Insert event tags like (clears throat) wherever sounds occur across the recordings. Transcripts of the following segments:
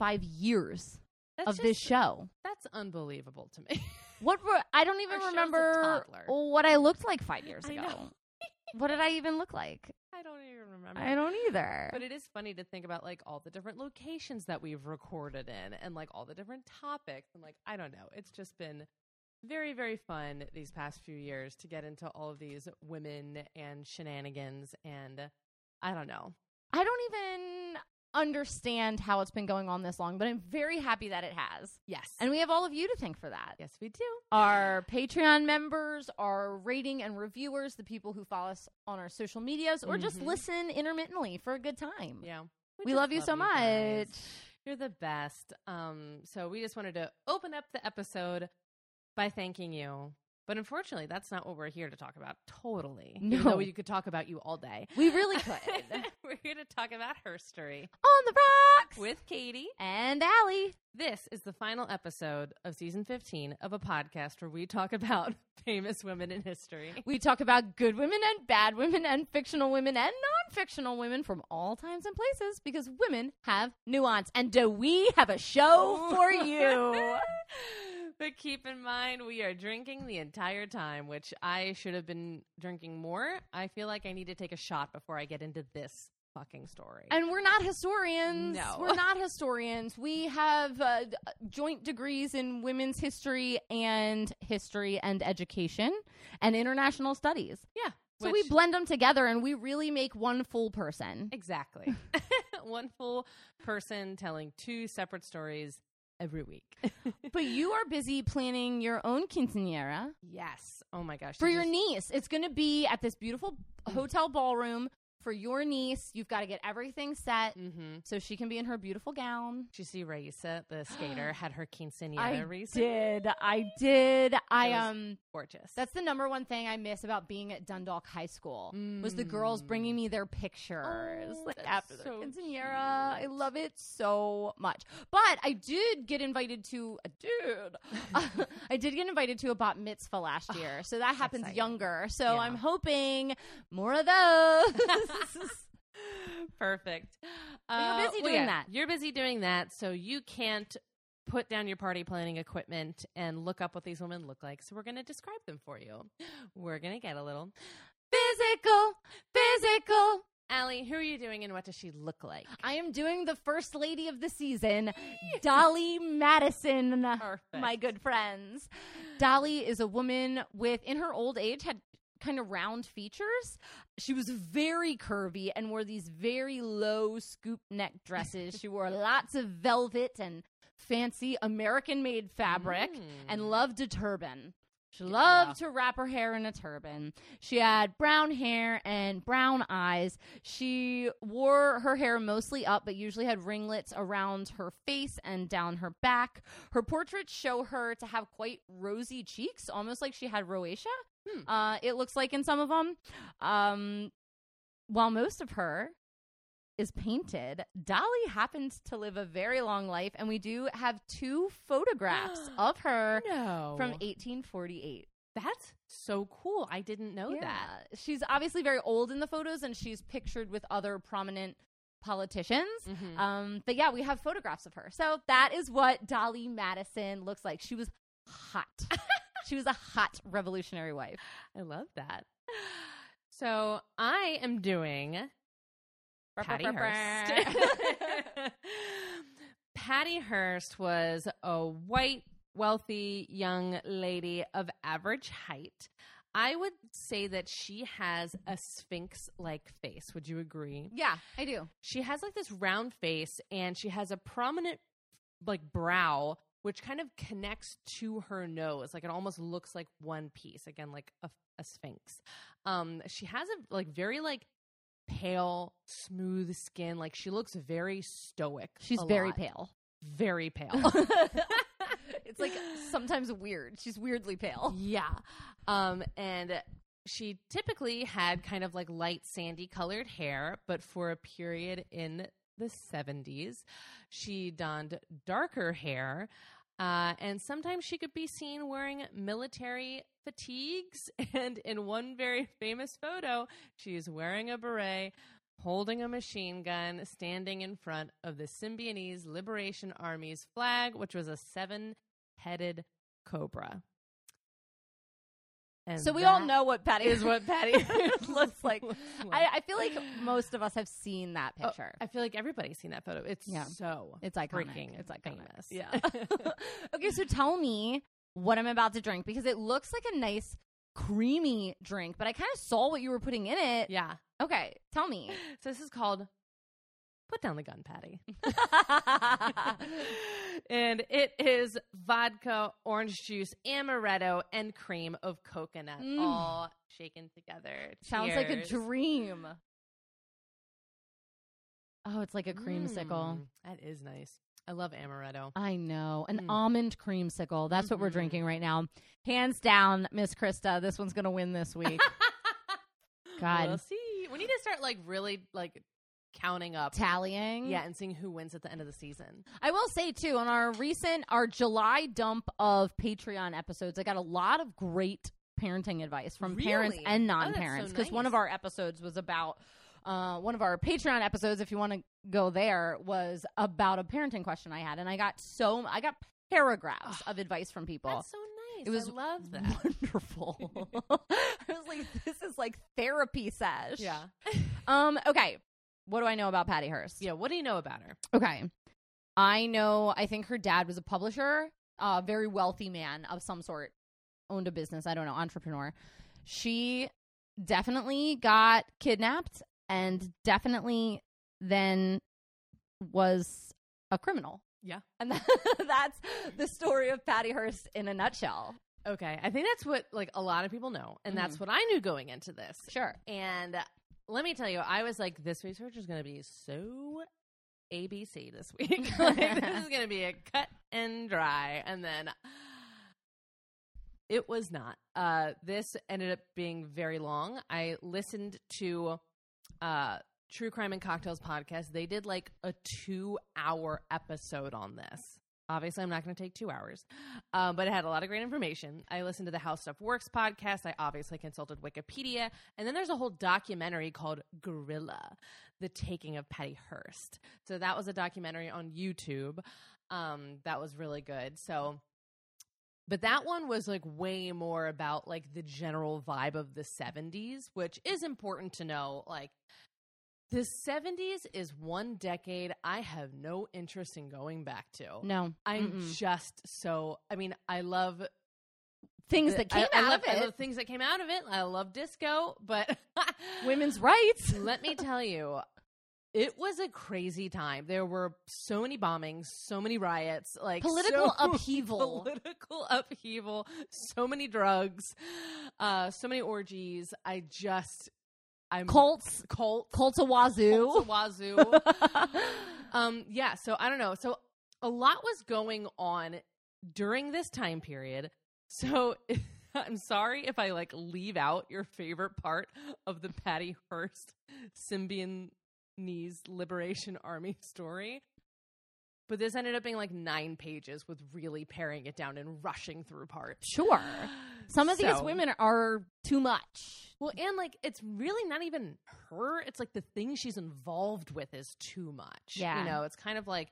five years That's of this show. That's unbelievable to me. (laughs) What were I don't even Our remember what I looked like five years ago. (laughs) what did I even look like? I don't even remember. I don't either. But it is funny to think about like all the different locations that we've recorded in and like all the different topics and like I don't know. It's just been very very fun these past few years to get into all of these women and shenanigans and I don't know. I don't even understand how it's been going on this long, but I'm very happy that it has. Yes. And we have all of you to thank for that. yes, we do. Our Patreon members, our rating and reviewers, the people who follow us on our social medias, or just Mhm. listen intermittently for a good time. Yeah. We just love you so guys. much. You're the best. Um, so we just wanted to open up the episode by thanking you. But unfortunately, that's not what we're here to talk about. Totally. No. we could talk about you all day. We really could. (laughs) we're here to talk about her story on the rocks with Katie. and Allie. This is the final episode of season 15 of a podcast where we talk about (laughs) famous women in history. We talk about good women and bad women and fictional women and non fictional women from all times and places because women have nuance. And do we have a show for (laughs) you? But keep in mind, we are drinking the entire time, which I should have been drinking more. I feel like I need to take a shot before I get into this fucking story. And we're not historians. No. We're not historians. We have uh, joint degrees in women's history and history and education and international studies. yeah. So which- we blend them together and we really make one full person. Exactly. (laughs) One full person telling two separate stories every week. (laughs) But you are busy planning your own quinceanera yes. Oh my gosh. for your you- niece. It's going to be at this beautiful mm. hotel ballroom for your niece. You've got to get everything set Mhm. so she can be in her beautiful gown. Did you see Raisa, the (gasps) skater, had her quinceanera I recently? did. I did. I It was um Gorgeous. that's the number one thing I miss about being at Dundalk High School was the girls Mm. bringing me their pictures Oh, like after their so quinceanera. I love it so much. But I did get invited to a dude. (laughs) I did get invited to a bat mitzvah last year, so that happens exciting. younger. So Yeah. I'm hoping more of those. (laughs) (laughs) Perfect. you're Uh, busy well, doing yeah, that. You're busy doing that, so you can't put down your party planning equipment and look up what these women look like. So we're going to describe them for you. We're going to get a little physical, physical. Allie, who are you doing and what does she look like? I am doing the first lady of the season, Dolley Madison. Perfect. My good friends. Dolley is a woman with, in her old age, had kind of round features. She was very curvy and wore these very low scoop neck dresses. she wore (laughs) lots of velvet and fancy American made fabric Mm. and loved a turban. She loved to wrap her hair in a turban. She had brown hair and brown eyes. She wore her hair mostly up, but usually had ringlets around her face and down her back. Her portraits show her to have quite rosy cheeks, almost like she had rosacea. Hmm. Uh, it looks like in some of them. Um, while most of her is painted, Dolley happens to live a very long life, and we do have two photographs (gasps) of her no. from 1848. That's so cool. I didn't know that. She's obviously very old in the photos and she's pictured with other prominent politicians. Mhm. Um, but yeah, we have photographs of her. So that is what Dolley Madison looks like. She was hot. (laughs) she was a hot revolutionary wife. I love that. So I am doing Patty Hearst. (laughs) Patty Hearst was a white, wealthy young lady of average height. I would say that she has a sphinx like face. Would you agree? yeah, I do. She has like this round face and she has a prominent like brow which kind of connects to her nose. Like it almost looks like one piece. Again, like a, a sphinx. Um she has a like very like pale, smooth skin. Like she looks very stoic. She's very lot. pale. Very pale. (laughs) (laughs) it's like sometimes weird. She's weirdly pale. Yeah. Um, and she typically had kind of like light sandy colored hair, but for a period in the 70s, she donned darker hair. Uh, and sometimes she could be seen wearing military fatigues. (laughs) And in one very famous photo, she is wearing a beret, holding a machine gun, standing in front of the Symbionese Liberation Army's flag, which was a seven headed cobra. And So we all know what Patty is what Patty (laughs) (laughs) looks like. looks I, I feel like most of us have seen that Oh, picture. I feel like everybody's seen that photo. It's Yeah. so it's iconic. freaking it's iconic. famous. Yeah. (laughs) okay, so tell me what I'm about to drink because it looks like a nice creamy drink, but I kind of saw what you were putting in it. yeah. Okay, tell me. So this is called Put Down the Gun, Patty. (laughs) (laughs) and it is vodka, orange juice, amaretto, and cream of coconut Mm. all shaken together. Sounds like a dream. Oh, it's like a creamsicle. Mm, that is nice. I love amaretto. I know. An Mm. almond creamsicle. That's what we're Mhm. drinking right now. Hands down, Miss Krista, this one's going to win this week. (laughs) God. We'll see. We need to start like really like counting up. Tallying. Yeah, and seeing who wins at the end of the season. I will say too, on our recent our July dump of Patreon episodes, I got a lot of great parenting advice from parents and Oh, so non-parents because one of our episodes was about uh, one of our Patreon episodes. If you want to go there, was about a parenting question I had, and I got so I got paragraphs of advice from people. That's so nice. It was I love that. wonderful. (laughs) I was like, this is like therapy sesh. Yeah. Um. Okay. What do I know about Patty Hearst? Yeah. What do you know about her? Okay. I know, I think her dad was a publisher, a very wealthy man of some sort, owned a business, I don't know, entrepreneur. She definitely got kidnapped and definitely then was a criminal. Yeah. And that, (laughs) that's the story of Patty Hearst in a nutshell. Okay. I think that's what like a lot of people know, and that's Mhm. what I knew going into this. Sure. And let me tell you, I was like, this research is going to be so ABC this week. (laughs) like, this is going to be a cut and dry. And then it was not. Uh, this ended up being very long. I listened to uh, True Crime and Cocktails podcast. They did like a two hour episode on this. Obviously, I'm not going to take two hours, uh, but it had a lot of great information. I listened to the How Stuff Works podcast. I obviously consulted Wikipedia. And then there's a whole documentary called Guerrilla, The Taking of Patty Hearst. So that was a documentary on YouTube. Um, that was really good. So, but that one was like way more about like the general vibe of the 70s, which is important to know. Like, the 70s is one decade I have no interest in going back to. No. I'm Mm-mm. just so. I mean, I love Things that came I, I out love, of I it. love things that came out of it. I love disco, but (laughs) Women's rights. (laughs) Let me tell you, it was a crazy time. There were so many bombings, so many riots, like Political so- (laughs) upheaval. political upheaval, so many drugs, uh, so many orgies. I just, I'm Colts. cult, Colts of Wazoo. Colts of wazoo. (laughs) um, yeah. So I don't know. So a lot was going on during this time period. So (laughs) I'm sorry if I like leave out your favorite part of the Patty Hearst Symbionese Liberation Army story. But this ended up being like nine pages with really paring it down and rushing through parts. Sure. (sighs) Some of these women are too much. Well, and like it's really not even her. It's like the thing she's involved with is too much. Yeah. You know, it's kind of like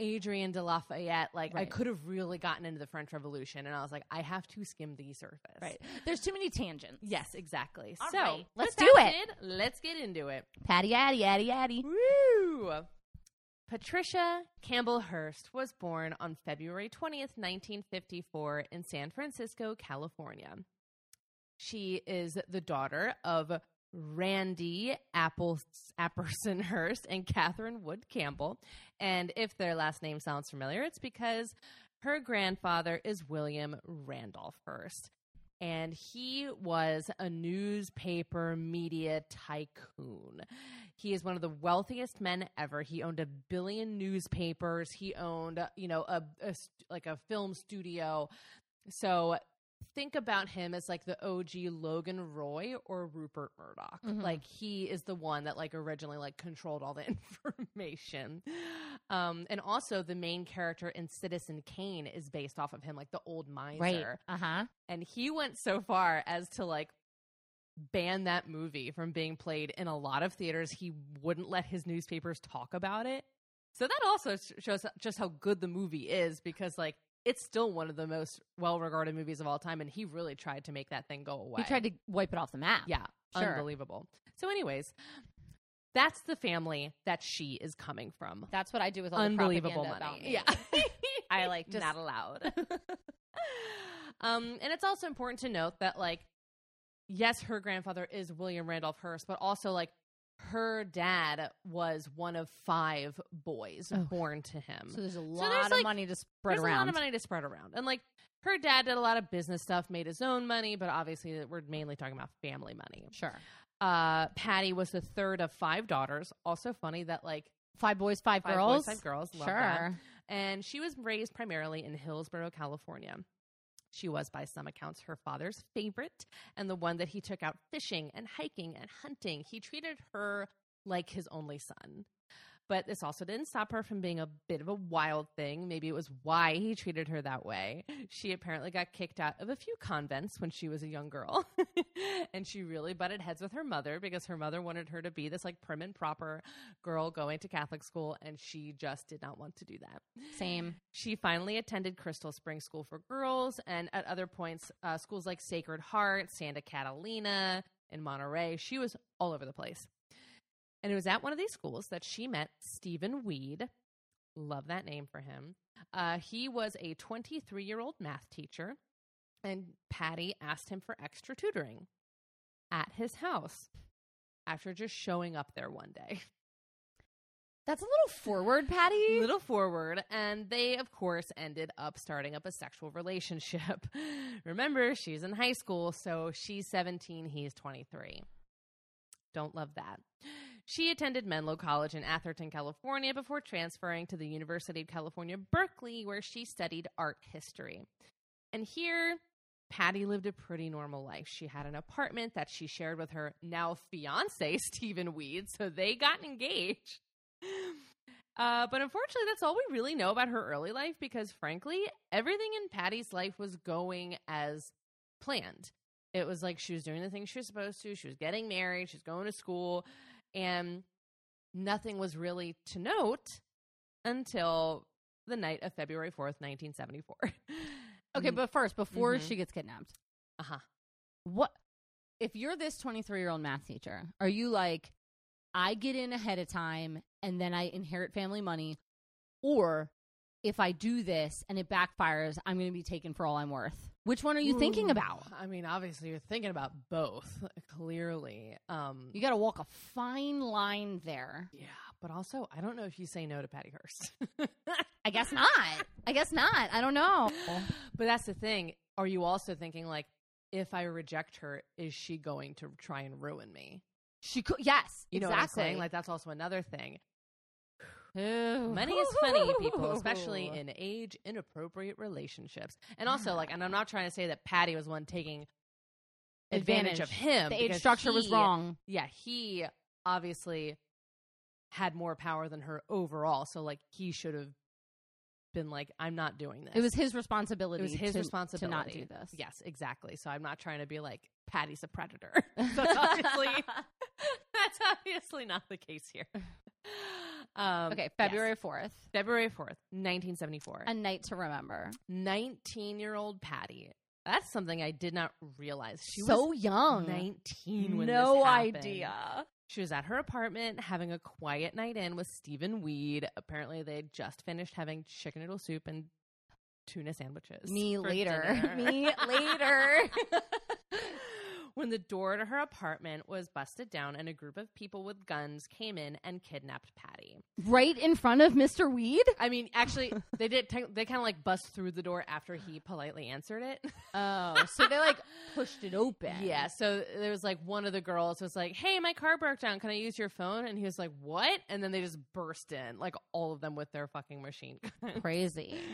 Adrienne de Lafayette. Like I could have really gotten into the French Revolution, and I was like, I have to skim the surface. Right. There's too many tangents. Yes, exactly. All so right, let's do it. said, let's get into it. Patty addy addy addy. Woo! Patricia Campbell Hearst was born on February 20th, 1954, in San Francisco, California. She is the daughter of Randy Apple, Apperson Hearst and Catherine Wood Campbell. And if their last name sounds familiar, it's because her grandfather is William Randolph Hearst. And he was a newspaper media tycoon. He is one of the wealthiest men ever. He owned a billion newspapers. He owned, you know, a, a like a film studio. So think about him as like the OG Logan Roy or Rupert Murdoch. Mhm. Like he is the one that like originally like controlled all the (laughs) information. Um, and also the main character in Citizen Kane is based off of him, like the old miser Right. Uh huh. and he went so far as to like banned that movie from being played in a lot of theaters. He wouldn't let his newspapers talk about it. So that also shows just how good the movie is because like it's still one of the most well-regarded movies of all time and he really tried to make that thing go away. He tried to wipe it off the map. Yeah, Sure. unbelievable. So anyways, that's the family that she is coming from. That's what I do with all Unbelievable money. Yeah. (laughs) I like just not allowed. (laughs) um, and it's also important to note that, like, yes, her grandfather is William Randolph Hearst, but also, like, her dad was one of five boys Oh. born to him. So there's a there's, lot of like- money to spread around. There's a lot of money to spread around. And, like, her dad did a lot of business stuff, made his own money, but obviously we're mainly talking about family money. Sure. Uh, Patty was the third of five daughters. Also funny that, like, Five boys, five, five girls. boys, five girls. Sure. that. and she was raised primarily in Hillsborough, California. She was, by some accounts, her father's favorite and the one that he took out fishing and hiking and hunting. He treated her like his only son. But this also didn't stop her from being a bit of a wild thing. Maybe it was why he treated her that way. She apparently got kicked out of a few convents when she was a young girl. (laughs) and she really butted heads with her mother because her mother wanted her to be this like prim and proper girl going to Catholic school. And she just did not want to do that. Same. She finally attended Crystal Spring School for Girls, and at other points, uh, schools like Sacred Heart, Santa Catalina, in Monterey. She was all over the place. And it was at one of these schools that she met Stephen Weed. Love that name for him. Uh, he was a 23 year old math teacher, and Patty asked him for extra tutoring at his house after just showing up there one day. That's a little forward, Patty. (laughs) little forward and they of course ended up starting up a sexual relationship (laughs) remember she's in high school so she's 17 he's 23 don't love that she attended menlo college in atherton california before transferring to the university of california berkeley where she studied art history and here patty lived a pretty normal life she had an apartment that she shared with her now fiance (laughs) stephen weed so they got engaged uh, but unfortunately, that's all we really know about her early life because, frankly, everything in Patty's life was going as planned. It was like she was doing the things she was supposed to. She was getting married. She was going to school, and nothing was really to note until the night of February fourth, nineteen seventy four. (laughs) Okay, but first, before Mhm. she gets kidnapped, uh huh. what if you're this 23 year old math teacher? Are you like, I get in ahead of time and then I inherit family money, or if I do this and it backfires, I'm going to be taken for all I'm worth? Which one are you thinking about? I mean, obviously, you're thinking about both. Clearly, um, You got to walk a fine line there. yeah, but also, I don't know if you say no to Patty Hearst. (laughs) I guess not. I guess not. I don't know. But that's the thing. Are you also thinking like, if I reject her, is she going to try and ruin me? She could. Yes, You know exactly. what I'm saying? Like that's also another thing. Ooh. Money is funny, people, especially (laughs) in age inappropriate relationships. And also, like, and I'm not trying to say that Patty was one taking advantage, of him. the age structure was wrong. Yeah, he obviously had more power than her overall. So like he should have been like, I'm not doing this. It was his responsibility. It was his to, responsibility to not do this. Yes, exactly. So I'm not trying to be like Patty's a predator. (laughs) that's obviously (laughs) that's obviously not the case here. Um, okay, yes. February fourth, February fourth, nineteen seventy four. a night to remember. Nineteen year old Patty. That's something I did not realize. She so was young. nineteen when no this idea. She was at her apartment having a quiet night in with Stephen Weed. Apparently, they had just finished having chicken noodle soup and tuna sandwiches. Me later. dinner. (laughs) Me later. (laughs) (laughs) when the door to her apartment was busted down and a group of people with guns came in and kidnapped Patty. right in front of Mr. Weed. I mean, actually, (laughs) they did. Te- they kind of like bust through the door after he politely answered it. Oh, (laughs) so they like pushed it open. Yeah, so there was like one of the girls was like, "Hey, my car broke down. Can I use your phone?" And he was like, "What?" And then they just burst in, like all of them with their fucking machine gun. Crazy. (laughs)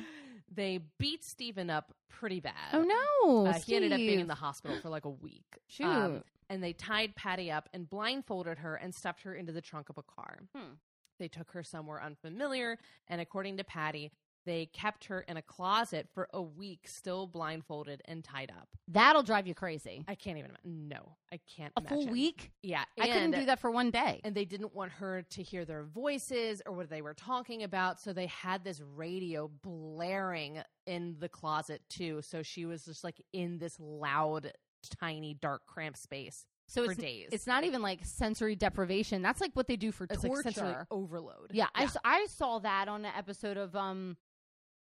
they beat Steven up pretty bad. Oh no. Uh, he ended up being in the hospital for like a week. (gasps) Shoot. Um, and they tied Patty up and blindfolded her and stuffed her into the trunk of a car. Hmm. They took her somewhere unfamiliar, and according to Patty, they kept her in a closet for a week, still blindfolded and tied up. That'll drive you crazy. I can't even. No, I can't. A full week? Yeah, I couldn't do that for one day. and they didn't want her to hear their voices or what they were talking about so they had this radio blaring in the closet too so she was just like in this loud tiny dark cramped space so for it's days it's not even like sensory deprivation. That's like what they do for it's torture. like sensory overload yeah, I saw that on an episode of um,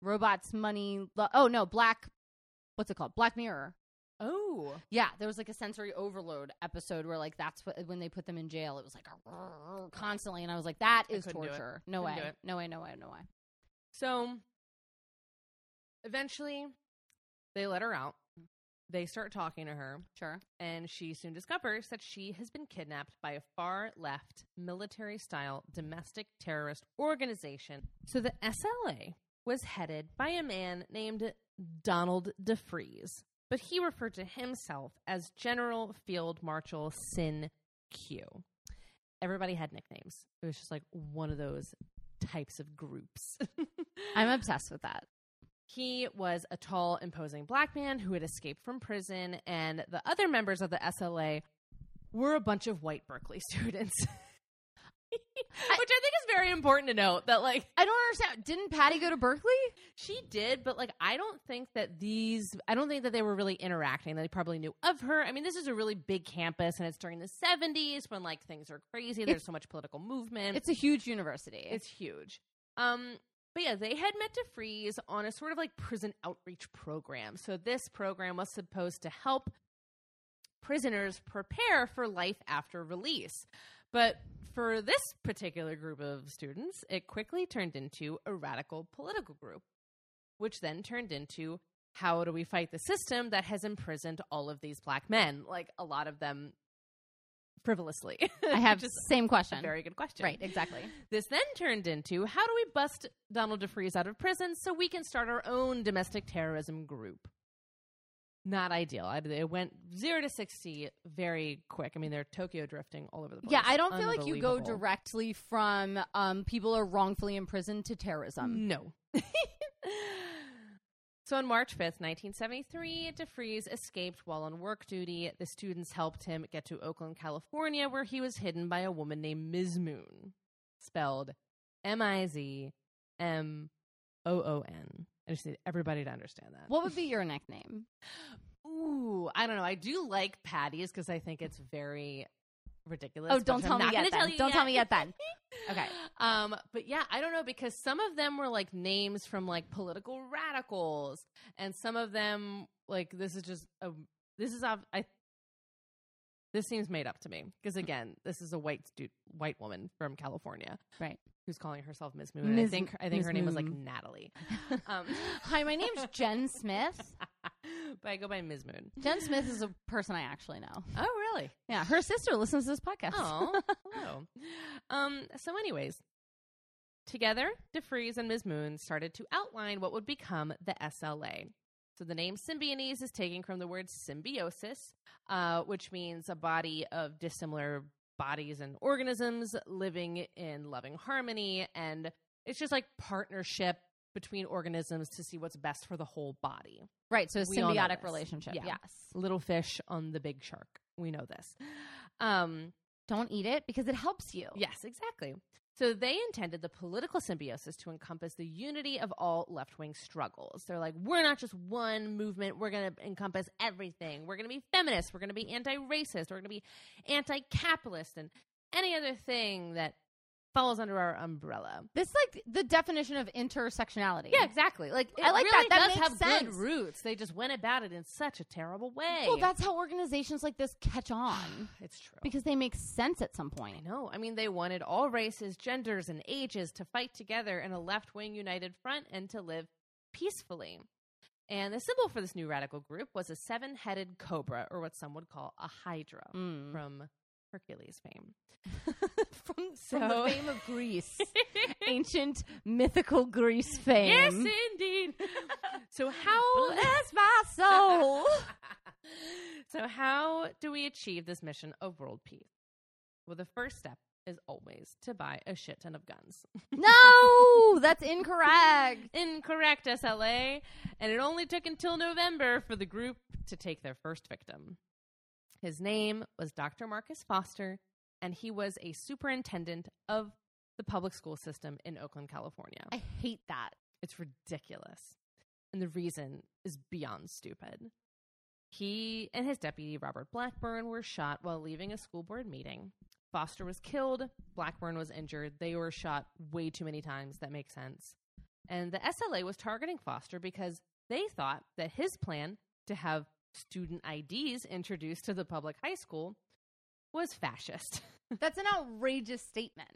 Robots Money. Lo- oh no, Black. What's it called? Black Mirror. oh Yeah, there was like a sensory overload episode where like that's what when they put them in jail, it was like (sighs) constantly, and I was like, that is couldn't do it. torture. No way, no way, no way, no way. so eventually they let her out they start talking to her Sure. and she soon discovers that she has been kidnapped by a far left military style domestic terrorist organization. So the SLA was headed by a man named Donald DeFreeze, but he referred to himself as General Field Marshal Sin Q. Everybody had nicknames. It was just like one of those types of groups. (laughs) I'm obsessed with that. He was a tall, imposing black man who had escaped from prison, and the other members of the SLA were a bunch of white Berkeley (laughs) students. Which I think is very important to note that, like, I don't understand. Didn't Patty go to Berkeley? she did, but, like, I don't think that these, I don't think that they were really interacting. They probably knew of her. I mean, this is a really big campus, and it's during the 70s when, like, things are crazy. There's so much political movement. It's a huge university. It's huge. Um, but yeah, they had met DeFreeze on a sort of like prison outreach program. So this program was supposed to help prisoners prepare for life after release. But for this particular group of students, it quickly turned into a radical political group, which then turned into how do we fight the system that has imprisoned all of these black men? Like a lot of them frivolously. I (laughs) have is same question. very good question. right, exactly. This then turned into how do we bust Donald DeFreeze out of prison so we can start our own domestic terrorism group? Not ideal. I, it went zero to 60 very quick. I mean, they're Tokyo drifting all over the place. Yeah, I don't feel like you go directly from um, people are wrongfully imprisoned to terrorism. No. (laughs) so on March 5th, 1973, DeFreeze escaped while on work duty. The students helped him get to Oakland, California, where he was hidden by a woman named Ms. Moon, spelled M I Z M O O N. I just need everybody to understand that. What would be your nickname? Ooh, I don't know. I do like Patty's because I think it's very ridiculous. Oh, don't tell me yet. gonna tell Then. you Don't tell me yet. Then. (laughs) Okay. Um, but yeah, I don't know because some of them were like names from like political radicals, and some of them like this is just a this is I. This seems made up to me because again, this is a white stu- white woman from California, Right. Who's calling herself Miss Moon? and I think I think Ms. her name was like Natalie. (laughs) Um, Hi, my name's Jen Smith. (laughs) but I go by Ms. Moon. Jen Smith is a person I actually know. Oh, really? Yeah, her sister listens to this podcast. Oh, (laughs) hello. Um, so, anyways, together, DeFreeze and Ms. Moon started to outline what would become the SLA. So, the name Symbionese is taken from the word symbiosis, uh, which means a body of dissimilar bodies and organisms living in loving harmony. And it's just like partnership between organisms to see what's best for the whole body. Right, so a We symbiotic relationship. Yeah. Yes. Little fish on the big shark. We know this. Um, Don't eat it because it helps you. Yes, exactly. So they intended the political symbiosis to encompass the unity of all left wing struggles. They're like, we're not just one movement, we're going to encompass everything. We're going to be feminist, we're going to be anti racist, we're going to be anti capitalist, and any other thing that falls under our umbrella. This is like the definition of intersectionality. Yeah, exactly. Like I like really that. That does have sense. good roots. They just went about it in such a terrible way. Well, that's how organizations like this catch (sighs) on it's true. because they make sense at some point. I know. I mean, they wanted all races, genders, and ages to fight together in a left wing united front and to live peacefully. And the symbol for this new radical group was a seven headed cobra, or what some would call a hydra, Mm. from Hercules fame. (laughs) from, from So- the fame of Greece, (laughs) ancient mythical Greece fame. yes, indeed. (laughs) so, how. Bless my soul. so, how do we achieve this mission of world peace? Well, the first step is always to buy a shit ton of guns. No, that's incorrect. Incorrect, SLA. And it only took until November for the group to take their first victim. His name was Dr. Marcus Foster, and he was a superintendent of the public school system in Oakland, California. I hate that. It's ridiculous. And the reason is beyond stupid. He and his deputy, Robert Blackburn, were shot while leaving a school board meeting. Foster was killed. Blackburn was injured. They were shot way too many times. That makes sense. And the SLA was targeting Foster because they thought that his plan to have student IDs introduced to the public high school was fascist. (laughs) That's an outrageous statement.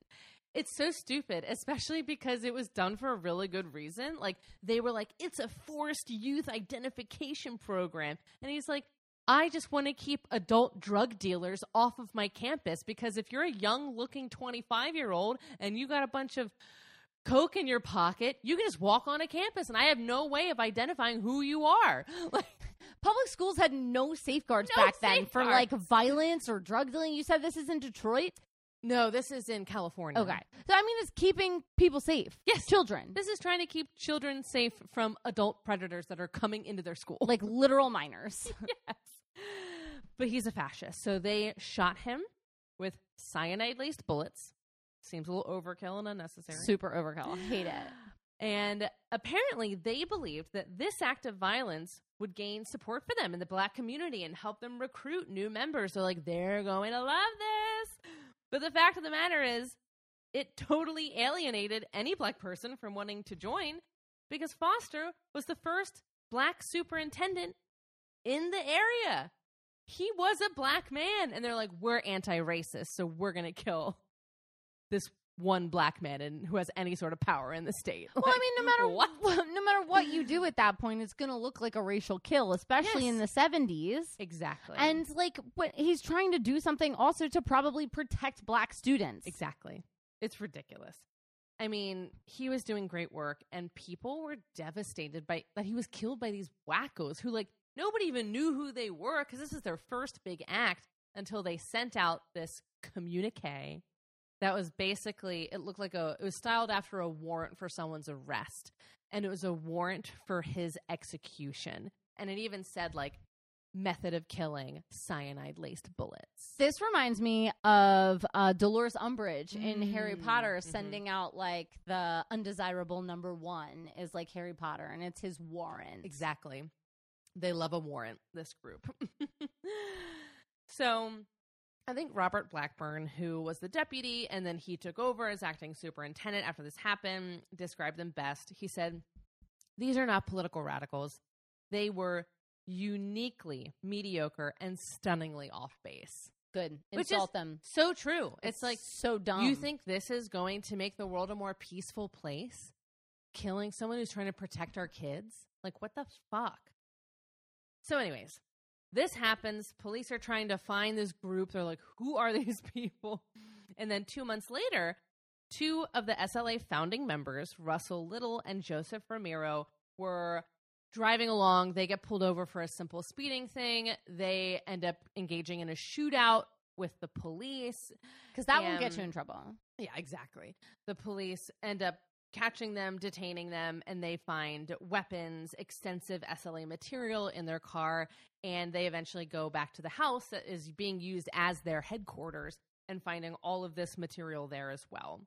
It's so stupid, especially because it was done for a really good reason. Like, they were like, it's a forced youth identification program. And he's like, I just want to keep adult drug dealers off of my campus because if you're a young looking 25 year old and you got a bunch of coke in your pocket, you can just walk on a campus and I have no way of identifying who you are. (laughs) Like, Public schools had no safeguards No back then for like violence or drug dealing. You said this is in Detroit? no, this is in California. Okay. So I mean it's keeping people safe. Yes. Children. This is trying to keep children safe from adult predators that are coming into their school. like (laughs) literal minors. (laughs) yes. But he's a fascist. So they shot him with cyanide laced bullets. Seems a little overkill and unnecessary. Super overkill. Hate it. (gasps) And apparently, they believed that this act of violence would gain support for them in the black community and help them recruit new members. They're like, they're going to love this. But the fact of the matter is, it totally alienated any black person from wanting to join because Foster was the first black superintendent in the area. He was a black man. And they're like, we're anti racist, so we're going to kill this one black man and who has any sort of power in the state. Well, I mean, no matter what? (laughs) what, no matter what you do at that point, it's going to look like a racial kill, especially in the seventies. Exactly. And like, what he's trying to do something also to probably protect black students. exactly. It's ridiculous. I mean, he was doing great work and people were devastated by that he was killed by these wackos who like nobody even knew who they were cuz this is their first big act until they sent out this communique that was basically it looked like a it was styled after a warrant for someone's arrest and it was a warrant for his execution and it even said like method of killing cyanide laced bullets This reminds me of uh, Dolores Umbridge in Harry Mm, Potter mhm. sending out like the undesirable number one is like Harry Potter, and it's his warrant. Exactly. They love a warrant, this group. (laughs) so I think Robert Blackburn, who was the deputy and then he took over as acting superintendent after this happened, described them best. He said, These are not political radicals. They were uniquely mediocre and stunningly off base. Good. Which Insult is them. So true. It's like, so dumb. you think this is going to make the world a more peaceful place? Killing someone who's trying to protect our kids? Like, what the fuck? So, anyways, this happens. Police are trying to find this group. They're like, who are these (laughs) people? And then two months later, two of the SLA founding members, Russell Little and Joseph Remiro, were driving along. They get pulled over for a simple speeding thing. They end up engaging in a shootout with the police. because that won't get you in trouble. Yeah, exactly. The police end up catching them, detaining them, and they find weapons, extensive SLA material in their car, and they eventually go back to the house that is being used as their headquarters and finding all of this material there as well.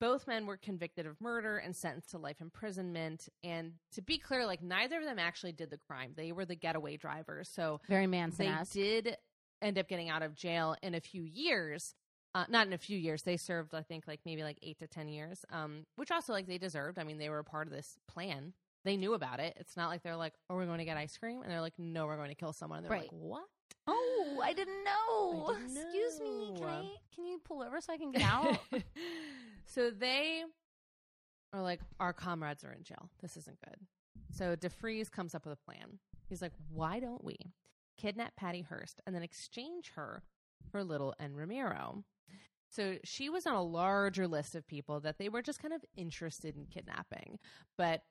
Both men were convicted of murder and sentenced to life imprisonment. And to be clear, like neither of them actually did the crime. They were the getaway drivers. So Very Manson they did end up getting out of jail in a few years. Uh, not in a few years. They served, I think, like maybe like eight to ten years, um, which also like they deserved. I mean, they were a part of this plan. They knew about it. It's not like they're like, "Are we going to get ice cream?" And they're like, "No, we're going to kill someone." And they're Right. like, "What?" Oh, I (sighs) didn't know. I didn't Excuse me. Can. I? Can you pull over so I can get out? (laughs) so they are like, our comrades are in jail. This isn't good. So DeFreeze comes up with a plan. He's like, why don't we kidnap Patty Hearst and then exchange her for Little and Remiro? So she was on a larger list of people that they were just kind of interested in kidnapping. But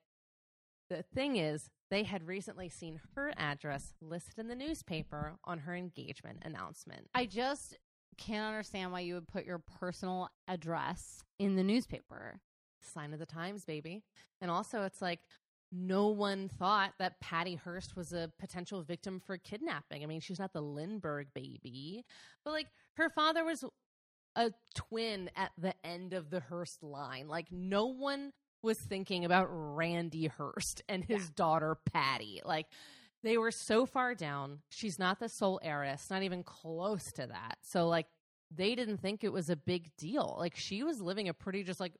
the thing is, they had recently seen her address listed in the newspaper on her engagement announcement. I just can't understand why you would put your personal address in the newspaper. Sign of the times, baby. And also, it's like no one thought that Patty Hearst was a potential victim for kidnapping. I mean, she's not the Lindbergh baby, but like her father was a twin at the end of the Hearst line. Like, no one was thinking about Randy Hearst and his daughter Patty. Like, they were so far down. She's not the sole heiress, not even close to that. So, like, they didn't think it was a big deal. Like, she was living a pretty just like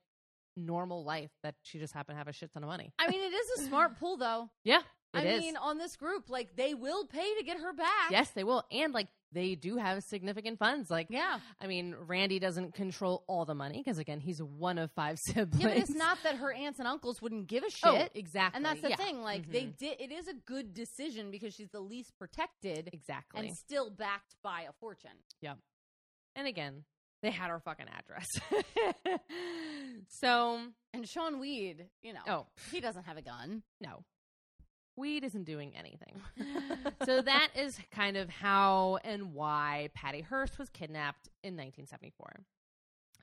normal life that she just happened to have a shit ton of money. I mean, it is a smart (laughs) pull, though. Yeah, it I is. mean, on this group, like they will pay to get her back. yes, they will. And like, they do have significant funds. Like, Yeah. I mean, Randy doesn't control all the money because, again, he's one of five (laughs) siblings. Yeah, but it's not that her aunts and uncles wouldn't give a shit. Oh, exactly. And that's the Yeah. thing. Like they Mhm. did. It is a good decision because she's the least protected Exactly. and still backed by a fortune. Yeah. And again, they had her fucking address. (laughs) so, And Sean Weed, you know, oh, he doesn't have a gun. no. Weed isn't doing anything. so that (laughs) is kind of how and why Patty Hearst was kidnapped in 1974.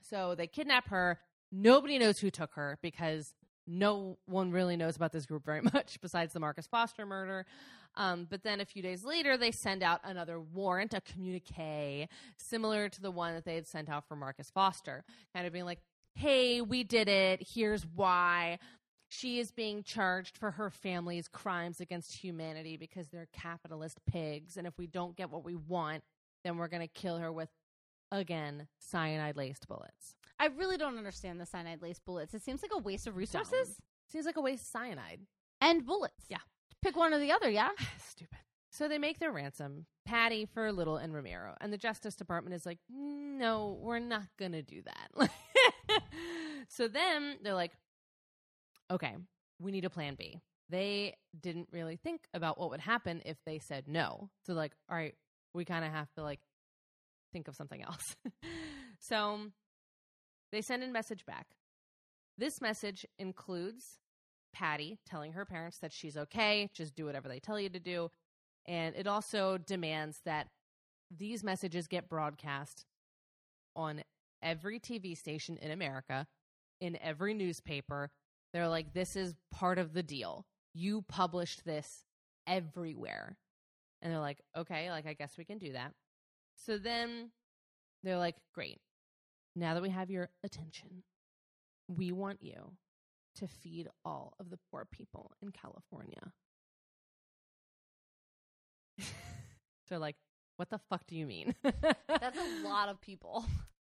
So they kidnap her. Nobody knows who took her because no one really knows about this group very (laughs) much besides the Marcus Foster murder. Um, but then a few days later, they send out another warrant, a communique, similar to the one that they had sent out for Marcus Foster, kind of being like, hey, we did it. Here's why. She is being charged for her family's crimes against humanity because they're capitalist pigs. And if we don't get what we want, then we're going to kill her with, again, cyanide laced bullets. I really don't understand the cyanide laced bullets. It seems like a waste of resources Seems like a waste of cyanide. and bullets. Yeah. Pick one or the other, yeah? (sighs) Stupid. So they make their ransom, Patty for Little and Remiro. And the Justice Department is like, no, we're not going to do that. (laughs) so then they're like, okay, we need a plan B. They didn't really think about what would happen if they said no. So, like, all right, we kind of have to, like, think of something else. (laughs) so they send a message back. This message includes Patty telling her parents that she's okay, just do whatever they tell you to do. And it also demands that these messages get broadcast on every TV station in America, in every newspaper. They're like, this is part of the deal. You published this everywhere. And they're like, okay, like, I guess we can do that. So then they're like, great. Now that we have your attention, we want you to feed all of the poor people in California. (laughs) They're like, what the fuck do you mean? That's a (laughs) lot of people.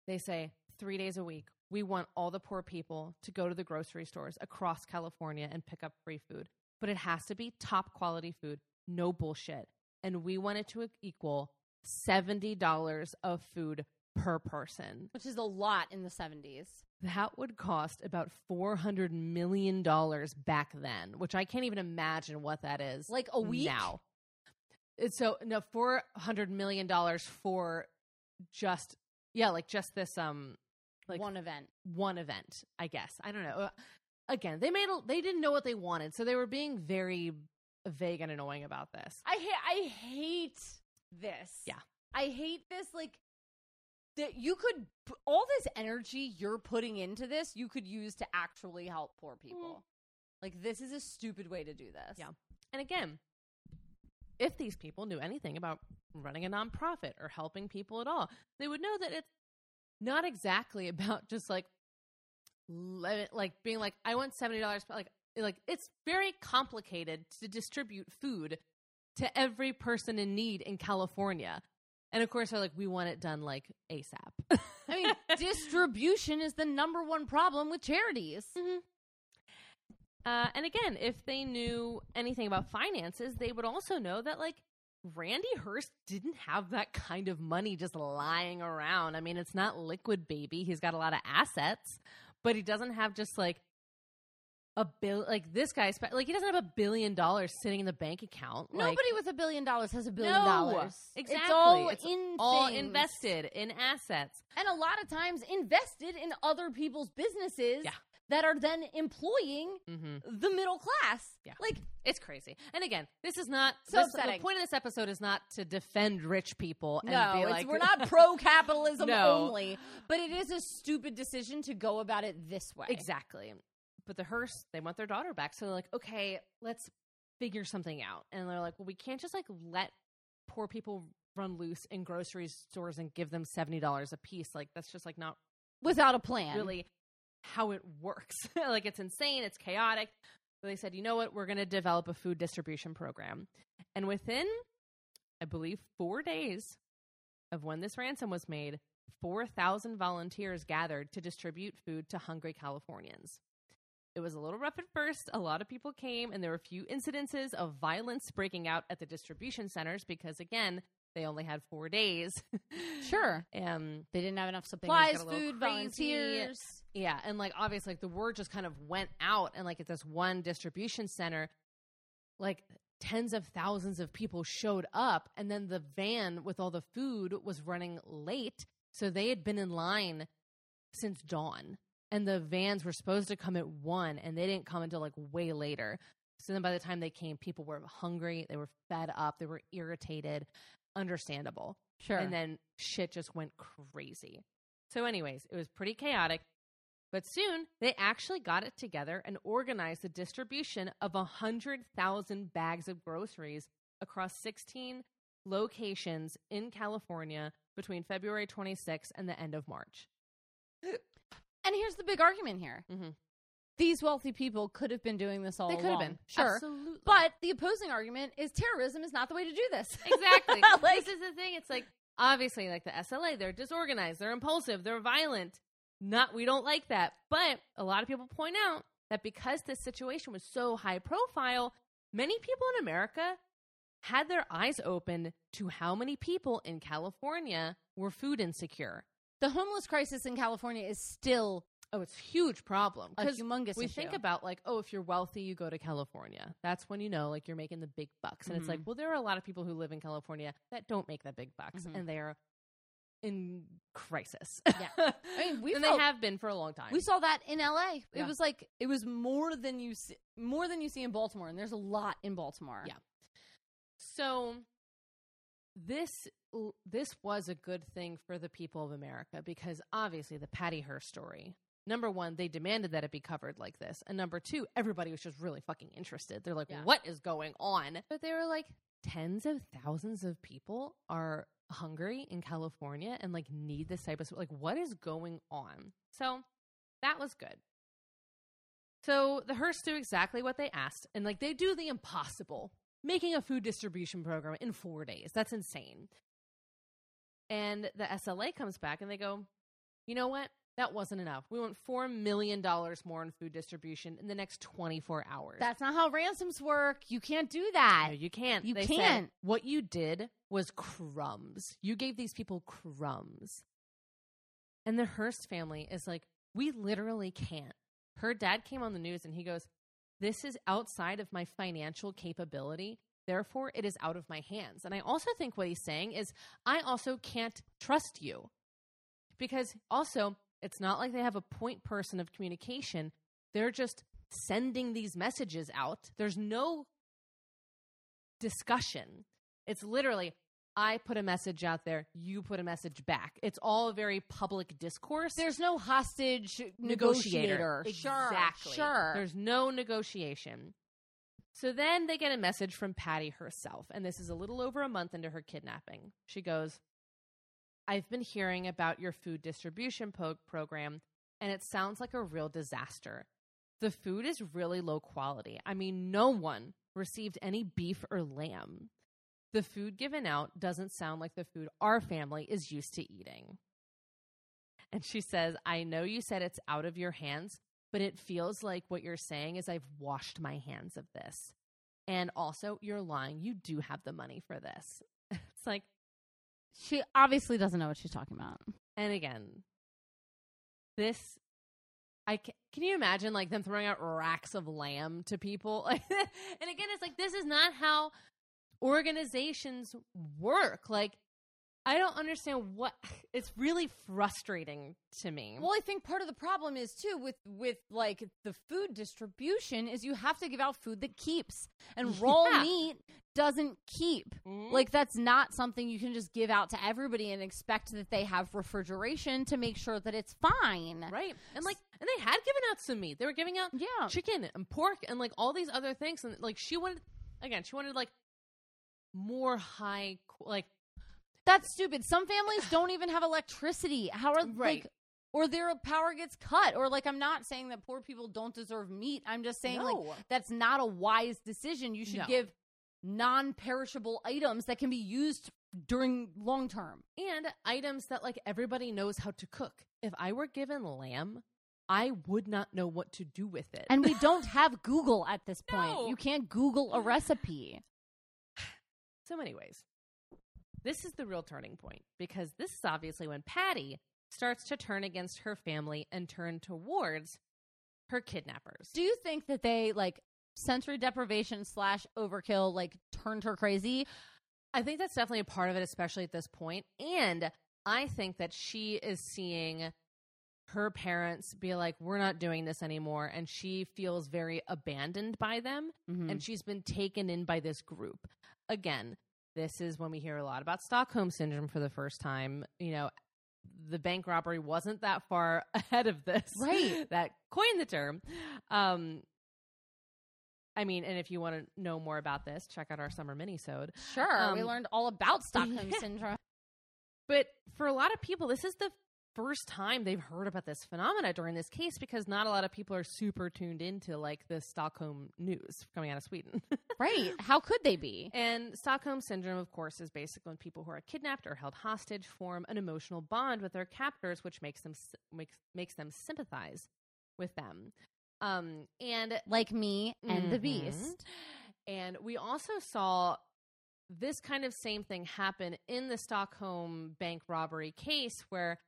They say three days a week, we want all the poor people to go to the grocery stores across California and pick up free food. But it has to be top quality food, no bullshit. And we want it to equal $70 of food per person. Which is a lot in the 70s. That would cost about $400 million back then, which I can't even imagine what that is. Like a week? now. It's so no four hundred million dollars for just yeah, like just this um like one event. one event. I guess I don't know. Uh, Again, they made a, they didn't know what they wanted, so they were being very vague and annoying about this. I ha- I hate this. Yeah. I hate this like that you could all this energy you're putting into this you could use to actually help poor people. Like this is a stupid way to do this. Yeah. And again, if these people knew anything about running a nonprofit or helping people at all, they would know that it's not exactly (laughs) about just like like being like I want seventy dollars. Like like it's very complicated to distribute food to every person in need in California. And of course, they're like, we want it done like ASAP. (laughs) I mean, distribution is the number one problem with charities. Uh, and again, if they knew anything about finances, they would also know that like Randy Hearst didn't have that kind of money just lying around. I mean, it's not liquid baby. He's got a lot of assets, but he doesn't have just like a bill like this guy like he doesn't have a billion dollars sitting in the bank account. Like, Nobody with a billion dollars has a billion No, dollars. Exactly. It's all It's in all things. invested in assets. and a lot of times invested in other people's businesses Yeah. That are then employing Mm-hmm. the middle class. Yeah. Like, It's crazy. And again, this is not So this- the point of this episode is not to defend rich people and no, like we're not (laughs) pro capitalism No. only, but it is a stupid decision to go about it this way. Exactly. But the Hearst, they want their daughter back. So they're like, okay, let's figure something out. And they're like, well, we can't just like let poor people run loose in grocery stores and give them $70 a piece. Like, that's just like not Without a plan. really how it works. (laughs) like, it's insane, it's chaotic. So they said, you know what? We're going to develop a food distribution program. And within, I believe, four days of when this ransom was made, 4,000 volunteers gathered to distribute food to hungry Californians. It was a little rough at first. A lot of people came, and there were a few incidences of violence breaking out at the distribution centers because, again, they only had four days. Sure. (laughs) um, They didn't have enough supplies, food, crazy. volunteers. yeah, and like obviously, like the word just kind of went out, and like at this one distribution center, like tens of thousands of people showed up, and then the van with all the food was running late, so they had been in line since dawn, and the vans were supposed to come at one, and they didn't come until like way later. So then by the time they came, people were hungry, they were fed up, they were irritated, understandable. Sure. And then shit just went crazy. So, anyways, it was pretty chaotic. But soon they actually got it together and organized the distribution of 100,000 bags of groceries across 16 locations in California between February 26th and the end of March. and here's the big argument here. Mhm. These wealthy people could have been doing this all along They could have been. Sure. Absolutely. But the opposing argument is terrorism is not the way to do this. (laughs) exactly. Like- this is the thing. It's like obviously like the SLA, they're disorganized, they're impulsive, they're violent. Not we don't like that. But a lot of people point out that because this situation was so high profile, many people in America had their eyes open to how many people in California were food insecure. The homeless crisis in California is still Oh, it's a huge problem a because humongous we issue. think about like, oh, if you're wealthy, you go to California. That's when you know like you're making the big bucks. And it's like, Mhm. well, there are a lot of people who live in California that don't make that big bucks, Mhm. and they are in crisis. Yeah. (laughs) I mean, we and felt- they have been for a long time. We saw that in LA. It Yeah. was like it was more than you see, more than you see in Baltimore, and there's a lot in Baltimore. Yeah. so this this was a good thing for the people of America because obviously the Patty Hearst story. Number one, they demanded that it be covered like this, and number two, everybody was just really fucking interested. They're like, Yeah. "What is going on?" But they were like, tens of thousands of people are hungry in California and like need this type of support. like, what is going on? So that was good. So the Hearst do exactly what they asked, and like they do the impossible, making a food distribution program in four days. That's insane. And the SLA comes back and they go, you know what? That wasn't enough. We want $4 million more in food distribution in the next 24 hours. That's not how ransoms work. You can't do that. no, you can't. You They can't. what you did was crumbs. You gave these people crumbs. And the Hearst family is like, we literally can't. Her dad came on the news and he goes, This is outside of my financial capability. Therefore, it is out of my hands. And I also think what he's saying is, I also can't trust you. Because also, it's not like they have a point person of communication. They're just sending these messages out. There's no discussion. It's literally, I put a message out there, you put a message back. It's all very public discourse. There's no hostage negotiator. Sure, Exactly. Sure. There's no negotiation. So then they get a message from Patty herself, and this is a little over a month into her kidnapping. She goes, I've been hearing about your food distribution po- program, and it sounds like a real disaster. The food is really low quality. I mean, no one received any beef or lamb. The food given out doesn't sound like the food our family is used to eating. And she says, I know you said it's out of your hands, but it feels like what you're saying is I've washed my hands of this. And also, you're lying. You do have the money for this. (laughs) it's like, she obviously doesn't know what she's talking about. and again, this, I can, can you imagine like them throwing out racks of lamb to people? (laughs) and again, it's like, this is not how organizations work. Like, I don't understand what (sighs) it's really frustrating to me. Well, I think part of the problem is too with with like the food distribution is you have to give out food that keeps, and (laughs) raw Yeah. meat doesn't keep. Mhm. Like that's not something you can just give out to everybody and expect that they have refrigeration to make sure that it's fine. right? And like and they had given out some meat. They were giving out Yeah. chicken and pork and like all these other things and like she wanted again, she wanted like more high like That's stupid. Some families don't even have electricity. How are Right. like or their power gets cut or like I'm not saying that poor people don't deserve meat. I'm just saying like that's not a wise decision. You should No. give non-perishable items that can be used during long term. and items that like everybody knows how to cook. If I were given lamb, I would not know what to do with it. And we (laughs) don't have Google at this point. No. You can't Google a (laughs) recipe. So, anyways, this is the real turning point because this is obviously when Patty starts to turn against her family and turn towards her kidnappers. Do you think that they like sensory deprivation slash overkill like turned her crazy? I think that's definitely a part of it, especially at this point. And I think that she is seeing her parents be like, we're not doing this anymore. And she feels very abandoned by them. Mm-hmm. and she's been taken in by this group. Again, this is when we hear a lot about Stockholm syndrome for the first time. You know, the bank robbery wasn't that far (laughs) ahead of this, Right. (laughs) that coined the term. Um, I mean, and if you want to know more about this, check out our summer minisode. Sure, we Um, learned all about (laughs) Stockholm yeah. syndrome. But for a lot of people, this is the first time they've heard about this phenomena during this case because not a lot of people are super tuned into like the Stockholm news coming out of Sweden. (laughs) Right? How could they be? And Stockholm syndrome, of course, is basically when people who are kidnapped or held hostage form an emotional bond with their captors, which makes them makes makes them sympathize with them. Um, and Like me and the Mhm. Beast. and we also saw this kind of same thing happen in the Stockholm bank robbery case where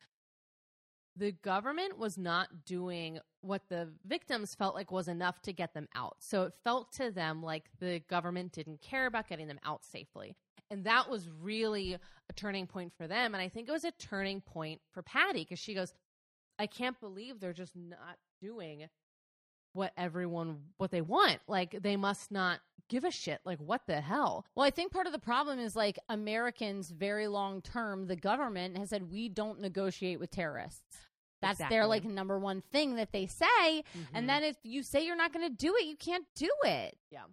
the government was not doing what the victims felt like was enough to get them out. So it felt to them like the government didn't care about getting them out safely. And that was really a turning point for them. And I think it was a turning point for Patty because she goes, I can't believe they're just not doing what everyone what they want. Like they must not give a shit. Like what the hell? Well, I think part of the problem is like Americans, very long term, the government has said we don't negotiate with terrorists. That's their like number one thing that they say. Mhm. And then if you say you're not going to do it, you can't do it. Yeah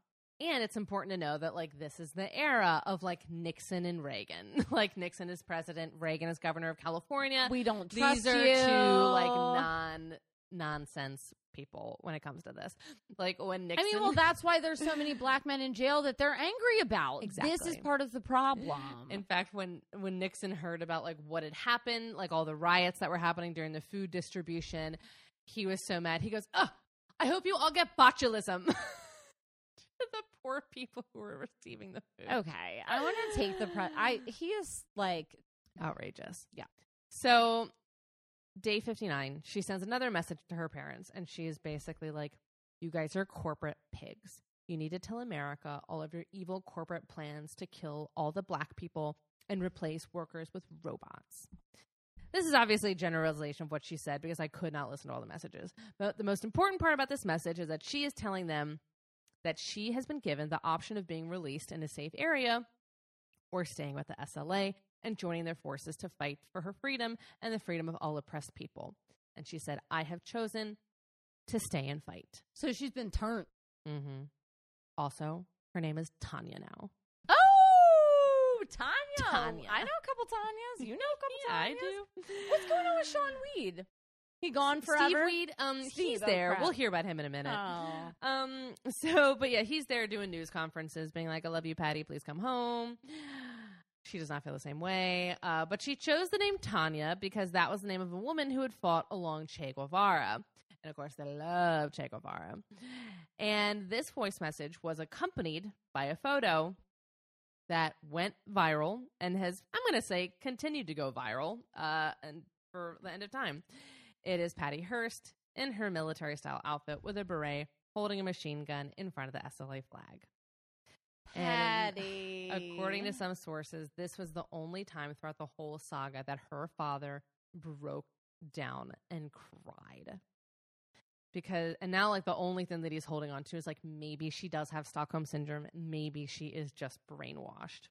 and it's important to know that like this is the era of like Nixon and Reagan. (laughs) like Nixon is president, Reagan is governor of California. We don't trust These are you. two like non nonsense people when it comes to this. Like when Nixon. I mean, well, that's why there's so many black men in jail that they're angry about. Exactly. This is part of the problem. In fact, when when Nixon heard about like what had happened, like all the riots that were happening during the food distribution, he was so mad. He goes, "Oh, I hope you all get botulism." to (laughs) the poor people who were receiving the food. okay, I want to take the pre- I he is like outrageous. Yeah. So, day 59, she sends another message to her parents, and she is basically like, You guys are corporate pigs. You need to tell America all of your evil corporate plans to kill all the black people and replace workers with robots. This is obviously a generalization of what she said because I could not listen to all the messages. But the most important part about this message is that she is telling them that she has been given the option of being released in a safe area or staying with the SLA and joining their forces to fight for her freedom and the freedom of all oppressed people. And she said, I have chosen to stay and fight. so she's been turned. Mm-hmm. Also, her name is Tanya now. Oh, Tanya. Tanya. I know a couple Tanyas. You know a couple (laughs) Tanyas. I do. What's going on with Sean Weed? He gone forever. Steve Weed, um, Steve, he's oh, there. crap. We'll hear about him in a minute. Oh. Um, (laughs) so, but yeah, he's there doing news conferences, being like, I love you, Patty, please come home. She does not feel the same way. Uh, but she chose the name Tanya because that was the name of a woman who had fought along Che Guevara. And of course, they love Che Guevara. And this voice message was accompanied by a photo that went viral and has, I'm going to say, continued to go viral uh, and for the end of time. It is Patty Hearst in her military style outfit with a beret holding a machine gun in front of the SLA flag. And- According to some sources, this was the only time throughout the whole saga that her father broke down and cried. Because, and now, like, the only thing that he's holding on to is like maybe she does have Stockholm syndrome. Maybe she is just brainwashed.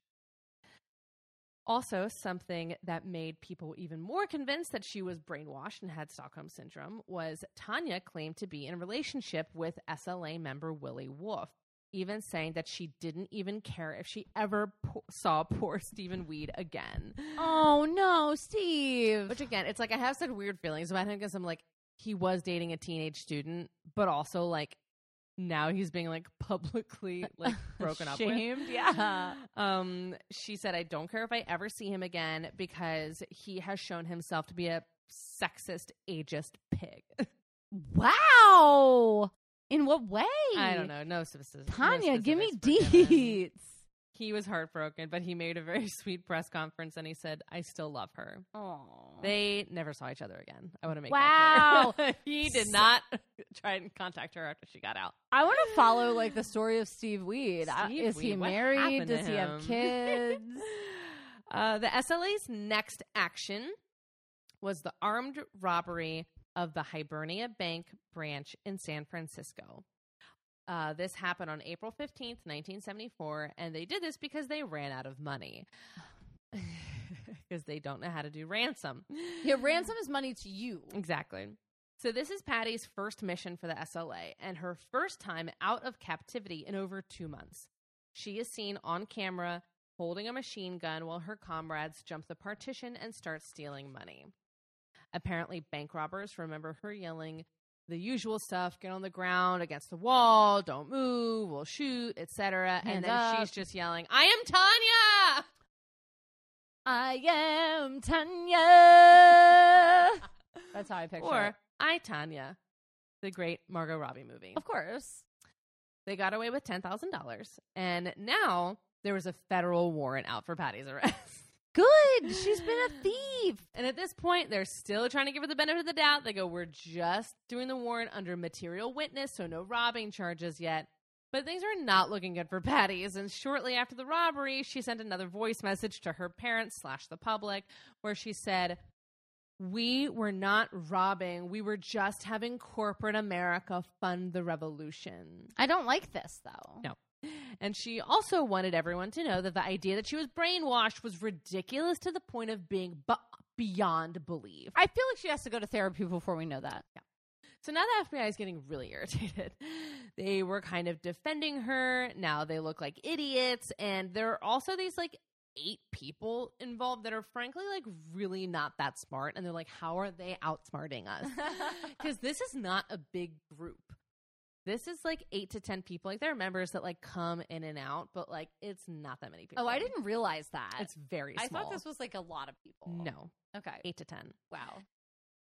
Also, something that made people even more convinced that she was brainwashed and had Stockholm syndrome was Tanya claimed to be in a relationship with SLA member Willie Wolfe, even saying that she didn't even care if she ever po- saw poor (laughs) Steven Weed again. Oh no, Steve. Which again, it's like I have such weird feelings about him because I'm like, he was dating a teenage student, but also like now he's being like (laughs) publicly like broken up with. Shamed, yeah. Um, she said, I don't care if I ever see him again because he has shown himself to be a sexist, ageist pig. (laughs) Wow. In what way? I don't know. No specifics. Tanya, no give me specifics were given. deets. He was heartbroken, but he made a very (laughs) sweet press conference and he said, I still love her. Oh. They never saw each other again. I want to make Wow. that clear. (laughs) he did not (laughs) try and contact her after she got out. I want to follow like the story of Steve Weed. Steve Is he Weed, what married? Does he have kids? Uh, the SLA's next action was the armed robbery of the Hibernia Bank branch in San Francisco. Uh, this happened on April 15th, 1974, and they did this because they ran out of money. (sighs) Because they don't know how to do ransom. yeah, ransom is money to you. Exactly. So this is Patty's first mission for the SLA and her first time out of captivity in over two months. She is seen on camera holding a machine gun while her comrades jump the partition and start stealing money. Apparently, bank robbers remember her yelling the usual stuff get on the ground against the wall, don't move, we'll shoot, etc. And then up. she's just yelling, I am Tanya! I am Tanya. (laughs) That's how I picture Or it. I, Tonya, the great Margot Robbie movie. Of course. They got away with $10,000. And now there was a federal warrant out for Patty's arrest. Good. She's been a (sighs) thief. And at this point, they're still trying to give her the benefit of the doubt. They go, We're just doing the warrant under material witness, so no robbing charges yet. But things are not looking good for Patty's. And shortly after the robbery, she sent another voice message to her parents slash the public where she said, We were not robbing. We were just having corporate America fund the revolution. I don't like this though. No. And she also wanted everyone to know that the idea that she was brainwashed was ridiculous to the point of being bu- beyond belief. I feel like she has to go to therapy before we know that. Yeah. So now the FBI is getting really (laughs) irritated. They were kind of defending her. Now they look like idiots. And there are also these like eight people involved that are frankly like really not that smart. And they're like, how are they outsmarting us? (laughs) Because this is not a big group. This is like eight to 10 people. Like there are members that like come in and out, but like it's not that many people. oh, I didn't realize that. It's very I thought this was like a lot of people. no, Okay. eight to 10. Wow.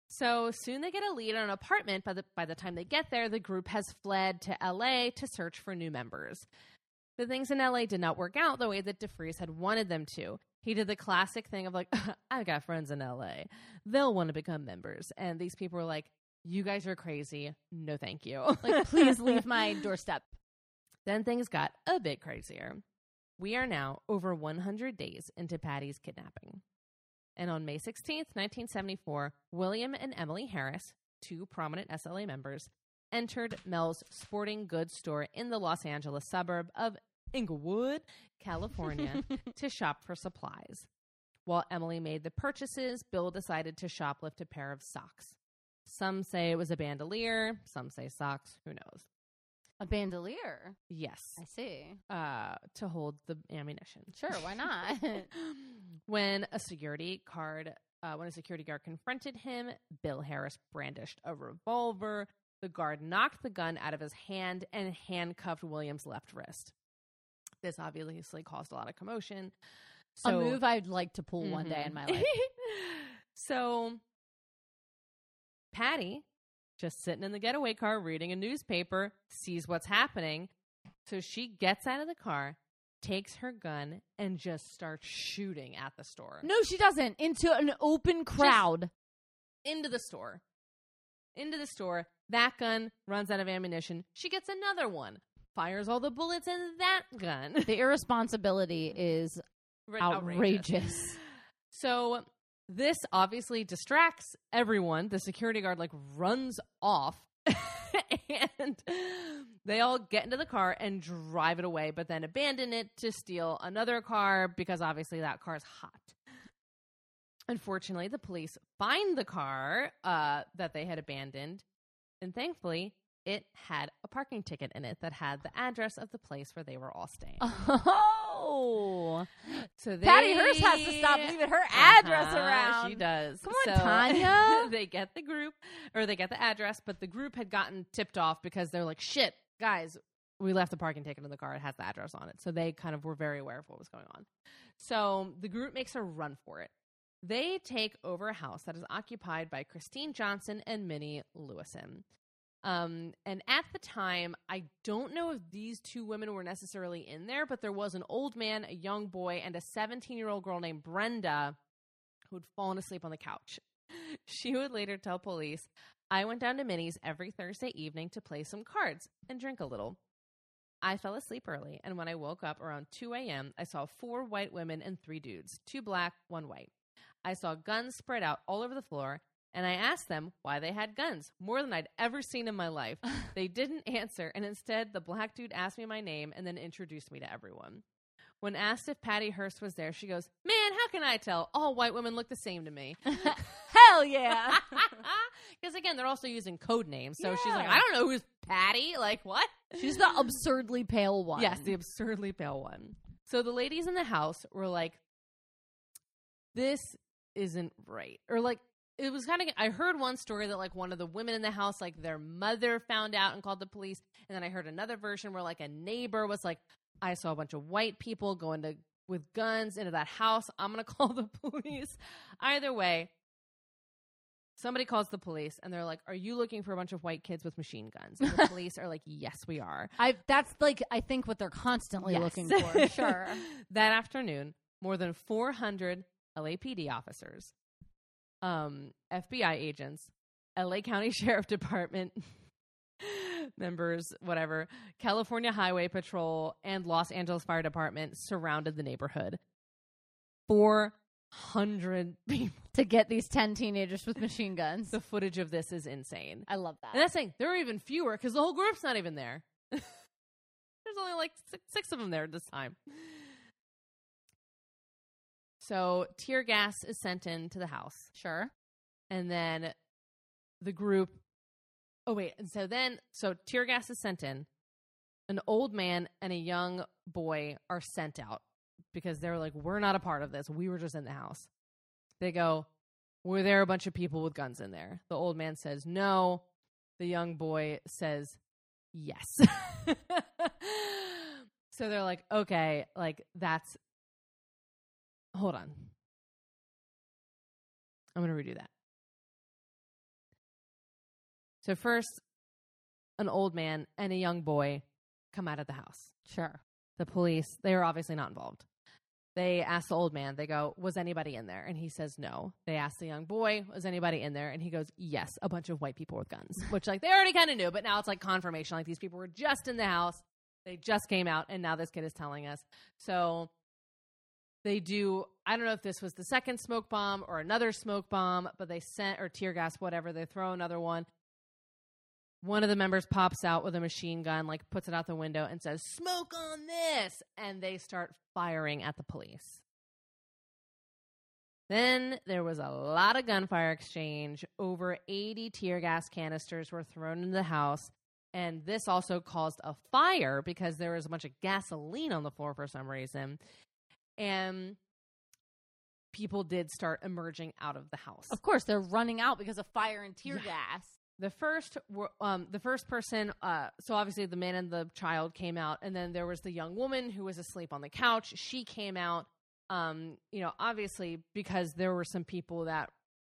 So soon they get a lead on an apartment. By the by the time they get there, the group has fled to LA to search for new members. The things in LA did not work out the way that DeFreeze had wanted them to. He did the classic thing of like, (laughs) I've got friends in LA. They'll want to become members. And these people were like, You guys are crazy. No thank you. Like, (laughs) please leave my doorstep. Then things got a bit crazier. We are now over 100 days into Patty's kidnapping. And on May 16th, 1974, William and Emily Harris, two prominent SLA members, entered Mel's sporting goods store in the Los Angeles suburb of Inglewood, California, (laughs) to shop for supplies. While Emily made the purchases, Bill decided to shoplift a pair of socks. Some say it was a bandolier, some say socks, who knows. A bandolier. Yes. I see. uh, to hold the ammunition. Sure, why not? (laughs) when a security guard, uh, when a security guard confronted him, Bill Harris brandished a revolver. The guard knocked the gun out of his hand and handcuffed William's left wrist. This obviously caused a lot of commotion. So, a move I'd like to pull one day in my Mhm. life. (laughs) so, Patty, just sitting in the getaway car reading a newspaper, sees what's happening. So she gets out of the car, takes her gun, and just starts shooting at the store. No, she doesn't. Into an open crowd. Into the store. Into the store. That gun runs out of ammunition. She gets another one. fires all the bullets in that gun. The irresponsibility is (laughs) outrageous. So this obviously distracts everyone. The security guard like runs off (laughs) and they all get into the car and drive it away, but then abandon it to steal another car because obviously that car's hot. Unfortunately, the police find the car uh, that they had abandoned, and thankfully, it had a parking ticket in it that had the address of the place where they were all staying. (laughs) Oh, So they, Patty Hearst has to stop leaving her address Uh-huh, around. She does. Come on, So, Tanya. (laughs) they get the group or they get the address, but the group had gotten tipped off because they're like, "Shit, guys, we left the parking ticket in the car. It has the address on it." So they kind of were very aware of what was going on. So the group makes a run for it. They take over a house that is occupied by Christine Johnson and Minnie Lewison. Um, and at the time, I don't know if these two women were necessarily in there, but there was an old man, a young boy, and a 17 year old girl named Brenda who had fallen asleep on the couch. (laughs) She would later tell police, I went down to Minnie's every Thursday evening to play some cards and drink a little. I fell asleep early, and when I woke up around 2 a.m., I saw four white women and three dudes two black, one white. I saw guns spread out all over the floor, and I asked them why they had guns, more than I'd ever seen in my life. (laughs) they didn't answer, and instead, the black dude asked me my name and then introduced me to everyone. When asked if Patty Hearst was there, she goes, Man, how can I tell? All white women look the same to me. (laughs) Hell yeah. (laughs) Because again, they're also using code names. So she's like, I don't know who's Patty. Like, what? She's the absurdly pale one. Yes, the absurdly pale one. So the ladies in the house were like, this isn't right. Or like, it was kind of, I heard one story that like one of the women in the house, like their mother found out and called the police. And then I heard another version where like a neighbor was like, I saw a bunch of white people going to, with guns into that house. I'm going (laughs) to call the police. Either way, somebody calls the police and they're like, Are you looking for a bunch of white kids with machine guns? And the (laughs) police are like, Yes, we are. I that's like I think what they're constantly Yes. looking for. (laughs) Sure. that afternoon, more than 400 LAPD officers, um, FBI agents, LA County (laughs) Sheriff Department members, whatever, California Highway Patrol, and Los Angeles Fire Department surrounded the neighborhood. 400 (laughs) people. to get these 10 teenagers with machine guns. The footage of this is insane. I love that. And that's saying there are even fewer because the whole group's not even there. (laughs) There's only like six, six of them there this time. So tear gas is sent into the house, sure. and then the group. Oh wait, and so then so tear gas is sent in. An old man and a young boy are sent out because they're like, "We're not a part of this. We were just in the house." They go, "Were there a bunch of people with guns in there?" The old man says, "No." The young boy says, "Yes." (laughs) so they're like, "Okay, like that's." Hold on. I'm going to redo that. So first, an old man and a young boy come out of the house. Sure. The police, they are obviously not involved. They ask the old man, they go, Was anybody in there? And he says no. They ask the young boy, Was anybody in there? And he goes, Yes, a bunch of white people with guns. (laughs) Which, like, they already kind of knew, but now it's like confirmation. Like, these people were just in the house. They just came out, and now this kid is telling us. So they do, I don't know if this was the second smoke bomb or another smoke bomb, but they sent, or tear gas, whatever. They throw another one one of the members pops out with a machine gun, like puts it out the window and says, Smoke on this! And they start firing at the police. Then there was a lot of gunfire exchange. Over 80 tear gas canisters were thrown into the house. And this also caused a fire because there was a bunch of gasoline on the floor for some reason. And people did start emerging out of the house. Of course, they're running out because of fire and tear Yeah. gas. The first, um, the first person. Uh, so obviously, the man and the child came out, and then there was the young woman who was asleep on the couch. She came out. Um, you know, obviously, because there were some people that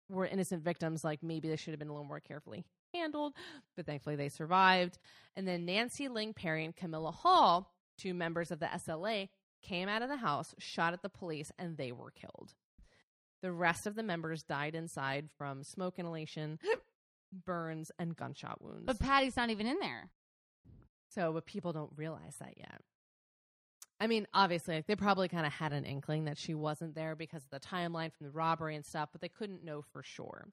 were innocent victims. Like maybe they should have been a little more carefully handled, but thankfully they survived. And then Nancy Ling Perry and Camilla Hall, two members of the SLA, came out of the house, shot at the police, and they were killed. The rest of the members died inside from smoke inhalation, (gasps) burns, and gunshot wounds. But Patty's not even in there. So, but people don't realize that yet. I mean, obviously, like, they probably kind of had an inkling that she wasn't there because of the timeline from the robbery and stuff, but they couldn't know for sure.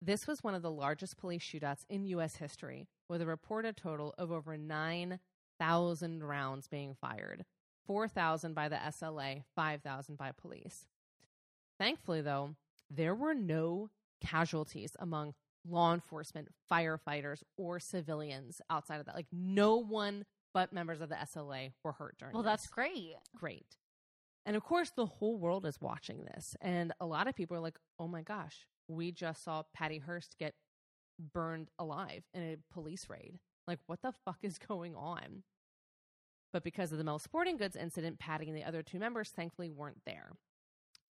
This was one of the largest police shootouts in U.S. history, with a reported total of over 9,000 rounds being fired 4,000 by the SLA, 5,000 by police. Thankfully, though, there were no casualties among law enforcement, firefighters, or civilians outside of that. Like, no one but members of the SLA were hurt during Well, this. that's great. great. And of course, the whole world is watching this. And a lot of people are like, oh my gosh, we just saw Patty Hearst get burned alive in a police raid. Like, what the fuck is (laughs) going on? But because of the Mel Sporting Goods incident, Patty and the other two members thankfully weren't there.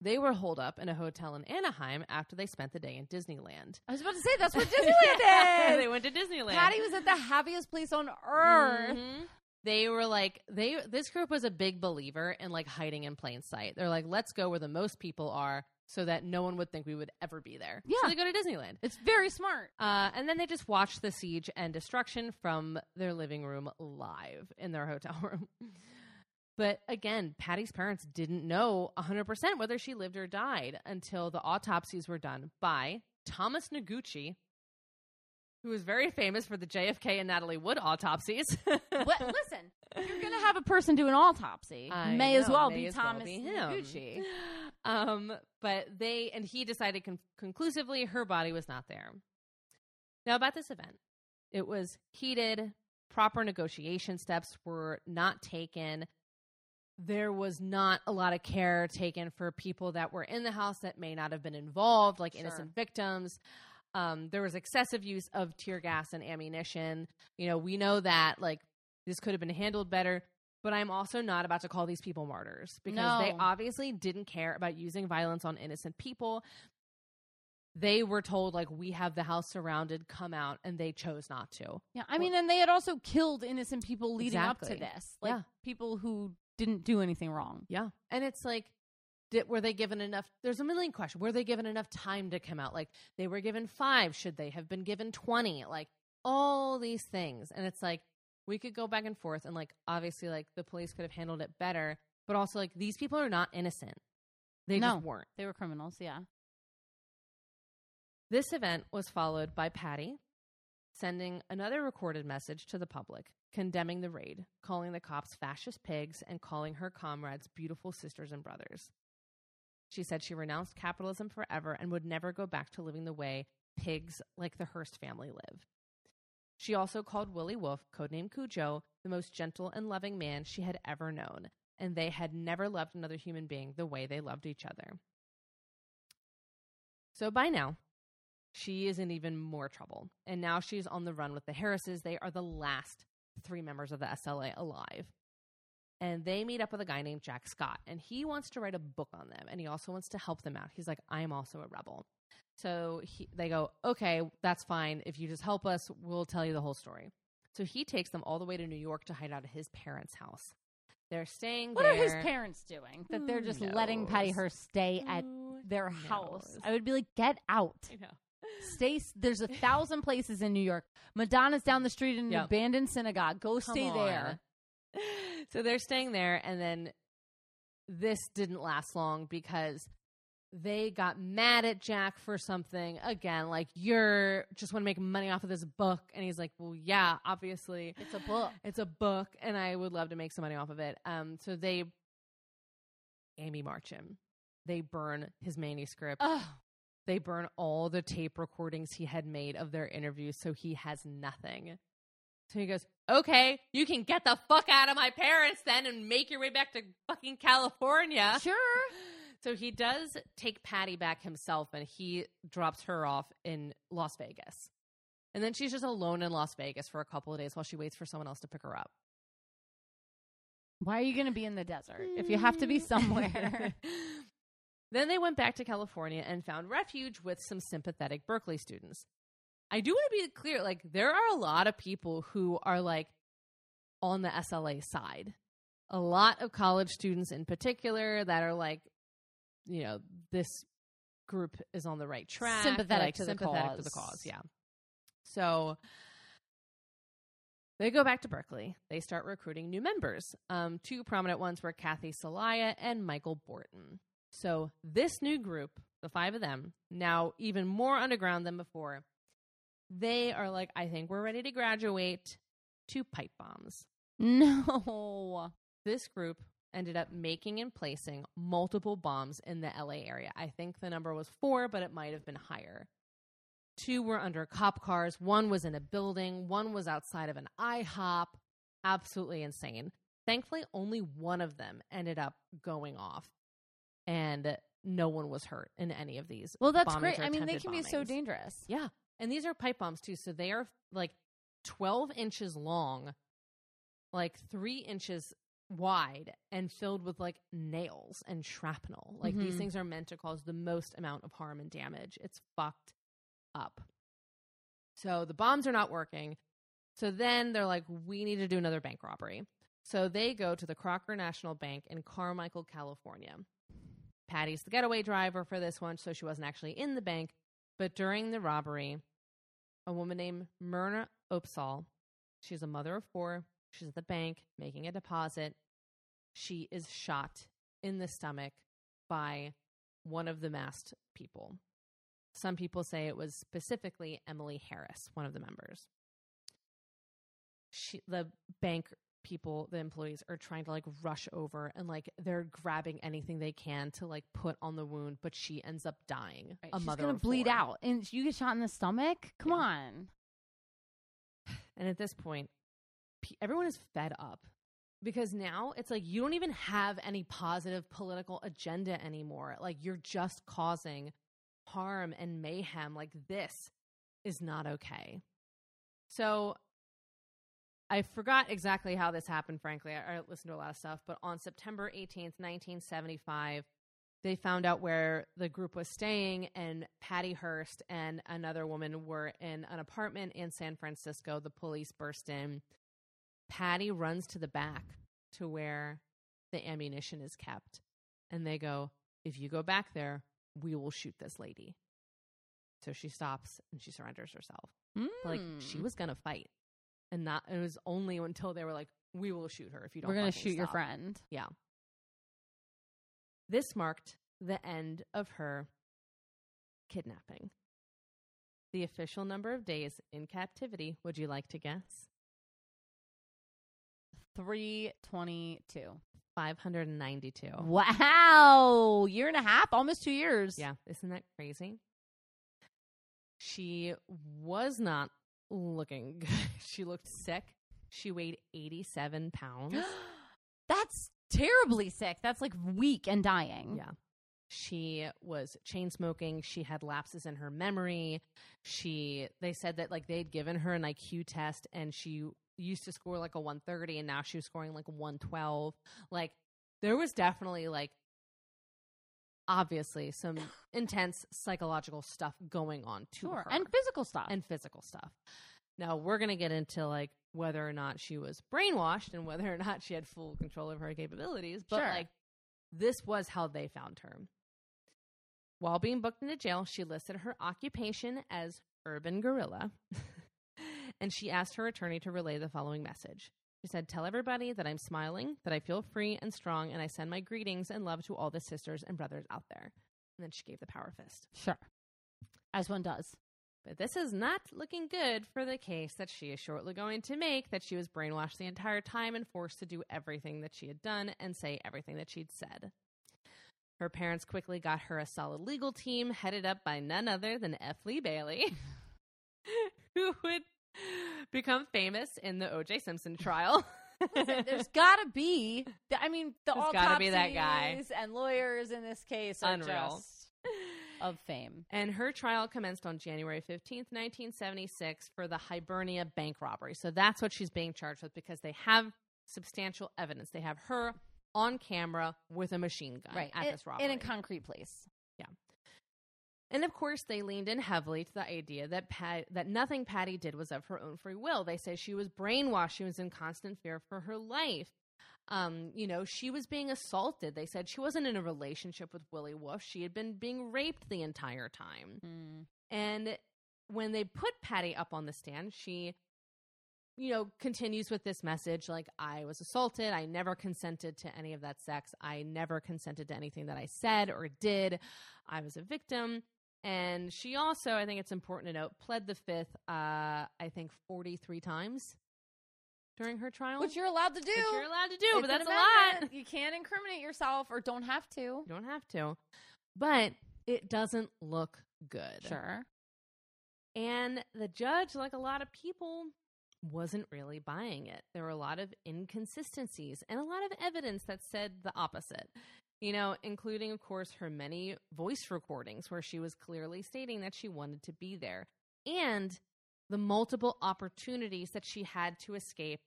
They were holed up in a hotel in Anaheim after they spent the day in Disneyland. I was about to say that's what (laughs) Disneyland they is. went to Disneyland. Patty was at the happiest place on earth. Mhm. They were like they this group was a big believer in like hiding in plain sight. They're like, let's go where the most people are so that no one would think we would ever be there. Yeah. So they go to Disneyland. It's very smart. Uh, and then they just watch the siege and destruction from their living room live in their hotel (laughs) room. But again, Patty's parents didn't know 100% whether she lived or died until the autopsies were done by Thomas Noguchi, who was very famous for the JFK and Natalie Wood autopsies. (laughs) What, listen, you're gonna have a person do an autopsy, I may as well may be as well Thomas be him. Noguchi. (laughs) Um, but they and he decided con- conclusively her body was not there. Now about this event, it was heated. Proper negotiation steps were not taken. There was not a lot of care taken for people that were in the house that may not have been involved, like Sure. innocent victims. Um, there was excessive use of tear gas and ammunition. You know, we know that like this could have been handled better, but I'm also not about to call these people martyrs because they obviously didn't care about using violence on innocent people. They were told like we have the house surrounded, come out, and they chose not to. Yeah, I mean, and they had also killed innocent people leading up to this, like Yeah. people who didn't do anything wrong. Yeah. And it's like, did, were they given enough? There's a million questions. Were they given enough time to come out? Like, they were given five. Should they have been given 20? Like, all these things. And it's like, we could go back and forth. And, like, obviously, like, the police could have handled it better. But also, like, these people are not innocent. They No. just weren't. They were criminals. Yeah. This event was followed by Patty sending another recorded message to the public condemning the raid, calling the cops fascist pigs, and calling her comrades beautiful sisters and brothers. She said she renounced capitalism forever and would never go back to living the way pigs like the Hearst family live. She also called Willie Wolfe, codenamed Cujo, the most gentle and loving man she had ever known, and they had never loved another human being the way they loved each other. So by now, she is in even more trouble. And now she's on the run with the Harrises. They are the last three members of the SLA alive. And they meet up with a guy named Jack Scott, and he wants to write a book on them, and he also wants to help them out. He's like, I am also a rebel. So he, they go, okay, that's fine. If you just help us, we'll tell you the whole story. So he takes them all the way to New York to hide out at his parents' house. They're staying What there. are his parents doing that they're Who just letting Patty knows? Hearst stay at Who their house? I would be like, get out. Stay. There's a thousand places in New York. Madonna's down the street in an Yep. abandoned synagogue. Go Come stay on. there. (laughs) So they're staying there, and then this didn't last long because they got mad at Jack for something again. Like you're just want to make money off of this book, and he's like, "Well, yeah, obviously, It's a book. (laughs) it's a book, and I would love to make some money off of it." Um, so they, Amy March him. They burn his manuscript. Ugh. They burn all the tape recordings he had made of their interviews, so he has nothing. So he goes, Okay, you can get the fuck out of my parents then and make your way back to fucking California. Sure. (laughs) So he does take Patty back himself and he drops her off in Las Vegas. And then she's just alone in Las Vegas for a couple of days while she waits for someone else to pick her up. Why are you going to be in the desert if you have to be hmm. (laughs) somewhere? then they went back to California and found refuge with some sympathetic Berkeley students. I do want to be clear like, there are a lot of people who are like on the SLA side. A lot of college students in particular that are like, you know, this group is on the right track. Sympathetic like, to the sympathetic to the cause. cause. Yeah. So They go back to Berkeley. They start recruiting new members. Um, two prominent ones were Kathy Soliah and Michael Bortin. So this new group, the five of them, now even more underground than before, they are like, I think we're ready to graduate to pipe bombs. No. This group ended up making and placing multiple bombs in the LA area. I think the number was four, but it might have been higher. Two were under cop cars, one was in a building, one was outside of an IHOP. Absolutely insane. Thankfully, only one of them ended up going off, and no one was hurt in any of these. Well, that's great. I mean, they can be so dangerous. Yeah. And these are pipe bombs too. So they are like 12 inches long, like three inches wide, and filled with like nails and shrapnel. Like these Mhm. things are meant to cause the most amount of harm and damage. It's fucked up. So the bombs are not working. So then they're like, we need to do another bank robbery. So they go to the Crocker National Bank in Carmichael, California. Patty's the getaway driver for this one, so she wasn't actually in the bank. But during the robbery, a woman named Myrna Opsahl, she's a mother of four, she's at the bank making a deposit. She is shot in the stomach by one of the masked people. Some people say it was specifically Emily Harris, one of the members. She, the bank people, the employees are trying to like rush over and like they're grabbing anything they can to like put on the wound, but she ends up dying. Right, A She's mother gonna bleed four. out, and you get shot in the stomach. Come Yeah. on. And at this point, everyone is fed up because now it's like you don't even have any positive political agenda anymore. Like you're just causing harm and mayhem. Like this is not okay. So I forgot exactly how this happened, frankly. I, I listened to a lot of stuff, but on September 18th, 1975, they found out where the group was staying, and Patty Hearst and another woman were in an apartment in San Francisco. The police burst in. Patty runs to the back to where the ammunition is kept, and they go, If you go back there, we will shoot this lady. So she stops and she surrenders herself. Like she Mm. was gonna fight, and that It was only until they were like, "We will shoot her if you don't." We're gonna shoot your friend. Yeah. This marked the end of her kidnapping. The official number of days in captivity, would you like to guess? Three twenty-two. 592. Wow, year and a half, almost two years. Yeah, isn't that crazy? She was not looking (laughs) good. She looked sick. She weighed 87 pounds. (gasps) That's terribly sick. That's like weak and dying. Yeah. She was chain smoking. She had lapses in her memory. She they said that like they'd given her an IQ test and she used to score like a 130 and now she was scoring like 112. Like there was definitely like obviously some intense psychological stuff going on to Sure. her And physical stuff. and physical stuff. Now we're gonna get into like whether or not she was brainwashed and whether or not she had full control of her capabilities. But Sure. like this was how they found her. While being booked into jail, she listed her occupation as urban guerrilla. (laughs) and she asked her attorney to relay the following message. She said, Tell everybody that I'm smiling, that I feel free and strong, and I send my greetings and love to all the sisters and brothers out there. And then she gave the power fist. sure. As one does. But this is not looking good for the case that she is shortly going to make that she was brainwashed the entire time and forced to do everything that she had done and say everything that she'd said. Her parents quickly got her a solid legal team headed up by none other than F. Lee Bailey, (laughs) who would become famous in the O.J. Simpson trial. There's (laughs) gotta be. I mean, the There's gotta be that guy. and lawyers in this case are Unreal. just (laughs) of fame. And her trial commenced on January 15th, 1976, for the Hibernia bank robbery. So that's what she's being charged with because they have substantial evidence. They have her on camera with a machine gun right. at in, this robbery. in a concrete place. And of course, they leaned in heavily to the idea that Pat, that nothing Patty did was of her own free will. They say she was brainwashed. She was in constant fear for her life. Um, you know, she was being assaulted. They said she wasn't in a relationship with Willie Wolfe. She had been being raped the entire time. And when they put Patty up on the stand, she you know, continues with this message like, I was assaulted. I never consented to any of that sex. I never consented to anything that I said or did. I was a victim. And she also, I think it's important to note, pled the fifth, uh, I think, 43 times during her trial. Which you're allowed to do. Which you're allowed to do, It's but that's a lot. (laughs) You can't incriminate yourself or don't have to. You don't have to. But it doesn't look good. Sure. And the judge, like a lot of people, wasn't really buying it. There were a lot of inconsistencies and a lot of evidence that said the opposite. You know, including, of course, her many voice recordings where she was clearly stating that she wanted to be there and the multiple opportunities that she had to escape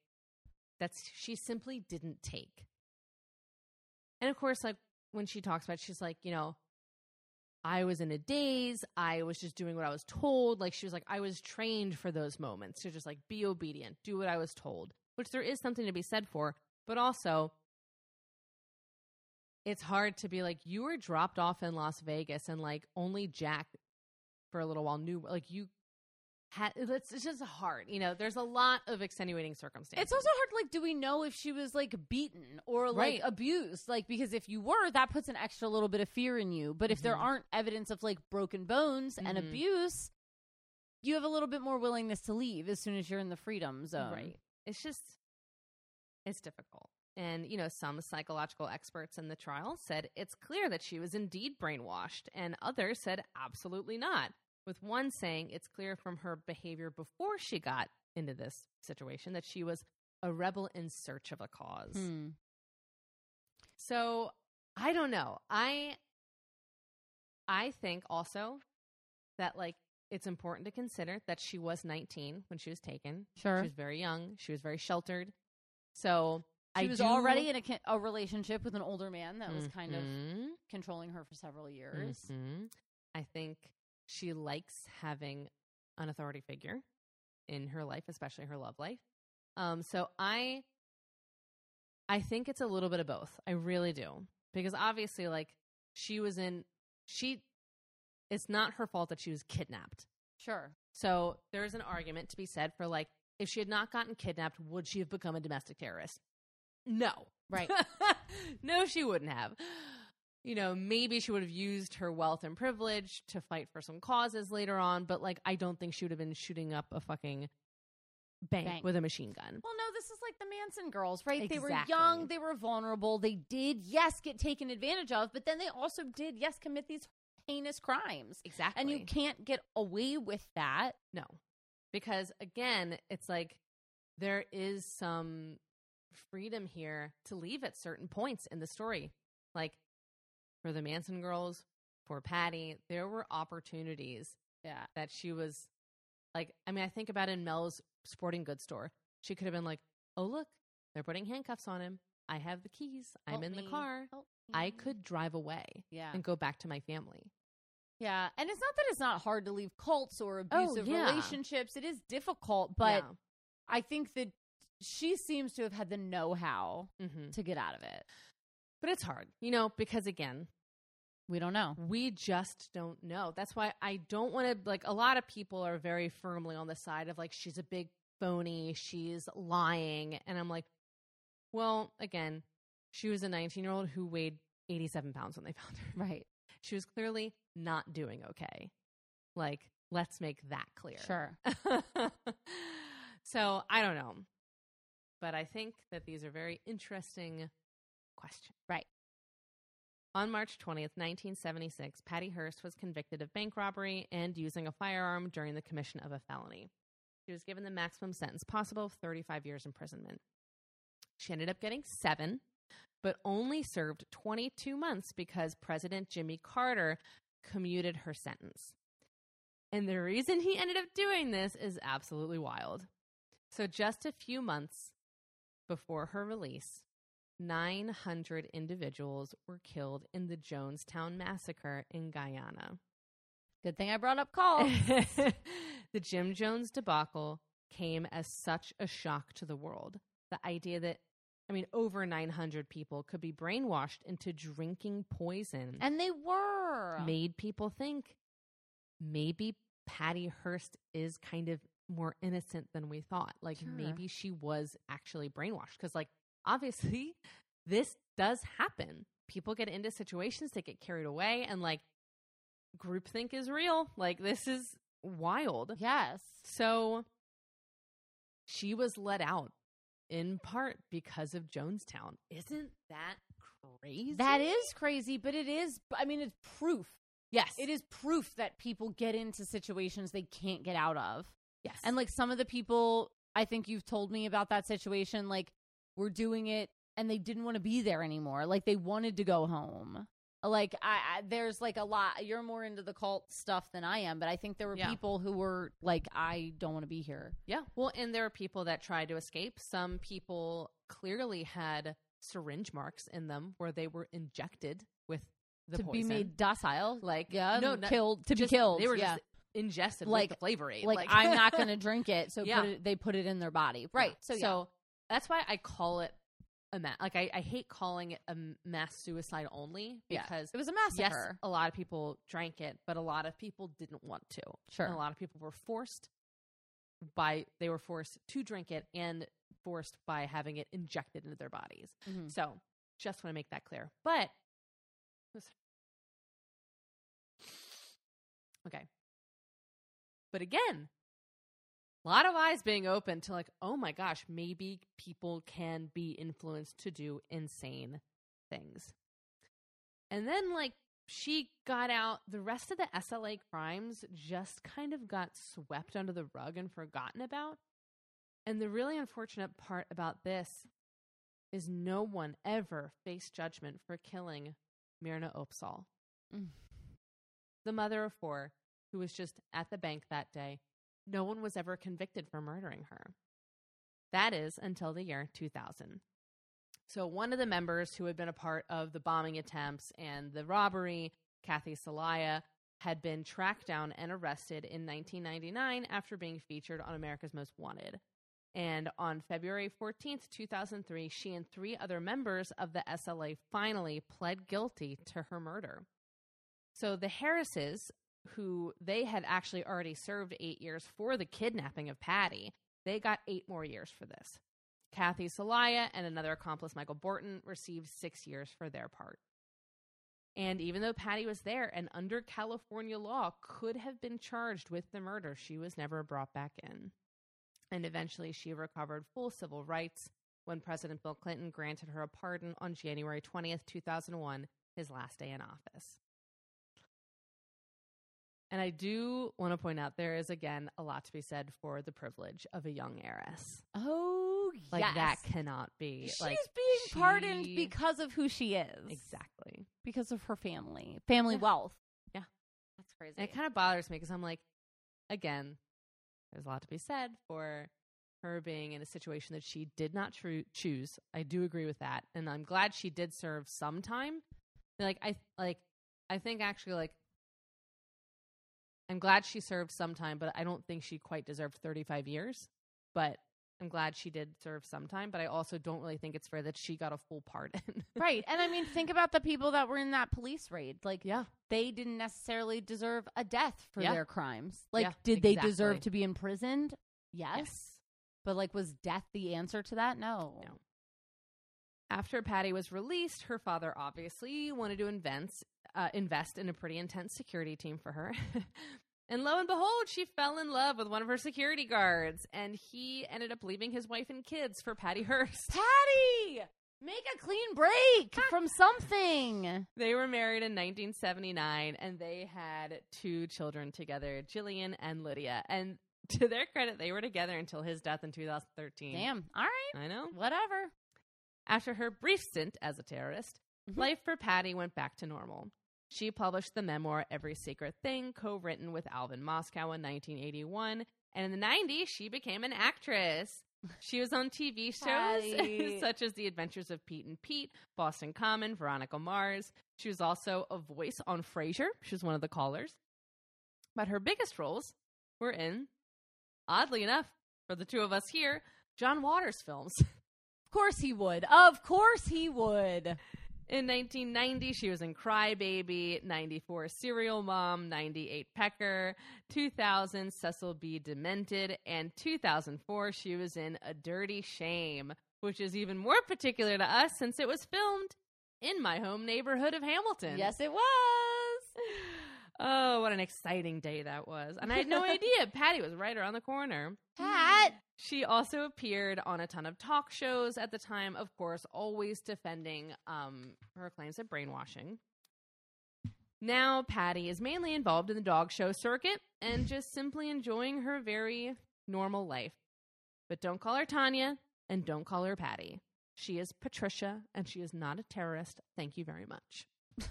that she simply didn't take. And of course, like when she talks about, it, she's like, you know, I was in a daze. I was just doing what I was told. Like she was like, I was trained for those moments to just like be obedient, do what I was told, which there is something to be said for. But also, it's hard to be like, you were dropped off in Las Vegas and like only Jack for a little while knew, like you had, it's, it's just hard. You know, there's a lot of extenuating circumstances. It's also hard. Like, do we know if she was like beaten or like Right. abused? Like, because if you were, that puts an extra little bit of fear in you. But if there Mhm. aren't evidence of like broken bones and Mhm. abuse, you have a little bit more willingness to leave as soon as you're in the freedom zone. Right. It's just, it's difficult. And, you know, some psychological experts in the trial said it's clear that she was indeed brainwashed, and others said absolutely not. With one saying it's clear from her behavior before she got into this situation that she was a rebel in search of a cause. Hmm. So I don't know. I I think also that like it's important to consider that she was 19 when she was taken. Sure. She was very young. She was very sheltered. So She I was do- already in a, a relationship with an older man that was kind of Mhm, controlling her for several years. mhm. I think she likes having an authority figure in her life, especially her love life. Um, so I, I think it's a little bit of both. I really do because obviously, like she was in, she, it's not her fault that she was kidnapped. Sure. So there's an argument to be said for like, if she had not gotten kidnapped, would she have become a domestic terrorist? No. Right. (laughs) no, she wouldn't have. You know, maybe she would have used her wealth and privilege to fight for some causes later on, but like, I don't think she would have been shooting up a fucking bank, Bank. with a machine gun. Well, no, this is like the Manson girls, right? They were young, they were vulnerable, they did, yes, get taken advantage of, but then they also did, yes, commit these heinous crimes. Exactly. And you can't get away with that. No. Because again, it's like there is some freedom here to leave at certain points in the story. Like for the Manson girls, for Patty, there were opportunities Yeah. that she was like, I mean, I think about in Mel's sporting goods store. She could have been like, oh, look, they're putting handcuffs on him. I have the keys. I'm in the car. I could drive away Yeah. and go back to my family. Yeah. And it's not that it's not hard to leave cults or Oh, abusive yeah. relationships. It is difficult, but Yeah. I think that she seems to have had the know how hmm to get out of it. But it's hard, you know, because again, We don't know. we just don't know. That's why I don't want to like a lot of people are very firmly on the side of like she's a big phony, she's lying, and I'm like, well, again, she was a 19 year old who weighed 87 pounds when they found her. Right. She was clearly not doing okay. Like, let's make that clear. Sure. (laughs) so I don't know, but I think that these are very interesting questions. Right. On March 20th, 1976, Patty Hearst was convicted of bank robbery and using a firearm during the commission of a felony. She was given the maximum sentence possible of 35 years imprisonment. She ended up getting seven, but only served 22 months because President Jimmy Carter commuted her sentence. And the reason he ended up doing this is absolutely wild. So, just a few months before her release, 900 individuals were killed in the Jonestown massacre in Guyana. Good thing I brought up call. (laughs) the Jim Jones debacle came as such a shock to the world. The idea that, I mean, over 900 people could be brainwashed into drinking poison and they were. made people think maybe Patty Hearst is kind of more innocent than we thought. Like Sure. maybe she was actually brainwashed because, like, obviously, (laughs) this does happen. People get into situations, they get carried away, and like, groupthink is real. Like, this is wild. Yes. So she was let out in part because of Jonestown. Isn't that crazy? That is crazy, but it is I mean it's proof. yes. It is proof that people get into situations they can't get out of. Yes. And like some of the people I think you've told me about that situation like were doing it and they didn't want to be there anymore. Like they wanted to go home. Like I, I there's like a lot you're more into the cult stuff than I am, but I think there were Yeah. people who were like I don't want to be here. Yeah. Well, and there are people that tried to escape. Some people clearly had syringe marks in them where they were injected with the to poison. be made docile. like yeah, no, not- killed to just- be killed. They were yeah. just ingested Like- the flavor aid. like, I'm (laughs) not going to drink it, so Yeah. put it, they put it in their body. Right. So, yeah. that's why I call it a mass. Like I, I hate calling it a mass suicide only Yeah. because it was a massacre. yes, a lot of people drank it, but a lot of people didn't want to. Sure. And a lot of people were forced by they were forced to drink it and forced by having it injected into their bodies. Mhm. So just want to make that clear. But okay. But again, a lot of eyes being open to like, oh my gosh, maybe people can be influenced to do insane things. And then like she got out, the rest of the SLA crimes just kind of got swept under the rug and forgotten about. And the really unfortunate part about this is no one ever faced judgment for killing Myrna Opsahl, Mm. the mother of four, who was just at the bank that day. No one was ever convicted for murdering her. That is until the year 2000. So, one of the members who had been a part of the bombing attempts and the robbery, Kathy Soliah, had been tracked down and arrested in 1999 after being featured on America's Most Wanted. And on February 14th, 2003, she and three other members of the SLA finally pled guilty to her murder. So the Harrises, who they had actually already served eight years for the kidnapping of Patty, they got eight more years for this. Kathy Soliah and another accomplice, Michael Bortin, received six years for their part. And even though Patty was there and under California law could have been charged with the murder, she was never brought back in. And eventually she recovered full civil rights when President Bill Clinton granted her a pardon on January 20th, 2001, his last day in office. And I do want to point out there is again a lot to be said for the privilege of a young heiress. Oh, Like yes. that cannot be She's like being pardoned because of who she is. exactly. Because of her family, family Yeah. wealth. Yeah. That's crazy. And it kind of bothers me because I'm like, again, there's a lot to be said for her being in a situation that she did not tru- choose. I do agree with that, and I'm glad she did serve some time. Like I like, I think actually like. I'm glad she served some time, but I don't think she quite deserved 35 years. But I'm glad she did serve some time. But I also don't really think it's fair that she got a full pardon. (laughs) right. And I mean, think about the people that were in that police raid. Like, yeah. they didn't necessarily deserve a death for Yeah. their crimes. Like, Yeah, did they deserve to be imprisoned? Yes. Yes. But, like, was death the answer to that? No. No. After Patty was released, her father obviously wanted to invest, uh, invest in a pretty intense security team for her. (laughs) and lo and behold, she fell in love with one of her security guards, and he ended up leaving his wife and kids for Patty Hearst. (laughs) Patty! Make a clean break from something. They were married in 1979, and they had two children together, Jillian and Lydia. And (laughs) to their credit, they were together until his death in 2013. Damn. All right. I know. Whatever. After her brief stint as a terrorist, Mhm. life for Patty went back to normal. She published the memoir Every Secret Thing, co written with Alvin Moscow in 1981. And in the 90s, she became an actress. She was on TV shows (laughs) such as The Adventures of Pete and Pete, Boston Common, Veronica Mars. She was also a voice on Frasier. She was one of the callers. But her biggest roles were in, oddly enough, for the two of us here, John Waters films. (laughs) Of course he would. Of course he would. In 1990, she was in Cry Baby, 94 Serial Mom, 98 Pecker, 2000 Cecil B. Demented, and 2004 she was in A Dirty Shame, which is even more particular to us since it was filmed in my home neighborhood of Hamilton. Yes, it was. (laughs) Oh, what an exciting day that was. And I had no (laughs) idea Patty was right around the corner. Pat. She also appeared on a ton of talk shows at the time, of course, always defending um, her claims of brainwashing. Now, Patty is mainly involved in the dog show circuit and just simply enjoying her very normal life. But don't call her Tonya and don't call her Patty. She is Patricia and she is not a terrorist. Thank you very much. (laughs)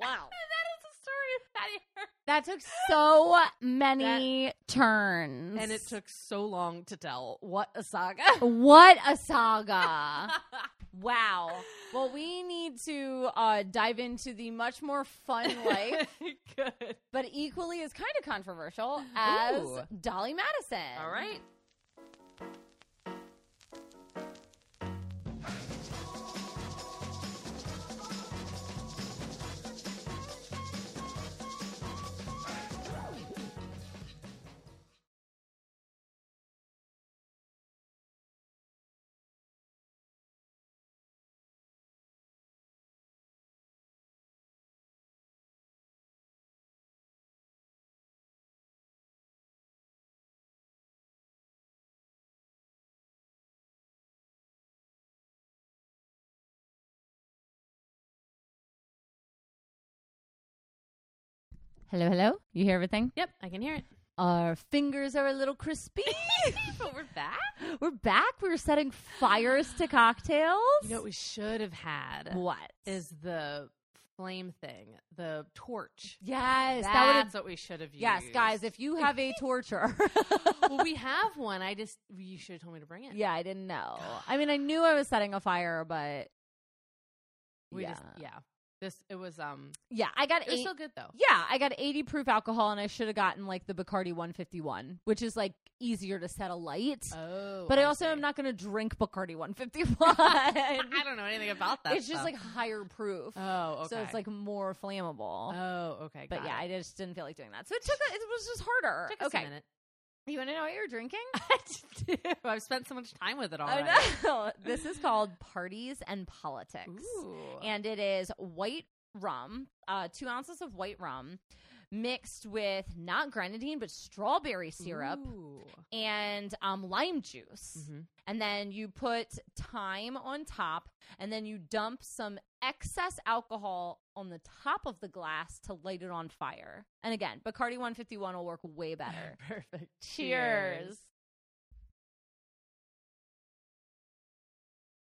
Wow. that is the story of Patty Hearst. That took so (laughs) many turns. And it took so long to tell. What a saga. (laughs) What a saga. (laughs) wow. Well, we need to uh, dive into the much more fun life, but equally as kind of controversial as Ooh. Dolley Madison. All right. Hello, hello. You hear everything? Yep, I can hear it. Our fingers are a little crispy. (laughs) but we're back. We're back. We were setting fires to cocktails. You know what we should have had what? is the flame thing, the torch. yes, That's that would what we should have used. Yes, guys, if you have a (laughs) torture. well, we (laughs) have one. I just you should have told me to bring it. yeah, I didn't know. (sighs) I mean, I knew I was setting a fire, but we yeah, just yeah. This it was um. yeah, I got It was eight. still good though. yeah, I got 80 proof alcohol, and I should have gotten like the Bacardi 151, which is like easier to set a light. Oh, but I also am not going to drink Bacardi (laughs) 151. I don't know anything about that. it's just like higher proof. oh, okay. So it's like more flammable. oh, okay. but yeah, it. I just didn't feel like doing that. So it took a, it was just harder. Okay. You want to know what you're drinking? (laughs) I do. I've spent so much time with it already. I know. (laughs) this is called Parties and Politics. Ooh. And it is white rum, uh, two ounces of white rum mixed with not grenadine, but strawberry syrup Ooh. and um, lime juice. Mhm. And then you put thyme on top, and then you dump some excess alcohol on the top of the glass to light it on fire. And again, Bacardi 151 will work way better. (laughs) Perfect. Cheers.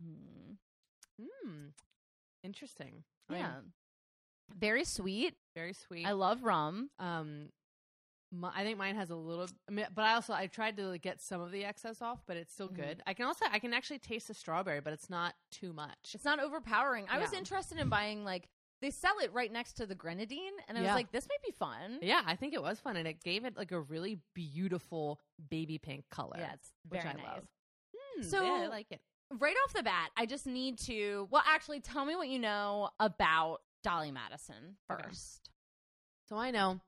Mm, Hmm. Interesting. Yeah. Very sweet. Very sweet. I love rum. um, my, I think mine has a little, I mean, but I also I tried to like, get some of the excess off, but it's still Mhm. good. I can also I can actually taste the strawberry, but it's not too much. It's not overpowering. I was Yeah. interested in buying like they sell it right next to the grenadine, and I was like, this might be fun. Yeah, I think it was fun, and it gave it like a really beautiful baby pink color. Yeah, it's which very I nice. love. Hmm, So- yeah, I like it. Right off the bat, I just need to. Well, actually, tell me what you know about Dolley Madison Okay. first. So I know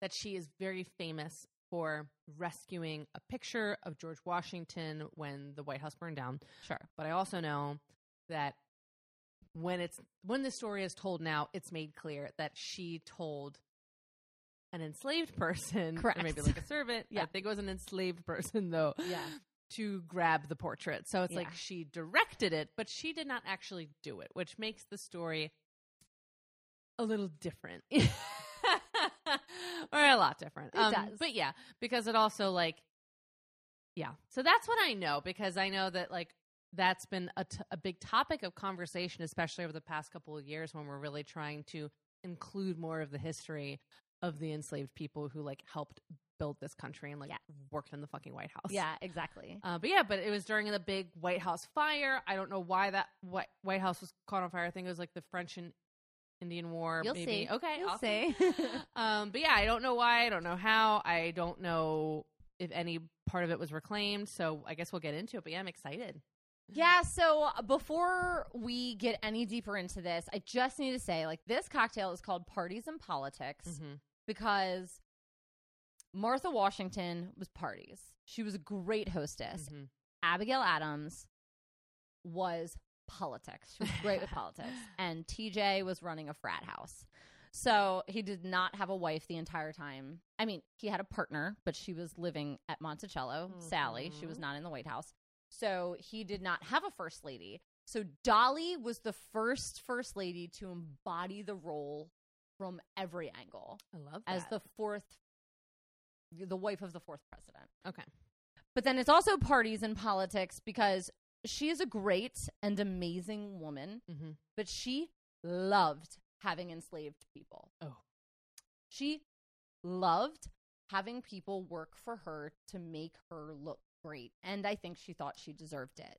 that she is very famous for rescuing a picture of George Washington when the White House burned down. Sure. But I also know that when it's when the story is told now, it's made clear that she told an enslaved person, Correct. or maybe like a servant. (laughs) Yeah. I think it was an enslaved person though. Yeah. To grab the portrait. So it's Yeah. like she directed it, but she did not actually do it, which makes the story a little different. (laughs) or a lot different. It Um, does. But yeah, because it also like yeah. So that's what I know because I know that like that's been a, t- a big topic of conversation especially over the past couple of years when we're really trying to include more of the history of the enslaved people who like helped build this country and like Yeah. worked in the fucking White House. Yeah, exactly. Uh, but yeah, but it was during the big White House fire. I don't know why that White, White House was caught on fire. I think it was like the French and Indian War. You'll maybe. see. Okay, You'll I'll see. (laughs) um, but yeah, I don't know why. I don't know how. I don't know if any part of it was reclaimed. So I guess we'll get into it. But yeah, I'm excited. Yeah, so before we get any deeper into this, I just need to say like this cocktail is called Parties and Politics Mm-hmm. because Martha Washington was parties. She was a great hostess. Mm-hmm. Abigail Adams was politics. She was great with politics. (laughs) And TJ was running a frat house. So he did not have a wife the entire time. I mean, he had a partner, but she was living at Monticello, Sally. She was Mhm. not in the White House. So he did not have a first lady. So Dolley was the first first lady to embody the role from every angle I love as the fourth, the wife of the fourth president. okay. But then it's also parties and politics because she is a great and amazing woman, Mm-hmm. but she loved having enslaved people. Oh. She loved having people work for her to make her look great. And I think she thought she deserved it.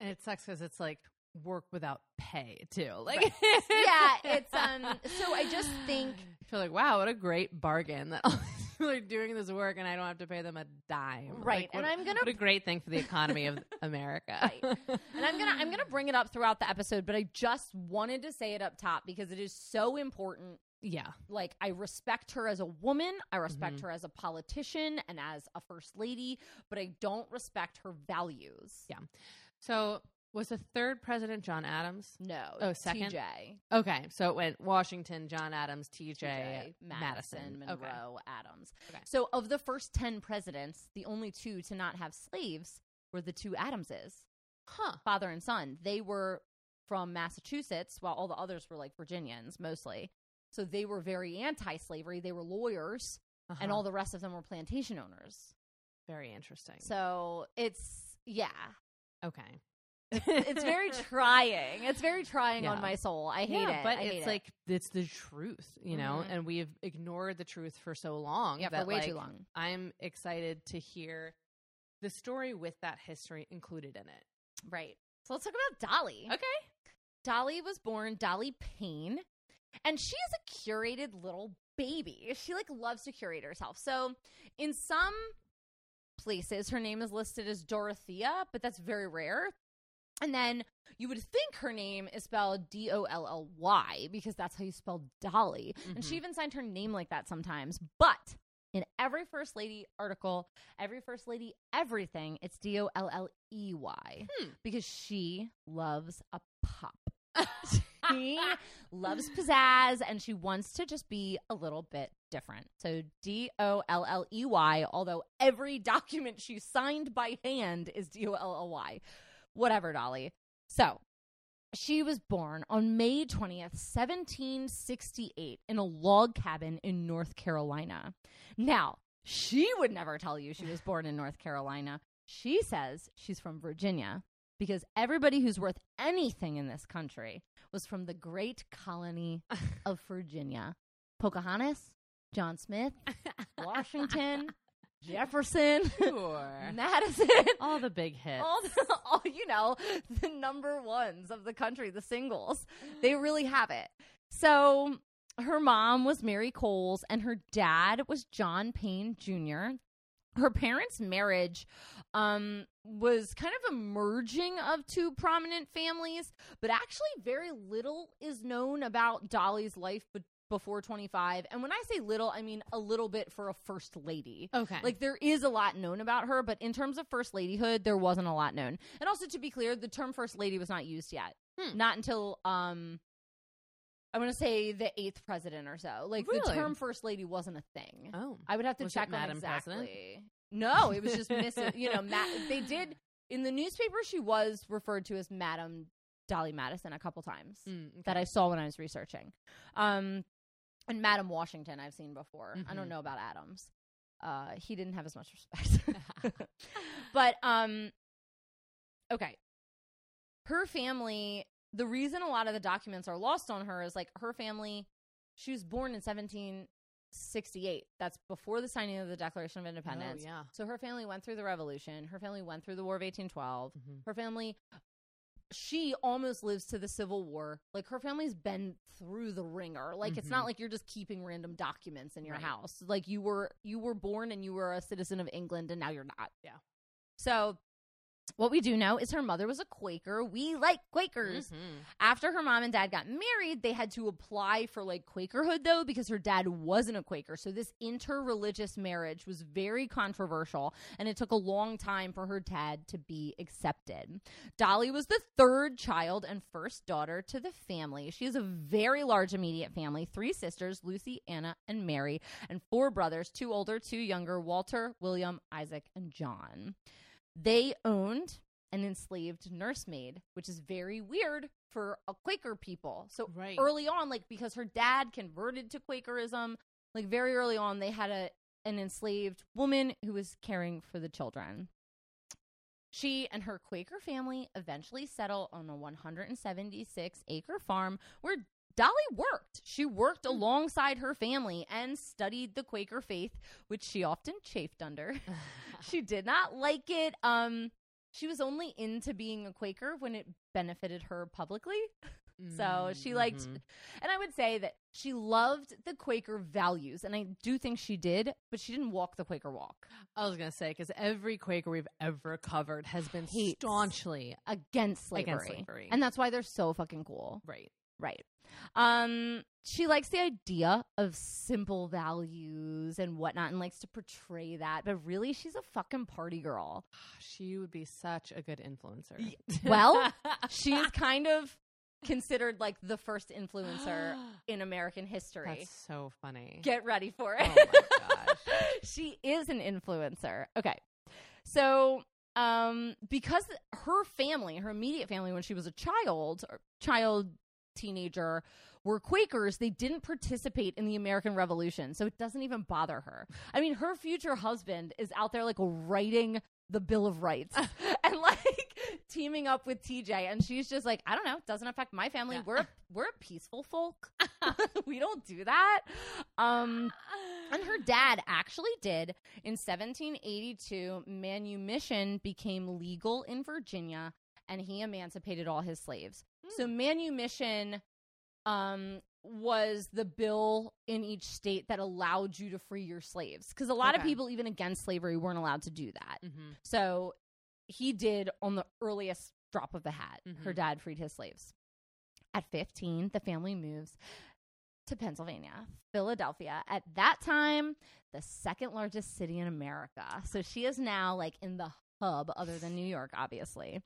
And it sucks because it's like work without pay too. Like, Right. (laughs) yeah, it's um so I just think I feel like wow, what a great bargain that (laughs) (laughs) (laughs) people are doing this work and I don't have to pay them a dime. Right, Like, and what- I'm gonna- what a great thing for the economy of (laughs) America. Right. and I'm gonna I'm (laughs) gonna bring it up throughout the episode, but I just wanted to say it up top because it is so important yeah, like I respect her as a woman, I respect Mhm. her as a politician and as a first lady, but I don't respect her values. Yeah. So was the third president John Adams? No. Oh, second? TJ, Okay, so it went Washington, John Adams, TJ, TJ, Madison, Madison, Okay. Monroe, Adams. Okay. So of the first 10 presidents, the only two to not have slaves were the two Adamses, Huh. father and son. They were from Massachusetts, while all the others were like Virginians mostly. So they were very anti-slavery. They were lawyers, and Uh-huh. all the rest of them were plantation owners. very interesting. So it's yeah, okay. It's very (laughs) trying. It's very trying Yeah. on my soul. I hate yeah, it. but I hate it's it. like it's the truth, you know, Mhm. and we've ignored the truth for so long. yeah, for that, way too long. I'm excited to hear the story with that history included in it. Right. So let's talk about Dolley. Okay. Dolley was born Dolley Payne, and she is a curated little baby. She like loves to curate herself. So in some places, her name is listed as Dorothea, but that's very rare. And then you would think her name is spelled D O L L Y because that's how you spell Dolly. And she Mhm. even signed her name like that sometimes. But in every First Lady article, every First Lady everything, it's D O L L E Y Hmm. because she loves a pop. (laughs) she loves pizzazz and she wants to just be a little bit different. So D O L L E Y, although every document she signed by hand is D O L L Y. Whatever, Dolley. So she was born on May 20th, 1768, in a log cabin in North Carolina. Now, she would never tell you she was born in North Carolina. She says she's from Virginia because everybody who's worth anything in this country was from the great colony (laughs) of Virginia. Pocahontas, John Smith, (laughs) Washington, Jefferson, (laughs) Sure. Madison. All the big hits. All, the, (laughs) all you know, the number ones of the country, the singles. They really have it. So her mom was Mary Coles and her dad was John Payne Jr. Her parents' marriage um, was kind of a merging of two prominent families, but actually, very little is known about Dolley's life be- before 25. And when I say little, I mean a little bit for a first lady. okay. Like there is a lot known about her, but in terms of first ladyhood, there wasn't a lot known. And also to be clear, the term first lady was not used yet. Hmm. Not until um I want to say the eighth president or so. Like the term first lady wasn't a thing. oh. I would have to Was check on exactly. President? No, it was just Miss. (laughs) you know, Ma- they did in the newspaper. She was referred to as Madam Dolley Madison a couple times Mm, okay. that I saw when I was researching. Um, and Madam Washington, I've seen before. I don't Mhm. know about Adams. Uh, he didn't have as much respect. (laughs) but um, okay, her family. The reason a lot of the documents are lost on her is like her family. She was born in 1768. That's before the signing of the Declaration of Independence. Oh, yeah. So her family went through the Revolution. Her family went through the War of 1812 Mhm. her family she almost lives to the civil war like her family's been through the ringer like it's not Mhm. like you're just keeping random documents in your Right. house like you were you were born and you were a citizen of england and now you're not Yeah. so What we do know is her mother was a Quaker. We like Quakers. Mhm. After her mom and dad got married, they had to apply for like Quakerhood though because her dad wasn't a Quaker. So this interreligious marriage was very controversial and it took a long time for her dad to be accepted. Dolley was the third child and first daughter to the family. She has a very large immediate family, three sisters, Lucy, Anna, and Mary, and four brothers, two older, two younger, Walter, William, Isaac, and John. They owned an enslaved nursemaid, which is very weird for a Quaker people. So Right. early on, like because her dad converted to Quakerism, like very early on, they had a an enslaved woman who was caring for the children. She and her Quaker family eventually settle on a 176 acre farm where Dolley worked. She worked alongside her family and studied the Quaker faith, which she often chafed under. (laughs) (laughs) she did not like it. Um, she was only into being a Quaker when it benefited her publicly. So she liked, Mhm. and I would say that she loved the Quaker values, and I do think she did, but she didn't walk the Quaker walk I was gonna say because every Quaker we've ever covered has been Hates. staunchly against slavery. against slavery. And that's why they're so fucking cool. right. Right. Um, she likes the idea of simple values and whatnot and likes to portray that, but really she's a fucking party girl. (sighs) She would be such a good influencer. well, (laughs) She is kind of considered like the first influencer (gasps) in American history. That's so funny. Get ready for it. Oh my gosh. (laughs) she is an influencer. Okay. So, um, because her family, her immediate family, when she was a child, or child, teenager, were Quakers, they didn't participate in the American Revolution. So it doesn't even bother her. I mean, her future husband is out there like writing the Bill of Rights (laughs) (laughs) and like teaming up with TJ. And she's just like, I don't know, doesn't affect my family. Yeah. We're a, we're a peaceful folk. (laughs) we don't do that. Um, and her dad actually did. In 1782, manumission became legal in Virginia and he emancipated all his slaves. So manumission um was the bill in each state that allowed you to free your slaves because a lot of people even against slavery weren't allowed to do that. Mhm. So he did on the earliest drop of the hat. Her Mhm. dad freed his slaves. At 15, the family moves to Pennsylvania, Philadelphia. At that time, the second largest city in America. So she is now like in the hub, other than New York, obviously.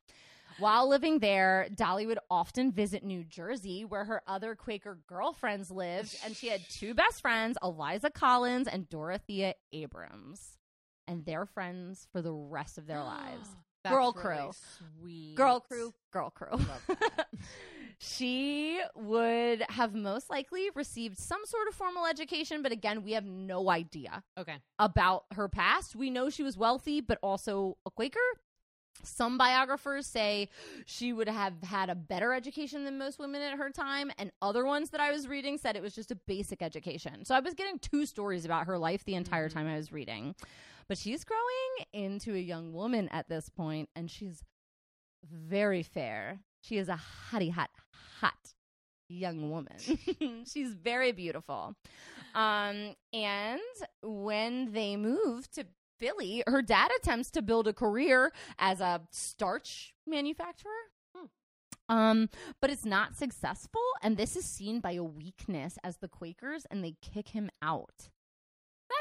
While living there, Dolley would often visit New Jersey, where her other Quaker girlfriends lived, and she had two best friends, Eliza Collins and Dorothea Abrams. And they're friends for the rest of their (gasps) lives. That's Girl really crew. Sweet. Girl crew, girl crew. (laughs) She would have most likely received some sort of formal education, but again, we have no idea Okay. about her past. We know she was wealthy, but also a Quaker. Some biographers say she would have had a better education than most women at her time, and other ones that I was reading said it was just a basic education. So I was getting two stories about her life the entire Mhm. time I was reading. But she's growing into a young woman at this point, and she's very fair. She is a hottie hot, hot young woman. (laughs) she's very beautiful. Um, and when they move to Philly, her dad attempts to build a career as a starch manufacturer. Hmm. Um, but it's not successful, and this is seen by a weakness as the Quakers, and they kick him out.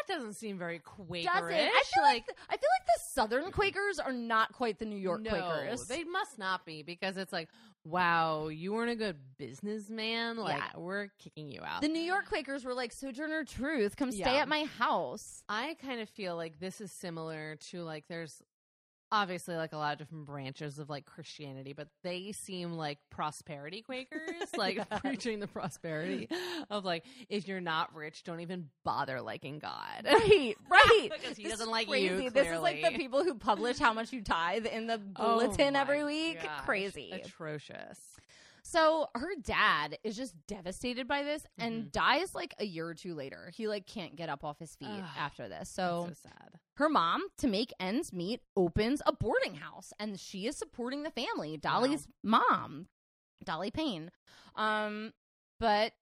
Doesn't seem very Quakerish. Doesn't I feel like, I feel like the Southern Quakers are not quite the New York no, Quakers. they must not be because it's like, wow, you weren't a good businessman. Like, Yeah. we're kicking you out. the New York Quakers were like Sojourner Truth, come stay Yeah. at my house. I kind of feel like this is similar to like there's obviously like a lot of different branches of like Christianity, but they seem like prosperity Quakers, (laughs) like preaching the prosperity of like if you're not rich, don't even bother liking God. Right, (laughs) right. (laughs) Because he This doesn't is like you, crazy. This is like the people who publish how much you tithe in the Oh bulletin my every week. gosh, Crazy. atrocious. So her dad is just devastated by this and Mhm. dies like a year or two later. He like can't get up off his feet Ugh, after this. So, so sad. her mom, to make ends meet, opens a boarding house and she is supporting the family. Dolley's mom, Dolley Payne. Um, but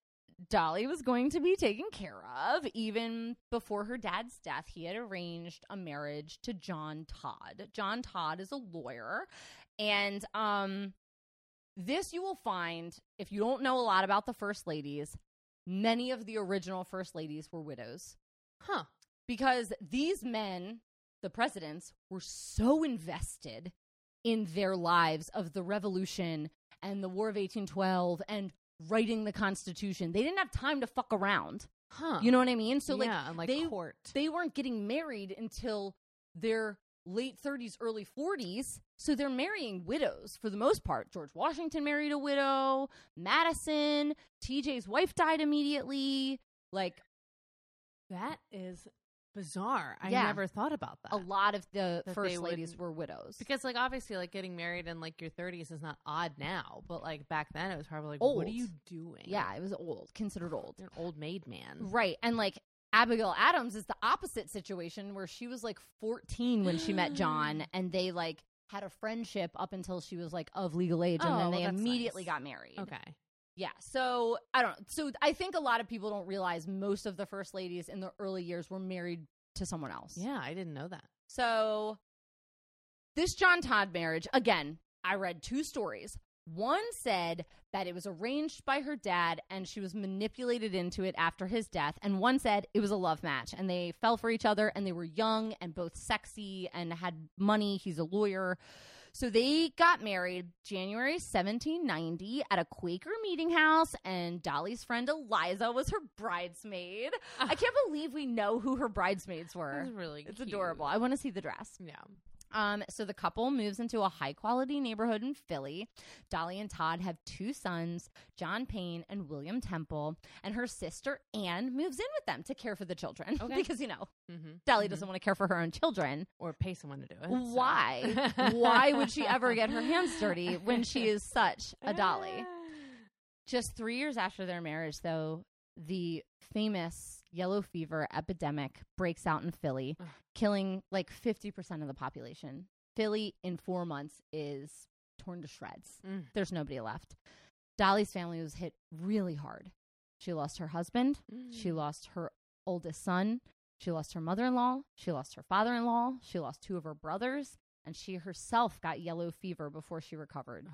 Dolley was going to be taken care of. Even before her dad's death, he had arranged a marriage to John Todd. John Todd is a lawyer. And um, this you will find, if you don't know a lot about the first ladies, many of the original first ladies were widows Huh. because these men, the presidents, were so invested in their lives of the revolution and the War of 1812 and writing the Constitution. They didn't have time to fuck around. Huh. You know what I mean? So like yeah, like they- court. they weren't getting married until their late 30s, early 40s. So they're marrying widows for the most part. George Washington married a widow, Madison, TJ's wife died immediately. Like that is bizarre. I Yeah. never thought about that. a lot of the That first ladies were widows. Because like obviously like getting married in like your 30s is not odd now, but like back then it was probably like what are you doing? yeah, it was old, considered old. You're an old maid man. Right. And like Abigail Adams is the opposite situation where she was like 14 when she met John (gasps) and they like had a friendship up until she was like of legal age and Oh, then well, they that's immediately nice. got married. Okay. Yeah. So I don't know. So I think a lot of people don't realize most of the first ladies in the early years were married to someone else. Yeah, I didn't know that. So this John Todd marriage, again, I read two stories. One said that it was arranged by her dad and she was manipulated into it after his death. And one said it was a love match and they fell for each other and they were young and both sexy and had money. He's a lawyer. So they got married January 1790 at a Quaker meeting house, and Dolley's friend Eliza was her bridesmaid. I ah. can't believe we know who her bridesmaids were. That's really It's cute. adorable. I want to see the dress. Yeah. Um, so the couple moves into a high quality neighborhood in Philly. Dolley and Todd have two sons, John Payne and William Temple, and her sister Anne moves in with them to care for the children (laughs) Okay. because you know Mm-hmm. Dolley doesn't want to care for her own children. or pay someone to do it. so. Why? (laughs) Why would she ever get her hands dirty when she is such a Dolley? (laughs) Just three years after their marriage, though, the famous yellow fever epidemic breaks out in Philly, Ugh. killing like 50% of the population. Philly in four months is torn to shreds. Mm. There's nobody left. Dolley's family was hit really hard. She lost her husband, she Mm. lost her oldest son, she lost her mother in law, she lost her father in law, she lost two of her brothers, and she herself got yellow fever before she recovered.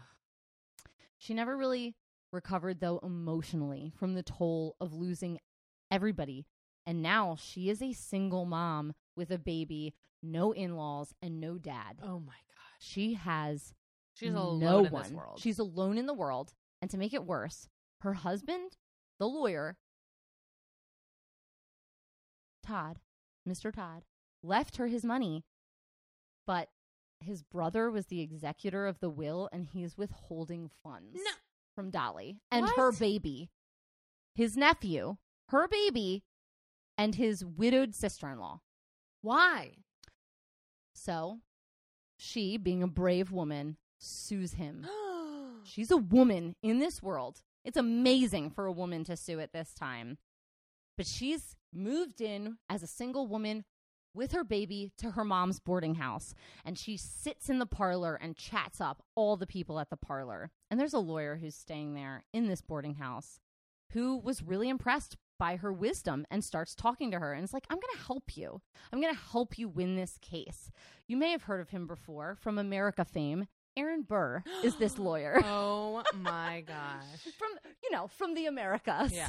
She never really recovered, though, emotionally from the toll of losing everybody. And now she is a single mom with a baby, no in laws, and no dad. Oh my God. She has She's alone no in one. this world. She's alone in the world. And to make it worse, her husband, the lawyer, Todd, Mr. Todd, left her his money, but his brother was the executor of the will and he's withholding funds No. from Dolley and her baby. His nephew, her baby, and his widowed sister in law. Why? So she, being a brave woman, sues him. (gasps) She's a woman in this world. It's amazing for a woman to sue at this time. But she's moved in as a single woman with her baby to her mom's boarding house. And she sits in the parlor and chats up all the people at the parlor. And there's a lawyer who's staying there in this boarding house who was really impressed by her wisdom and starts talking to her and is like, I'm going to help you. I'm going to help you win this case. You may have heard of him before from America fame. Aaron Burr is (gasps) this lawyer oh my (laughs) gosh. from you know from the Americas. Yeah.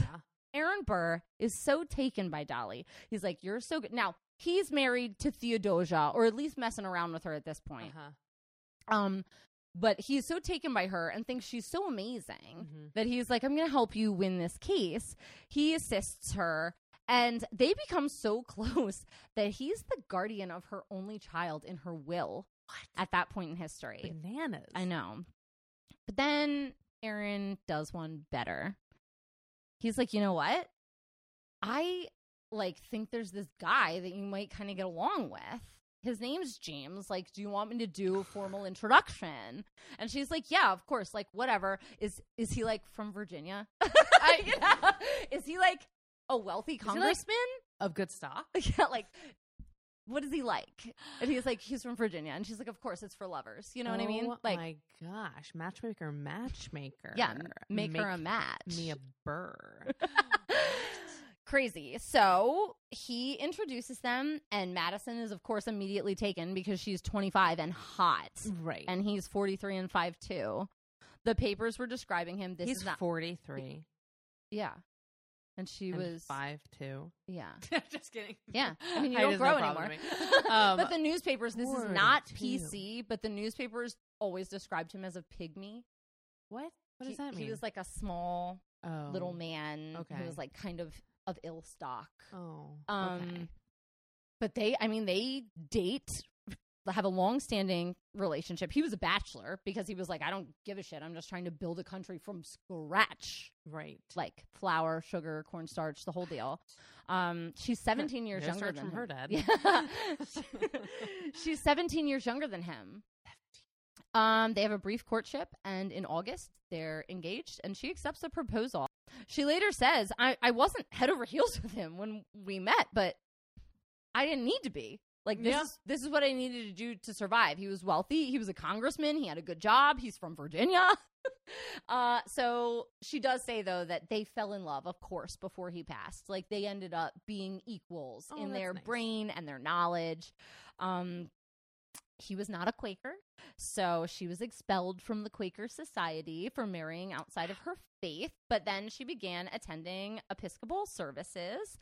Aaron Burr is so taken by Dolley. He's like, "You're so good." Now he's married to Theodosia, or at least messing around with her at this point. Uh-huh. Um, but he's so taken by her and thinks she's so amazing Mhm. that he's like, "I'm going to help you win this case." He assists her. And they become so (laughs) close that he's the guardian of her only child in her will what? at that point in history. Bananas. I know. But then Aaron does one better. He's like, you know what? I like think there's this guy that you might kind of get along with. His name's James. Like, do you want me to do a formal introduction? And she's like, yeah, of course. Like, whatever. Is is he like from Virginia? (laughs) I, (laughs) you know? Is he like a wealthy he, like- congressman? Of good stock. (laughs) yeah, like what is he like? And he's like, he's from Virginia. And she's like, of course, it's for lovers. You know what I mean? Oh Like, my gosh, matchmaker, matchmaker. yeah, m- make, her a match. me a burr. Crazy. So he introduces them, and Madison is, of course, immediately taken because she's 25 and hot, Right. and he's 43 and 5'2. The papers were describing him. This he's is not, 43. yeah. And she and was, five two. yeah. (laughs) Just kidding. Yeah. I mean, you (laughs) don't grow no anymore. (laughs) Um, but the newspapers, this is not 42. PC, but the newspapers always described him as a pygmy. what? What does he, that mean? He was like a small oh. little man okay. who was like kind of of ill stock. Oh. Um, okay. but they, I mean, they date, have a long standing relationship. He was a bachelor because he was like, I don't give a shit. I'm just trying to build a country from scratch, Right. like flour, sugar, cornstarch, the whole deal. Um, she's 17 years No younger than from him. her dad. Yeah. (laughs) she's 17 years younger than him. Um, they have a brief courtship, and in August, they're engaged, and she accepts the proposal. She later says, I, I wasn't head over heels (laughs) with him when we met, but I didn't need to be. Like this Yeah. is this is what I needed to do to survive. He was wealthy, he was a congressman, he had a good job, he's from Virginia. (laughs) uh so she does say though that they fell in love, of course, before he passed. Like they ended up being equals Oh, in their nice. brain and their knowledge. Um he was not a Quaker, so she was expelled from the Quaker Society for marrying outside of her faith. But then she began attending Episcopal services.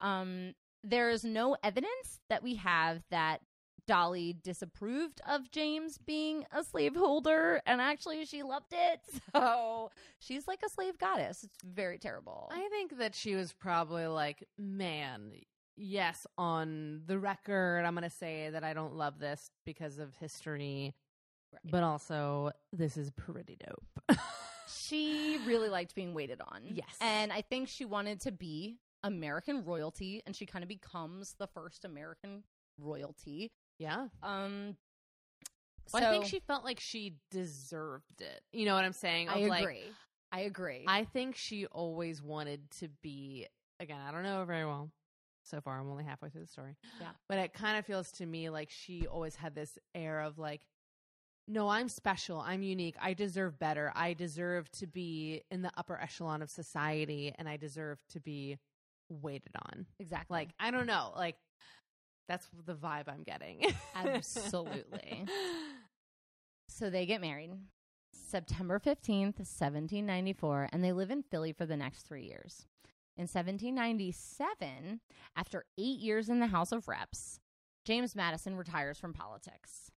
Um, there is no evidence that we have that Dolley disapproved of James being a slaveholder, and actually she loved it. (laughs) So she's like a slave goddess. It's very terrible. I think that she was probably like, man, yes, on the record, I'm going to say that I don't love this because of history, Right. but also this is pretty dope. (laughs) she really liked being waited on. Yes. And I think she wanted to be American royalty and she kind of becomes the first American royalty. yeah. Um Well, I think she felt like she deserved it. You know what I'm saying? I Of, like, agree. I agree. I think she always wanted to be again, I don't know her very well. So far, I'm only halfway through the story. Yeah. But it kind of feels to me like she always had this air of like, no, I'm special. I'm unique. I deserve better. I deserve to be in the upper echelon of society and I deserve to be waited on. exactly. Like, I don't know. Like, that's the vibe I'm getting. Absolutely. (laughs) So they get married September 15th, 1794, and they live in Philly for the next three years. In 1797, after eight years in the House of Reps, James Madison retires from politics.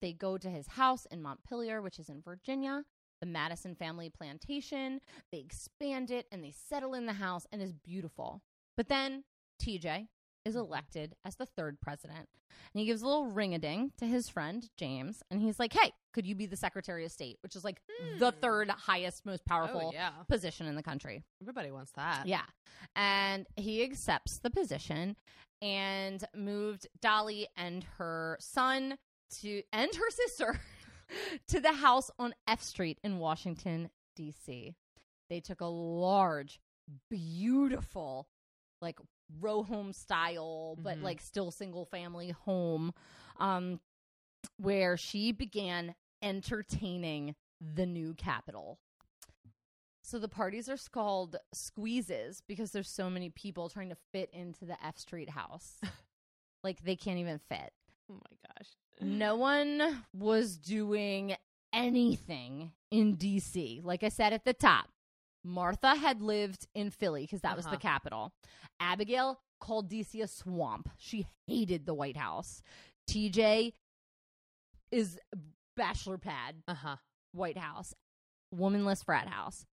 They go to his house in Montpelier, which is in Virginia, the Madison family plantation. They expand it and they settle in the house and it's beautiful. But then TJ is elected as the third president. And he gives a little ring a ding to his friend James. And he's like, hey, could you be the Secretary of State? Which is like the Hmm. third highest, most powerful Oh, yeah. position in the country. Everybody wants that. Yeah. And he accepts the position and moved Dolley and her son to and her sister (laughs) to the house on F Street in Washington D.C. They took a large, beautiful, like row home style, but Mhm. like still single family home, um, where she began entertaining the new capital. So the parties are called squeezes because there's so many people trying to fit into the F Street house. (laughs) like they can't even fit. Oh my gosh. No (laughs) one was doing anything in DC. Like I said at the top, Martha had lived in Philly because that was the Uh-huh. capital. Abigail called DC a swamp. She hated the White House. TJ is bachelor pad, Uh huh. White House, womanless frat house.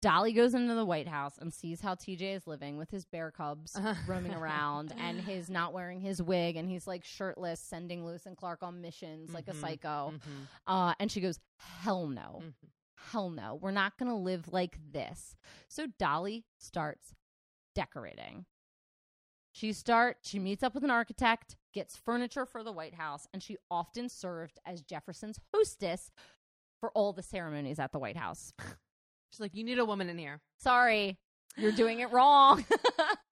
Dolley goes into the White House and sees how TJ is living with his bear cubs roaming around and his (laughs) not wearing his wig and he's like shirtless, sending Lewis and Clark on missions like a Mhm. psycho. Mhm. Uh, and she goes, Hell no. Mhm. Hell no. We're not going to live like this. So Dolley starts decorating. She start she meets up with an architect, gets furniture for the White House, and she often served as Jefferson's hostess for all the ceremonies at the White House. (sighs) She's like, you need a woman in here. Sorry, you're doing it wrong. (laughs)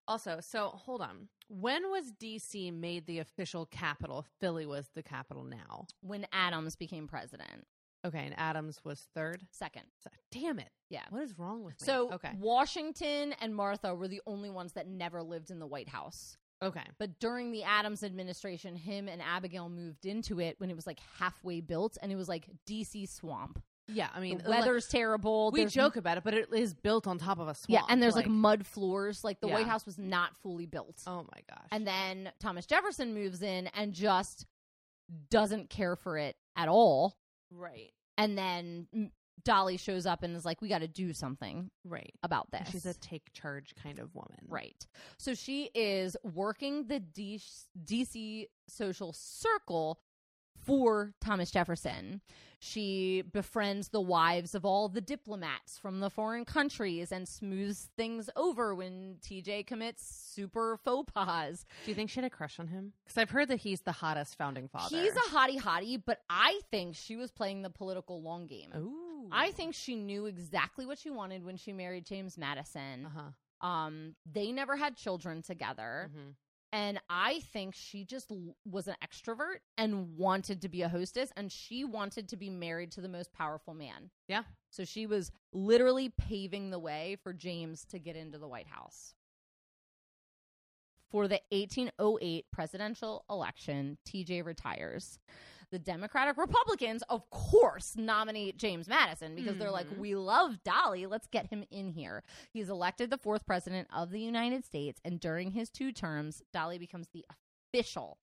Also, so hold on. When was DC made the official capital? Philly was the capital now. when Adams became president. Okay, and Adams was third. second. So- damn it! Yeah. What is wrong with me? So okay, Washington and Martha were the only ones that never lived in the White House. okay, But during the Adams administration, him and Abigail moved into it when it was like halfway built and it was like DC swamp. yeah. I mean, the weather's terrible. we there's joke about it, but it is built on top of a swamp. Yeah, and there's like, mud floors. Like the Yeah. White House was not fully built. oh my gosh, And then Thomas Jefferson moves in and just doesn't care for it at all. right, And then Dolley shows up and is like, "We got to do something right. about this." She's a take charge kind of woman, Right. So she is working the D- DC social circle for Thomas Jefferson. She befriends the wives of all the diplomats from the foreign countries and smooths things over when TJ commits super faux pas. Do you think she had a crush on him? Because I've heard that he's the hottest founding father. He's a hottie hottie, but I think she was playing the political long game. Ooh. I think she knew exactly what she wanted when she married James Madison. Uh huh. Um, they never had children together. hmm And I think she just l- was an extrovert and wanted to be a hostess, and she wanted to be married to the most powerful man. Yeah. So she was literally paving the way for James to get into the White House. For the 1808 presidential election, TJ retires. The Democratic Republicans, of course, nominate James Madison because they're like, Mhm. we love Dolley. Let's get him in here. He's elected the fourth president of the United States. And during his two terms, Dolley becomes the official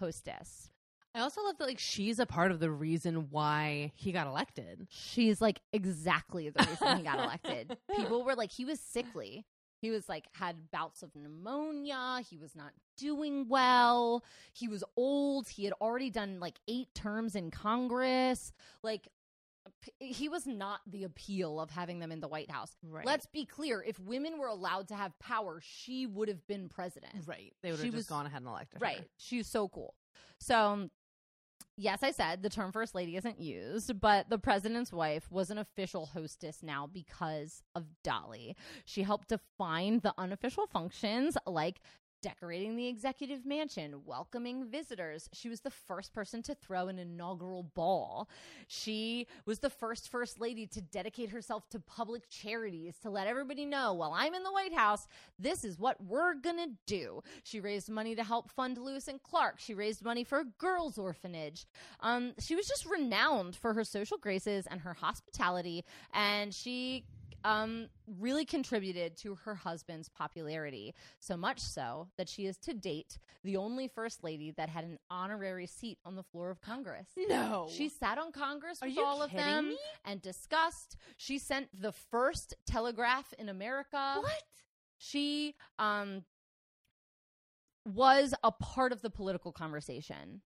hostess. I also love that like she's a part of the reason why he got elected. She's like exactly the reason he got elected. (laughs) People were like, he was sickly. He was like, had bouts of pneumonia. He was not doing well. He was old. He had already done like eight terms in Congress. Like, he was not the appeal of having them in the White House. Right. Let's be clear if women were allowed to have power, she would have been president. right. They would She have was- just gone ahead and elected her. Right. She's so cool. So, um, yes, I said the term first lady isn't used, but the president's wife was an official hostess now because of Dolley. She helped define the unofficial functions like decorating the executive mansion, welcoming visitors. She was the first person to throw an inaugural ball. She was the first first lady to dedicate herself to public charities to let everybody know while I'm in the White House, this is what we're going to do. She raised money to help fund Lewis and Clark. She raised money for a girls' orphanage. Um, she was just renowned for her social graces and her hospitality, and she um, really contributed to her husband's popularity. So much so that she is to date the only first lady that had an honorary seat on the floor of Congress. No. She sat on Congress Are with all of them me? and discussed. She sent the first telegraph in America. What? She um was a part of the political conversation.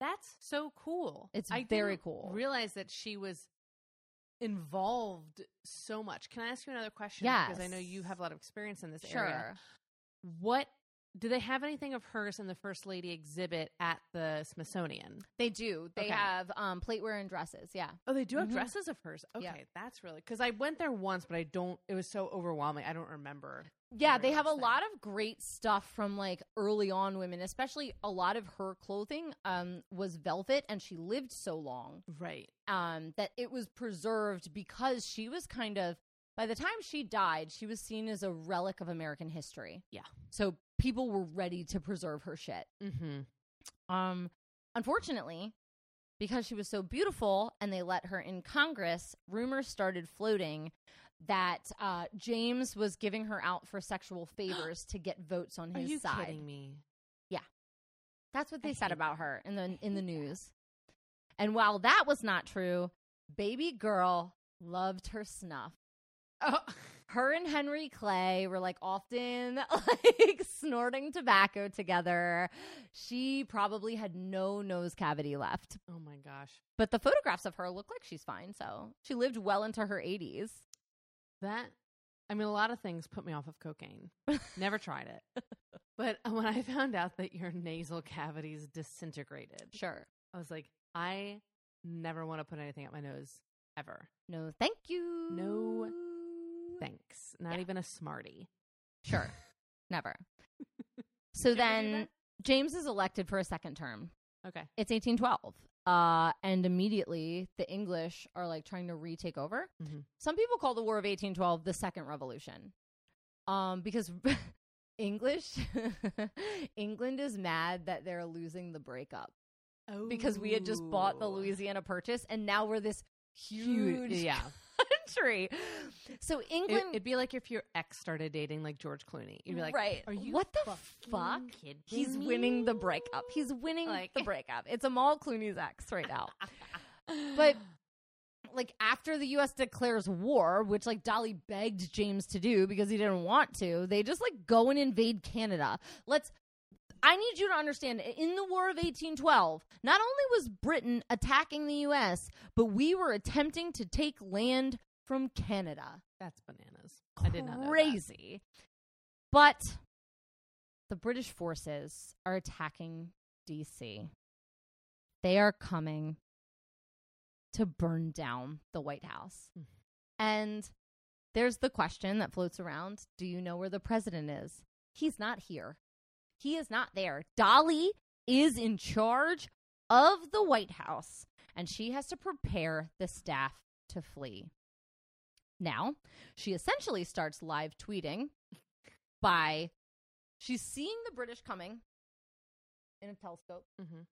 That's so cool. It's I very cool. Realize that she was involved so much. Can I ask you another question? Because I know you have a lot of experience in this Sure. area. What do they have anything of hers in the First Lady exhibit at the Smithsonian? They do. They Okay. have um plateware and dresses. Yeah. Oh, they do have Mhm. dresses of hers. Okay, Yeah. that's really because I went there once, but I don't. It was so overwhelming. I don't remember. Yeah, they have a lot of great stuff from like early on women, especially a lot of her clothing um was velvet and she lived so long Right. um that it was preserved because she was kind of by the time she died, she was seen as a relic of American history. Yeah. So people were ready to preserve her shit. Mm-hmm. Um, unfortunately, because she was so beautiful and they let her in Congress, rumors started floating that uh, James was giving her out for sexual favors (gasps) to get votes on his Are you side. kidding me? Yeah, that's what I they said about her in the in the hate that. news. And while that was not true, baby girl loved her snuff. Oh, Her and Henry Clay were like often (laughs) like snorting tobacco together. She probably had no nose cavity left. oh my gosh. But the photographs of her look like she's fine. So she lived well into her 80s. That I mean, a lot of things put me off of cocaine. (laughs) Never tried it. But (laughs) when I found out that your nasal cavities disintegrated, Sure. I was like, I never want to put anything up my nose ever. No, thank you. No Thanks. Not Yeah. even a smartie. Sure. Never. (laughs) So Did you ever do then? James is elected for a second term. Okay. It's 1812. Uh, and immediately the English are like trying to retake over. Mhm. Some people call the War of 1812 the Second Revolution. Um, because (laughs) English, (laughs) England is mad that they're losing the breakup because we had just bought the Louisiana Purchase and now we're this huge yeah. (laughs) country. So England, it'd be like if your ex started dating like George Clooney. You'd be like, right? Are you what the fuck? kidding He's me?" winning the breakup. He's winning Like- the (laughs) breakup. It's Amal Clooney's ex right now. But like after the US declares war, which like Dolley begged James to do because he didn't want to, they just like go and invade Canada. Let's I need you to understand in the War of 1812, not only was Britain attacking the US, but we were attempting to take land from Canada. that's bananas. I did not know that. Crazy. But the British forces are attacking DC. They are coming to burn down the White House. Mm. And there's the question that floats around Do you know where the president is? He's not here. He is not there. Dolley is in charge of the White House, and she has to prepare the staff to flee. Now, she essentially starts live tweeting by she's seeing the British coming in a telescope, Mhm.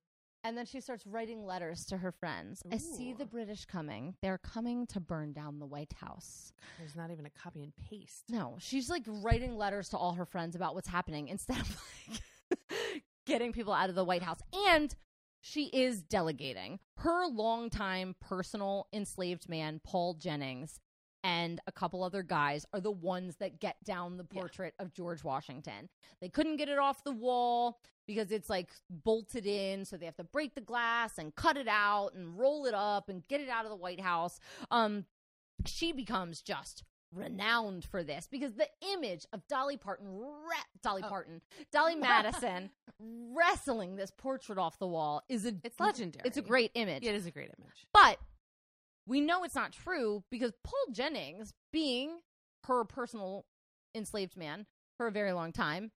and then she starts writing letters to her friends. I see the British coming. They're coming to burn down the White House. There's not even a copy and paste. No, she's like writing letters to all her friends about what's happening instead of like (laughs) getting people out of the White House. And she is delegating. Her longtime personal enslaved man, Paul Jennings, and a couple other guys are the ones that get down the Yeah. portrait of George Washington. They couldn't get it off the wall because it's like bolted in, so they have to break the glass and cut it out and roll it up and get it out of the White House. Um, she becomes just renowned for this because the image of Dolly Parton, re- Dolly Oh. Parton, Dolley Madison wrestling this portrait off the wall is a It's legendary. It's a great image. It is a great image. But we know it's not true because Paul Jennings, being her personal enslaved man for a very long time,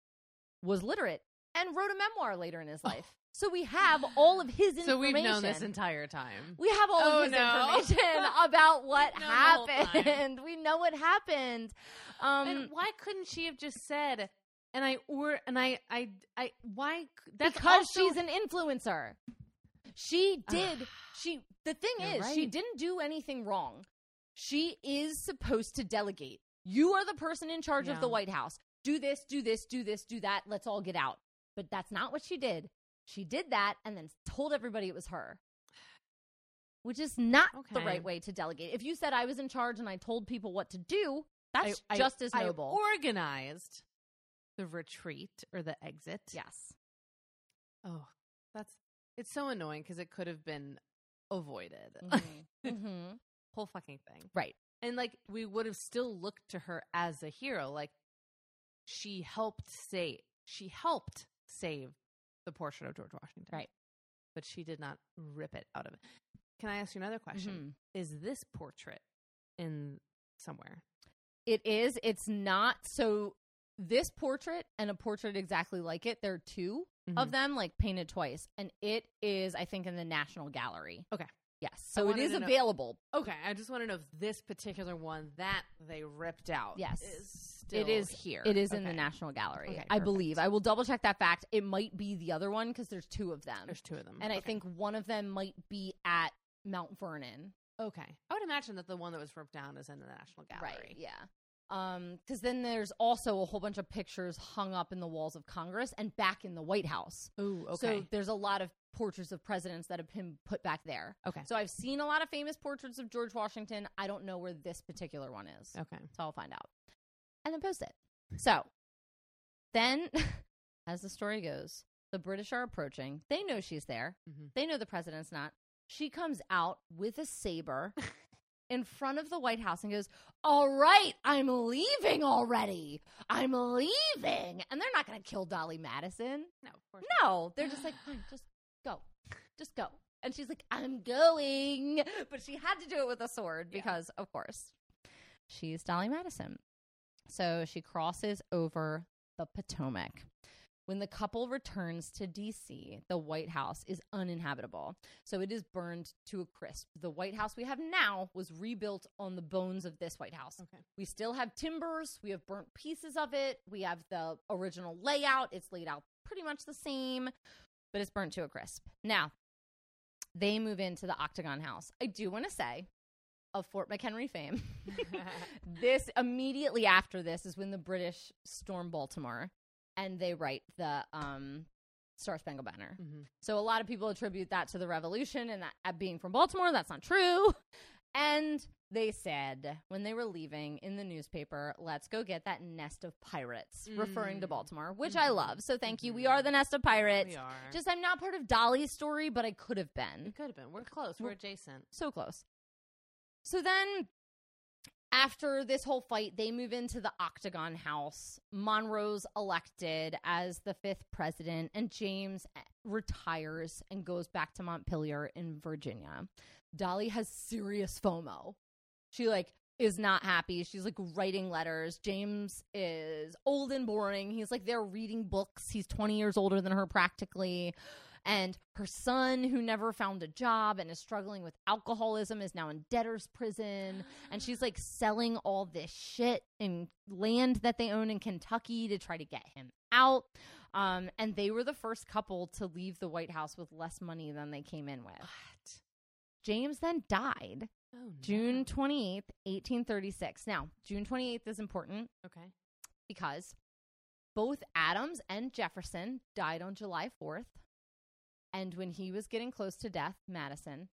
was literate and wrote a memoir later in his life. So we have all of his information. (laughs) So we've known this entire time. We have all Oh, of his no. information (laughs) about what We've known the whole time. happened. We know what happened. Um, and why couldn't she have just said? And I or and I I I why? That's because also- she's an influencer. She did. she. The thing You're is, she didn't do anything wrong. She is supposed to delegate. You are the person in charge of the White House. Do this. Do this. Do this. Do that. Let's all get out. But that's not what she did. She did that and then told everybody it was her. Which is not the right way to delegate. If you said I was in charge and I told people what to do, that's I- I- just as I organized the retreat or the exit. yes. Oh, that's it's so annoying because it could have been avoided. Mhm. (laughs) Mhm. Whole fucking thing. Right. And like we would have still looked to her as a hero. Like she helped save she helped save the portrait of George Washington. Right. But she did not rip it out of it. Can I ask you another question? Is this portrait in somewhere? It is. It's not. So this portrait and a portrait exactly like it, there are 2 of Mhm. them, like painted twice, and it is, I think, in the National Gallery. Okay. Yes. So it is know- available. Okay, I just want to know if this particular one that they ripped out Yes. is still It is here. It is in the National Gallery. Okay, I believe. I will double check that fact. It might be the other one because there's two of them, There's two of them. and I think one of them might be at Mount Vernon. Okay. I would imagine that the one that was ripped down is in the National Gallery. Right. Yeah. Um, because then there's also a whole bunch of pictures hung up in the walls of Congress and back in the White House. Ooh, okay. So there's a lot of portraits of presidents that have been put back there. okay. So I've seen a lot of famous portraits of George Washington. I don't know where this particular one is. Okay. So I'll find out. And then post it. So then, (laughs) as the story goes, the British are approaching. They know she's there. Mhm. They know the president's not. She comes out with a saber (laughs) in front of the White House and goes, All right, I'm leaving already. I'm leaving. And they're not going to kill Dolley Madison. No, of course. No, they're just like, (sighs) fine, just go, just go. And she's like, I'm going. But she had to do it with a sword Yeah. because, of course, she's Dolley Madison. So she crosses over the Potomac, When the couple returns to DC, the White House is uninhabitable. So it is burned to a crisp. The White House we have now was rebuilt on the bones of this White House. Okay. We still have timbers, we have burnt pieces of it, we have the original layout. It's laid out pretty much the same, but it's burnt to a crisp. Now, they move into the Octagon House. I do want to say, of Fort McHenry fame, (laughs) (laughs) this immediately after this is when the British storm Baltimore and they write the um, Star Spangled Banner. Mhm. So a lot of people attribute that to the revolution and that uh, being from Baltimore. That's not true. (laughs) And they said when they were leaving in the newspaper, let's go get that nest of pirates, referring to Mm. Baltimore, which I Mhm. love. So thank you. We Mhm. are the nest of pirates. We are. Just I'm not part of Dolley's story, but I could have been. it could have been. We're close. We're We're- adjacent. So close. So then after this whole fight, they move into the Octagon House. Monroe's elected as the fifth president, and James eh, retires and goes back to Montpelier in Virginia. Dolley has serious FOMO. She like is not happy. She's like writing letters. James is old and boring. He's like they're reading books. He's 20 years older than her practically. And her son, who never found a job and is struggling with alcoholism, is now in debtor's prison. And she's like selling all this shit in land that they own in Kentucky to try to get him out. Um, and they were the first couple to leave the White House with less money than they came in with. What? James then died Oh, no. June 28th, 1836. Now, June 28th is important Okay. because both Adams and Jefferson died on July 4th. And when he was getting close to death, Madison,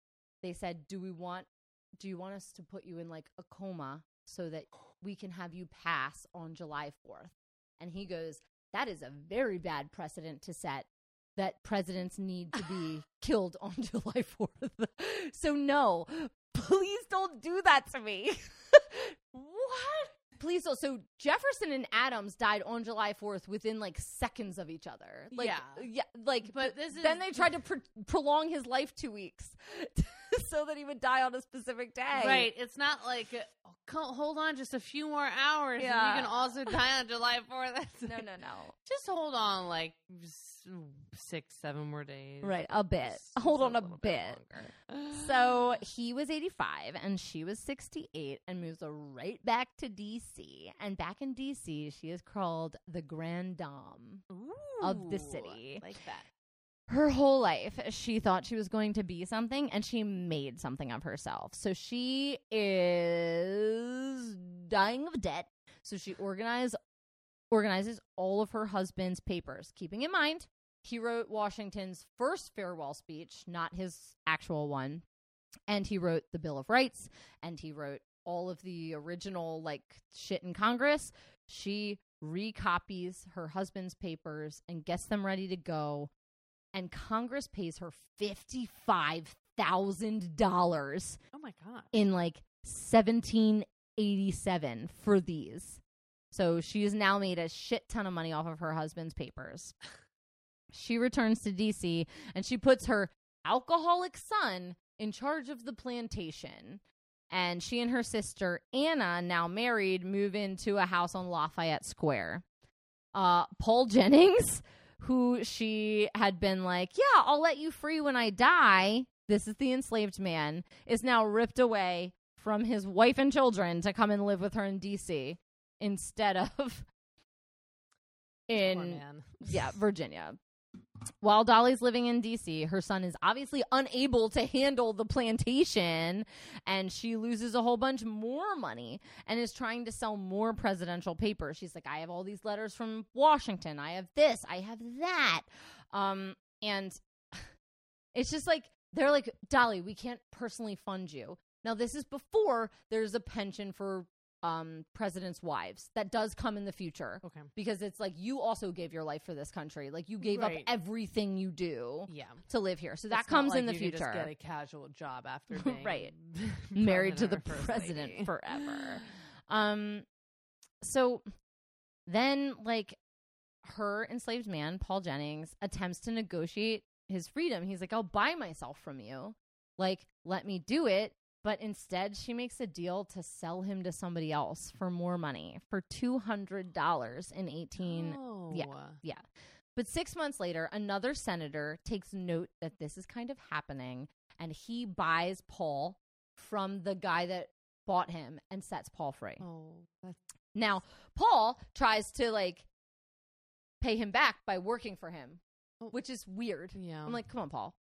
they said, "Do we want do you want us to put you in like a coma so that we can have you pass on July 4th?" And he goes, "That is a very bad precedent to set that presidents need to be (laughs) killed on July 4th." (laughs) so no, please don't do that to me. (laughs) Please don't. So Jefferson and Adams died on July 4th within like seconds of each other. Like, Yeah. yeah, like. But this is then they tried to pr- prolong his life two weeks (laughs) (laughs) so that he would die on a specific day. Right. It's not like oh, co- hold on just a few more hours Yeah. and you can also (laughs) die on July 4th. That's (laughs) No, no, no. Just hold on like six, seven more days. Right, a bit. Just- Hold on a bit. longer. (sighs) So he was 85 and she was 68 and moves right back to DC. And back in DC, she is called the Grand Dame. of the city. Like that. Her whole life she thought she was going to be something and she made something of herself. So she is dying of debt. So she organized organizes all of her husband's papers. Keeping in mind he wrote washington's first farewell speech not his actual one and he wrote the bill of rights and he wrote all of the original like shit in congress. She recopies her husband's papers and gets them ready to go and Congress pays her $55,000 Oh my god. in like 1787 for these. So she has now made a shit ton of money off of her husband's papers. She returns to DC and she puts her alcoholic son in charge of the plantation. And she and her sister Anna, now married, move into a house on Lafayette Square. Uh, Paul Jennings, who she had been like, Yeah, I'll let you free when I die. This is the enslaved man, is now ripped away from his wife and children to come and live with her in DC instead of in yeah, Virginia. While Dolley's living in DC, her son is obviously unable to handle the plantation and she loses a whole bunch more money and is trying to sell more presidential papers. She's like, I have all these letters from Washington. I have this. I have that. Um, and (sighs) it's just like, they're like, Dolley, we can't personally fund you. Now, this is before there's a pension for um, presidents' wives that does come in the future Okay. because it's like you also gave your life for this country. Like you gave Right. up everything you do Yeah. to live here. So that It's comes like in the future. Just get a casual job after (laughs) being Right. (laughs) Married to the president president lady. (laughs) forever. Um so then like her enslaved man, Paul Jennings, attempts to negotiate his freedom. He's like, I'll buy myself from you. Like, let me do it. But instead, she makes a deal to sell him to somebody else for more money for $200 in 18. Oh. yeah. Yeah. But six months later, another senator takes note that this is kind of happening and he buys Paul from the guy that bought him and sets Paul free. Oh, that's Now, Paul tries to like pay him back by working for him, Oh. which is weird. yeah. I'm like, come on, Paul.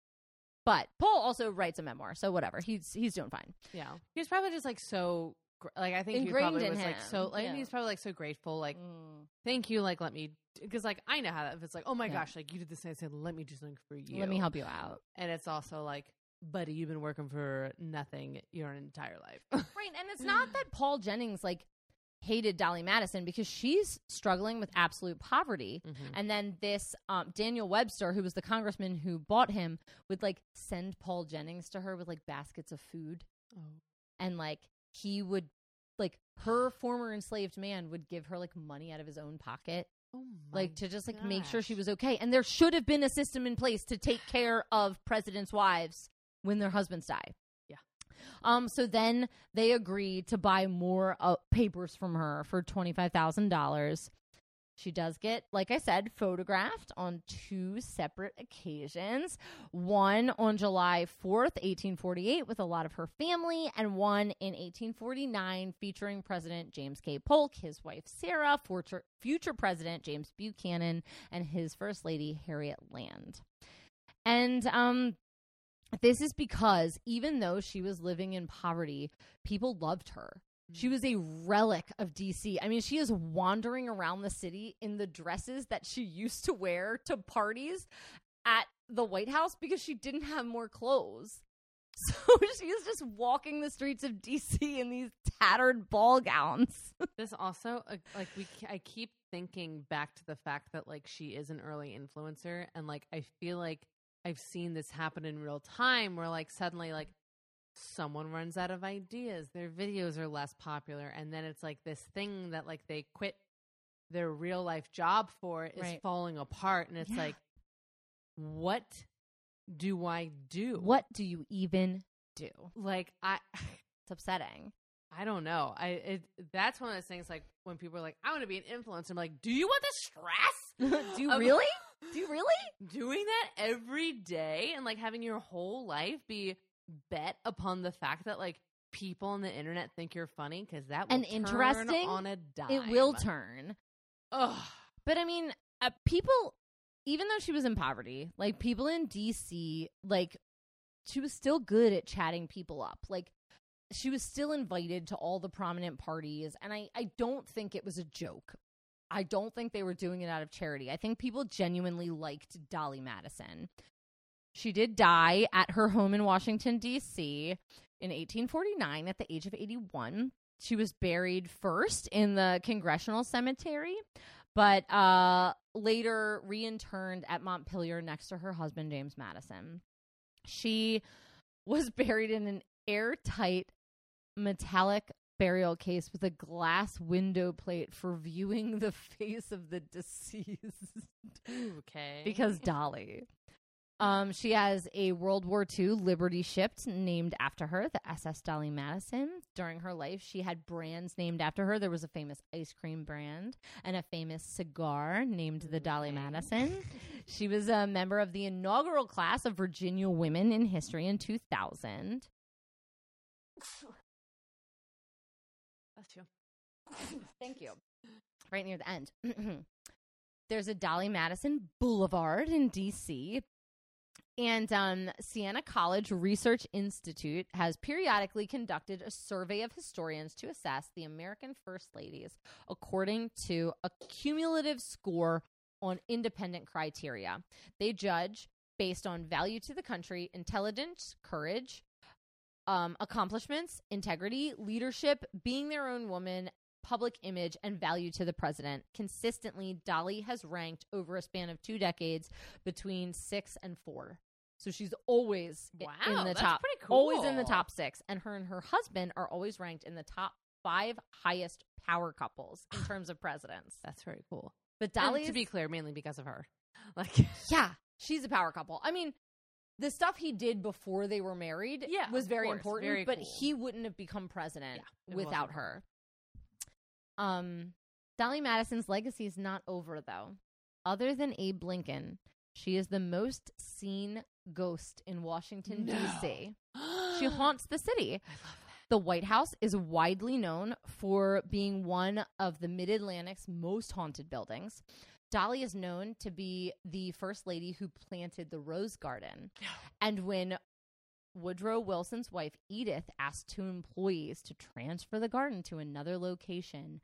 But Paul also writes a memoir, so whatever. He's he's doing fine. yeah. He was probably just like so. gr- Like I think he Ingrained probably in was like him, so. Like yeah. he's probably like so grateful. Like Mm. thank you. Like let me because like I know how that. If it's like oh my Yeah. gosh, like you did this, and I said let me do something for you. Let me help you out. And it's also like, buddy, you've been working for nothing your entire life. Right, and it's (laughs) not that Paul Jennings like hated Dolley Madison because she's struggling with absolute poverty. Mhm. And then this um, Daniel Webster, who was the congressman who bought him, would like send Paul Jennings to her with like baskets of food, Oh. and like he would like her former enslaved man would give her like money out of his own pocket, Oh like to just like make sure she was okay. And there should have been a system in place to take care of presidents' wives when their husbands die. Um. So then they agree to buy more uh, papers from her for twenty five thousand dollars. She does get, like I said, photographed on two separate occasions. One on July 4th, 1848, with a lot of her family, and one in 1849 featuring President James K. Polk, his wife Sarah, future President James Buchanan, and his First Lady Harriet Lane. And um, this is because even though she was living in poverty, people loved her. She was a relic of DC. I mean, she is wandering around the city in the dresses that she used to wear to parties at the White House because she didn't have more clothes. (laughs) So she is just walking the streets of DC in these tattered ball gowns. (laughs) This also uh, like we I keep thinking back to the fact that like she is an early influencer and like I feel like I've seen this happen in real time where like suddenly like someone runs out of ideas, their videos are less popular and then it's like this thing that like they quit their real life job for is Right. falling apart and it's Yeah. like what do I do? What do you even do? like I It's upsetting. I don't know. I it, that's one of those things like when people are like, I want to be an influencer. I'm like, do you want the stress? (laughs) do you really? Do you really? Doing that every day and like having your whole life be bet upon the fact that like people on the internet think you're funny because that will And turn interesting, on a dime. It will turn. Ugh. But I mean, uh, people, even though she was in poverty, like people in DC, like she was still good at chatting people up. Like she was still invited to all the prominent parties. And I, I don't think it was a joke. I don't think they were doing it out of charity. I think people genuinely liked Dolley Madison. She did die at her home in Washington, D.C. in 1849 at the age of 81. She was buried first in the Congressional Cemetery, but uh, later reinterred at Montpelier next to her husband, James Madison. She was (laughs) buried in an airtight metallic burial case with a glass window plate for viewing the face of the (laughs) deceased Okay. because Dolley. Um, she has a World War II Liberty ship named after her, the SS Dolly Madison. During her life, she had brands named after her. There was a famous ice cream brand and a famous cigar named the Dolly Madison. (laughs) She was a member of the inaugural class of Virginia Women in History in 2000. (coughs) Thank you. Right near the end. (clears throat) There's a Dolley Madison Boulevard in DC. And um, Siena College Research Institute has periodically conducted a survey of historians to assess the American First Ladies according to a cumulative score on independent criteria. They judge based on value to the country, intelligence, courage, um, accomplishments, integrity, leadership, being their own woman, public image, and value to the president. Consistently, Dolley has ranked over a span of two decades between six and four. So she's always i- in the top, pretty always in the top six. And her and her husband are always ranked in the top five highest power couples in (sighs) terms of presidents. That's very cool. But Dolley, to be clear, mainly because of her. (laughs) Like, yeah, she's a power couple. I mean, the stuff he did before they were married Yeah, was very course, important, very but cool. he wouldn't have become president Yeah, without her. Um, Dolley Madison's legacy is not over, though. other than Abe Lincoln, she is the most seen ghost in Washington, No. D.C. (gasps) She haunts the city. The White House is widely known for being one of the Mid Atlantic's most haunted buildings. Dolley is known to be the first lady who planted the Rose Garden. And when Woodrow Wilson's wife, Edith, asked two employees to transfer the garden to another location,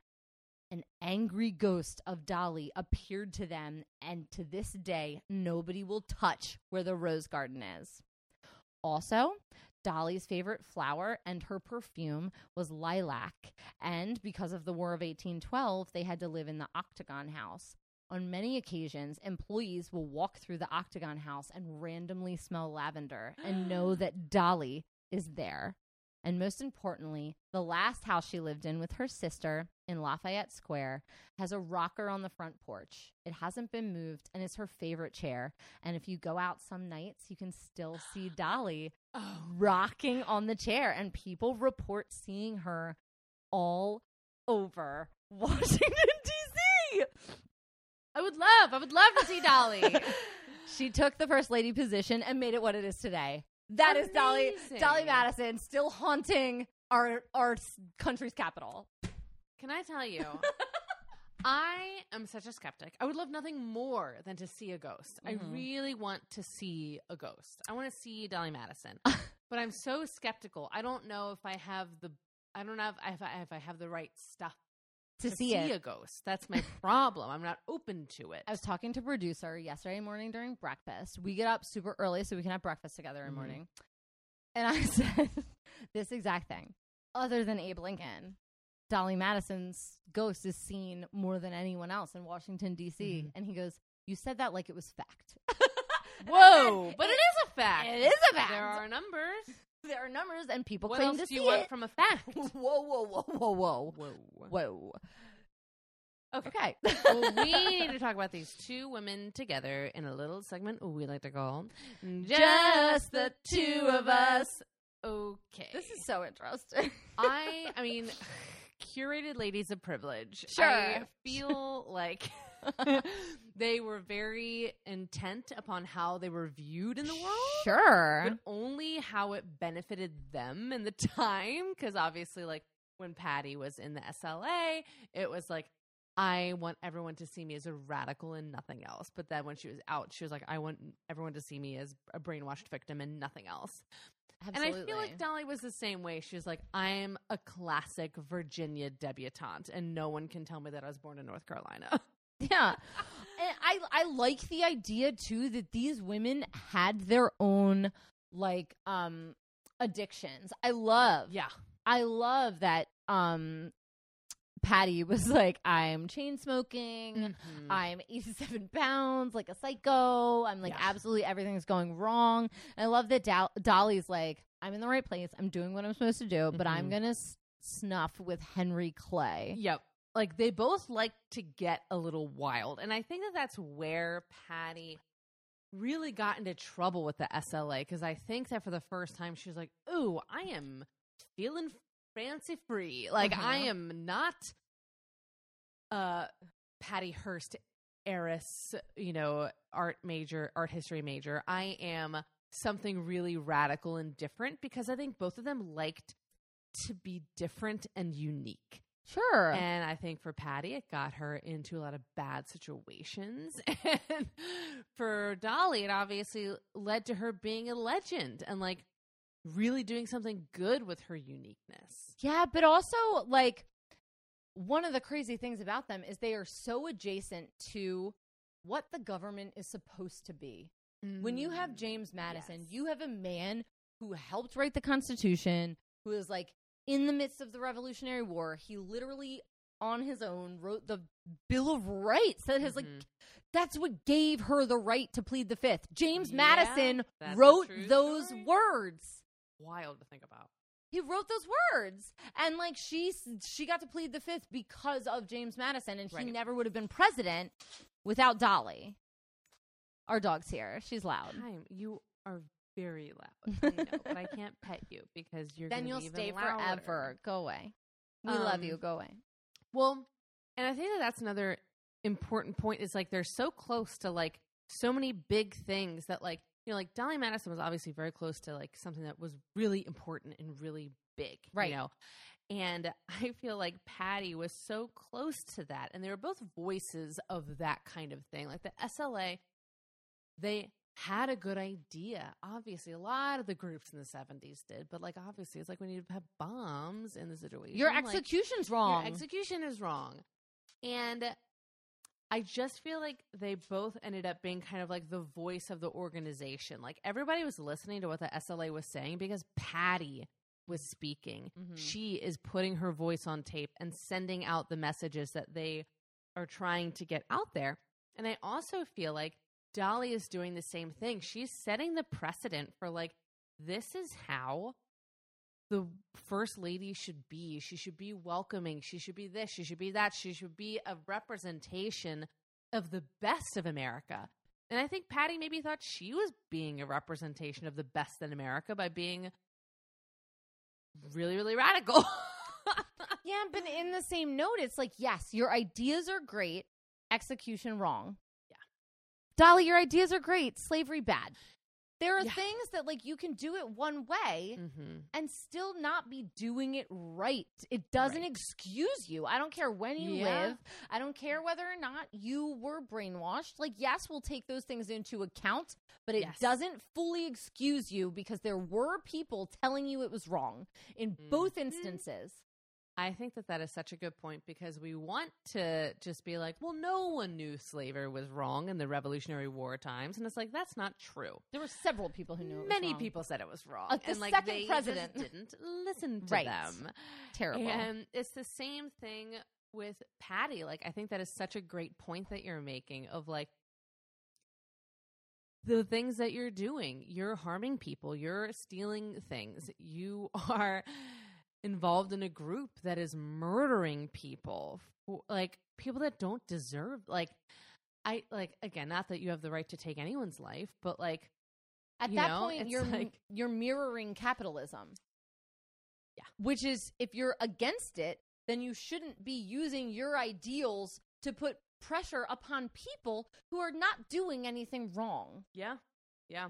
an angry ghost of Dolley appeared to them. And to this day, nobody will touch where the Rose Garden is. Also, Dolley's favorite flower and her perfume was lilac. And because of the War of 1812, they had to live in the Octagon House. On many occasions, employees will walk through the Octagon House and randomly smell lavender and (gasps) know that Dolley is there. And most importantly, the last house she lived in with her sister in Lafayette Square has a rocker on the front porch. It hasn't been moved and is her favorite chair. And if you go out some nights, you can still see (gasps) Dolley Oh, rocking on the chair, and people report seeing her all over Washington, D.C. I would love, I would love to see Dolley. (laughs) she took the first lady position and made it what it is today. That is Dolley Amazing. Dolley Madison still haunting our our country's capital. Can I tell you? (laughs) I am such a skeptic. I would love nothing more than to see a ghost. I Mhm. really want to see a ghost. I want to see Dolley Madison. (laughs) but I'm so skeptical. I don't know if I have the I don't know if I, if I, if I have the right stuff To, see, it. a ghost. That's my (laughs) problem. I'm not open to it. I was talking to producer yesterday morning during breakfast. We get up super early so we can have breakfast together in the Mhm. morning. And I (laughs) said this exact thing. Other than Abe Lincoln, Dolley Madison's ghost is seen more than anyone else in Washington D.C. Mhm. And he goes, "You said that like it was fact." (laughs) Whoa, said, but it is a fact. It is a fact. There are numbers. There are numbers, and people What claim else to do you see want it. from a (laughs) fact? whoa, whoa, whoa, whoa, whoa, Whoa. whoa. Okay. Okay. well, we need to (laughs) talk about these two women together in a little segment we like to call Just the two of us. Okay. This is so interesting. I I mean (laughs) curated ladies of privilege. Sure. I feel (laughs) like (laughs) they were very intent upon how they were viewed in the world. Sure. But only how it benefited them in the (laughs) time. Because obviously, like when Patty was in the SLA, it was like, I want everyone to see me as a radical and nothing else. But then when she was out, she was like, I want everyone to see me as a brainwashed victim and nothing else. Absolutely. And I feel like Dolley was the same way. She was like, I'm a classic Virginia debutante, and no one can tell me that I was born in North Carolina. (laughs) yeah. And I I like the idea too that these women had their own like um addictions. I love yeah. I love that um Patty was (laughs) like, I'm chain smoking. Mhm. I'm 87 pounds, like a psycho. I'm like, Yeah. absolutely everything's going wrong. And I love that Dol- Dolley's like, I'm in the right place. I'm doing what I'm supposed to do, but I'm Mhm. going to s- snuff with Henry Clay. Yep. Like they both like to get a little wild. And I think that that's where Patty really got into trouble with the SLA because I think that for the first time she was like, "Ooh, I am feeling fancy free. Like I Uh-huh. am not uh Patty Hearst heiress, you know, art major, art history major. I am something really radical and different because I think both of them liked to be different and unique. Sure. And I think for Patty, it got her into a lot of bad situations. (laughs) And for Dolley, it obviously led to her being a legend and like really doing something good with her uniqueness. Yeah, but also like one of the crazy things about them is they are so adjacent to what the government is supposed to be. When you have James Madison, Mm, Yes. you have a man who helped write the Constitution, who is like in the midst of the Revolutionary War. He literally on his own wrote the Bill of Rights that has like Mhm. that's what gave her the right to plead the fifth. James Yeah, Madison wrote those story. words. Wild to think about. He wrote those words, and like she she got to plead the fifth because of James Madison, and Right. he never would have been president without Dolley. Our dog's here; she's loud. Time, you are very loud. (laughs) I know, but I can't pet you because you're then you'll stay louder. forever. Go away. We love Um, you. Go away. Well, and I think that that's another important point is like they're so close to like so many big things that like you know like Dolley Madison was obviously very close to like something that was really important and really big, Right. You know, and I feel like Patty was so close to that, and they were both voices of that kind of thing. Like the SLA, they had a good idea. Obviously, a lot of the groups in the seventies did, but like obviously, it's like when you have bombs in the situation, Your like, execution's your wrong. execution is wrong. And I just feel like they both ended up being kind of like the voice of the organization. Like everybody was listening to what the SLA was saying because Patty was speaking. Mhm. She is putting her voice on tape and sending out the messages that they are trying to get out there. And I also feel like Dolley is doing the same thing. She's setting the precedent for like, this is how the first lady should be. She should be welcoming. She should be this. She should be that. She should be a representation of the best of America. And I think Patty maybe thought she was being a representation of the best in America by being really, really radical. (laughs) yeah, but in the same note, it's like, yes, your ideas are great, execution wrong. Yeah. Dolley, your ideas are great, slavery bad. There are Yeah. things that like you can do it one way mm-hmm. and still not be doing it right. It doesn't Right. excuse you. I don't care when you Yeah. live. I don't care whether or not you were brainwashed. Like, yes, we'll take those things into account, but it Yes. doesn't fully excuse you because there were people telling you it was wrong in both Mhm. instances. I think that that is such a good point because we want to just be like, well, no one knew slavery was wrong in the Revolutionary War times, and it's like that's not true. There were several people who knew it was Many people said it was wrong, Like the and like second president. didn't listen to Right. them. terrible. And it's the same thing with Patty. Like, I think that is such a great point that you're making of like the things that you're doing. You're harming people, you're stealing things, you (laughs) are involved in a group that is murdering people, like people that don't deserve, like, I like again, not that you have the right to take anyone's life, but like At that know, point, you're like- you're mirroring capitalism. Yeah. Which is, if you're against it, then you shouldn't be using your ideals to put pressure upon people who are not doing anything wrong. Yeah. Yeah.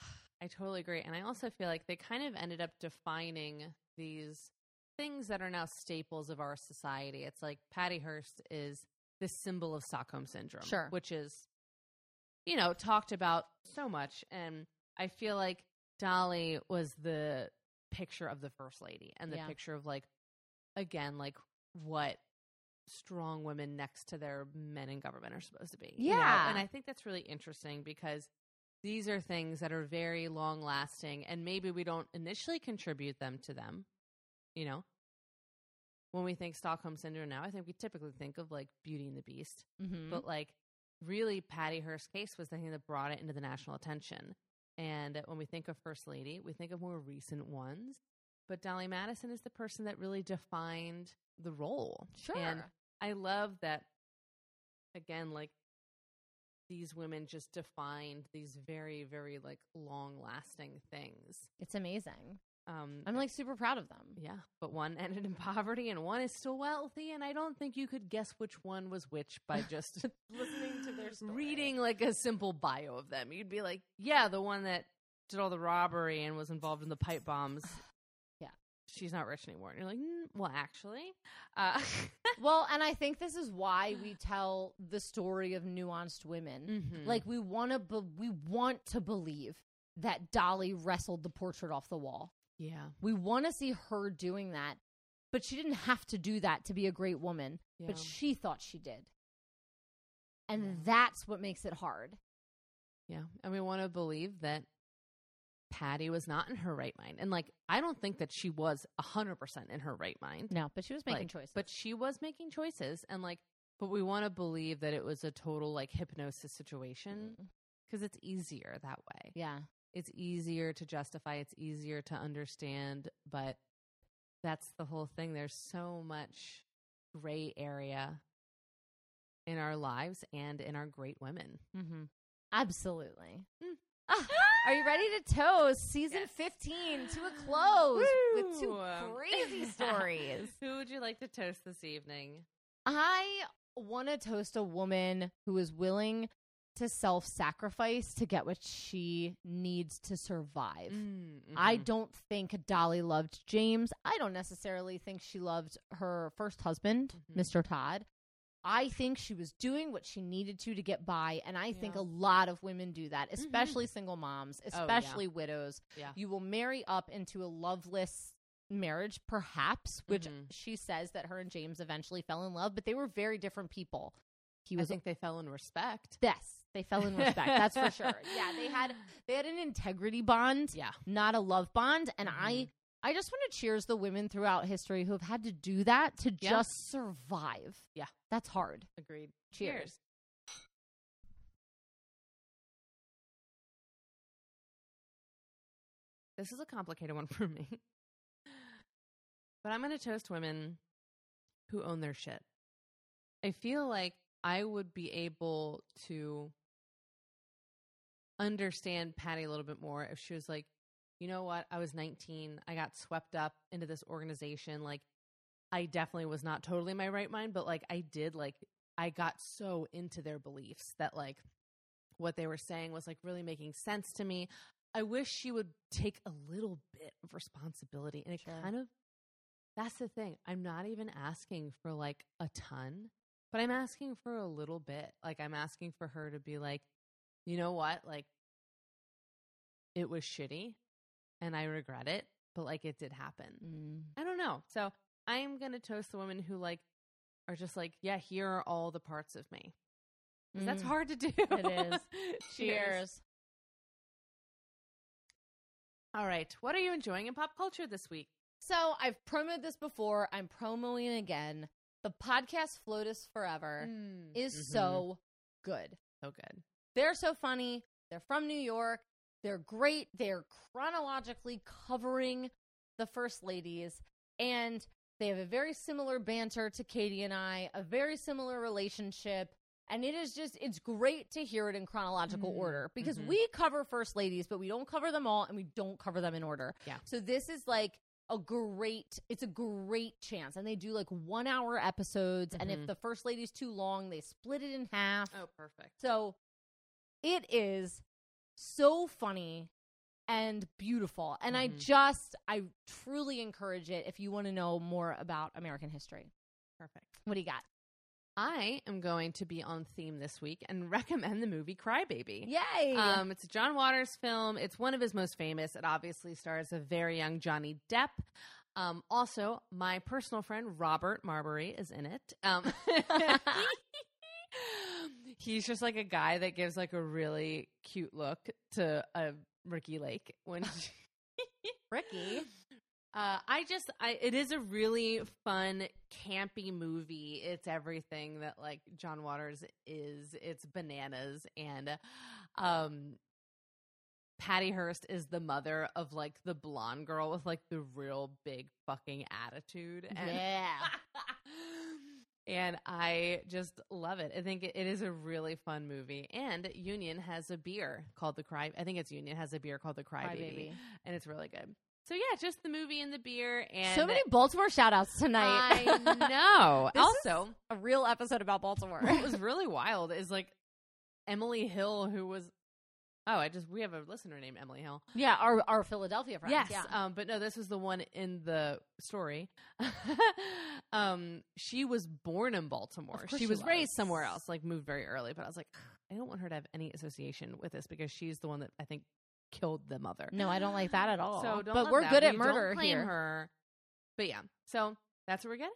(sighs) I totally agree. And I also feel like they kind of ended up defining these things that are now staples of our society. It's like Patty Hearst is the symbol of Stockholm syndrome, Sure. which is, you know, talked about so much. And I feel like Dolley was the picture of the first lady and the Yeah. picture of like, again, like what strong women next to their men in government are supposed to be. you know? Yeah. And I think that's really interesting because these are things that are very long lasting and maybe we don't initially contribute them to them, you know? When we think Stockholm syndrome now, I think we typically think of like Beauty and the Beast, Mm-hmm. but like really Patty Hearst's case was the thing that brought it into the national attention. And when we think of First Lady, we think of more recent ones. But Dolley Madison is the person that really defined the role. sure. And I love that, again, like these women just defined these very, very like long lasting things. it's amazing. Um, I'm like super proud of them. yeah, but one ended in poverty and one is still wealthy. And I don't think you could guess which one was which by (laughs) just (laughs) Listening to their story. reading like a simple bio of them. You'd be like, yeah, the one that did all the robbery and was involved in the pipe bombs. She's not rich anymore. And you're like, mm, well, actually. Uh, (laughs) Well, and I think this is why we tell the story of nuanced women. mhm. Like we want to, be- we want to believe that Dolley wrestled the portrait off the wall. yeah. We want to see her doing that, but she didn't have to do that to be a great woman. Yeah. But she thought she did, and Yeah. that's what makes it hard. Yeah. And we want to believe that Patty was not in her right mind. And like, I don't think that she was 100% in her right mind. No, but she was making Like, choices. But she was making choices. And like, but we want to believe that it was a total like hypnosis situation Mm, because it's easier that way. yeah, It's easier to justify, it's easier to understand. But that's the whole thing. There's so much gray area in our lives and in our great women. mm-hmm. absolutely. Mm. (laughs) Are you ready to toast season Yes. 15 to a close with two crazy (laughs) stories? Who would you like to toast this evening? I want to toast a woman who is willing to self sacrifice to get what she needs to survive. Mm, I don't think Dolley loved James. I don't necessarily think she loved her first husband, Mhm. Mr. Todd. I think she was doing what she needed to to get by. And I think a lot of women do that, especially single moms, Oh, yeah. especially widows. Yeah. You will marry up into a loveless marriage, perhaps, which Mhm. she says that her and James eventually fell in love, but they were very different people. He was, I think they fell in respect. yes, they fell in respect. that's for sure. Yeah, they had they had an integrity bond (laughs) Yeah. not a love bond and i Mhm. I just want to cheers the women throughout history who have had to do that to Yeah. just survive Yeah. that's hard Agreed. cheers, This is a complicated one for me. But I'm going to toast women who own their shit. I feel like I would be able to understand Patty a little bit more if she was like, you know what? I was 19. I got swept up into this organization. Like, I definitely was not totally in my right mind, but like, I did, like, I got so into their beliefs that, like, what they were saying was like really making sense to me. I wish she would take a little bit of responsibility. And it Sure. kind of, that's the thing. I'm not even asking for like a ton, but I'm asking for a little bit. Like, I'm asking for her to be like, you know what? Like, it was shitty and I regret it, but like, it did happen. Mm. I don't know. So I'm going to toast the women who like are just like, yeah, here are all the parts of me. 'Cause That's Mm. hard to do. It is. (laughs) Cheers. All right. What are you enjoying in pop culture this week? so i've promoted this before i'm promoting again the podcast flotus forever is Mhm. so good so good. they're so funny they're from new york they're great they're chronologically covering the first ladies and they have a very similar banter to katie and i a very similar relationship and it is just it's great to hear it in chronological Mhm. order because Mhm. we cover first ladies but we don't cover them all and we don't cover them in order Yeah. so this is like a great it's a great chance and they do like one hour episodes and if Mhm. the first lady's too long they split it in half Oh, perfect. so it is so funny and beautiful. And I Mhm. just, I truly encourage it if you want to know more about American history. Perfect. What do you got? I am going to be on theme this week and (laughs) recommend the movie Crybaby. Yay! Um, it's a John Waters film. It's one of his most famous. It obviously stars a very young Johnny Depp. Um, also, my personal friend Robert Marbury is in it. Um, (laughs) (laughs) he's just like a guy that gives like a really cute look to a Ricki Lake when (laughs) Ricki. (laughs) Uh, I just, I it is a really fun, campy movie. It's everything that like John Waters is. It's bananas, and um, Patty Hearst is the mother of like the blonde girl with like the real big fucking attitude. And, Yeah. (laughs) and I just love it. I think it, is a really fun movie. And Union has a beer called the Cry. I think it's Union has a beer called the Cry, Baby, Baby. and it's really good. So yeah, just the movie and the beer and So many Baltimore shout outs tonight. I know. (laughs) Also, a real episode about Baltimore. what was really wild is like Emily Hill, who was oh, I just we have a listener named Emily Hill. yeah, our, our Philadelphia friends. yes, Yeah. um, but no, this was the one in the story. (laughs) um, she was born in Baltimore. She she was raised somewhere else, like moved very early. But I was like, I don't want her to have any association with this because she's the one that I think killed the mother. no, I don't like that at all. So don't but we're that. good at We murder don't claim here. her. But yeah, so that's what we're getting.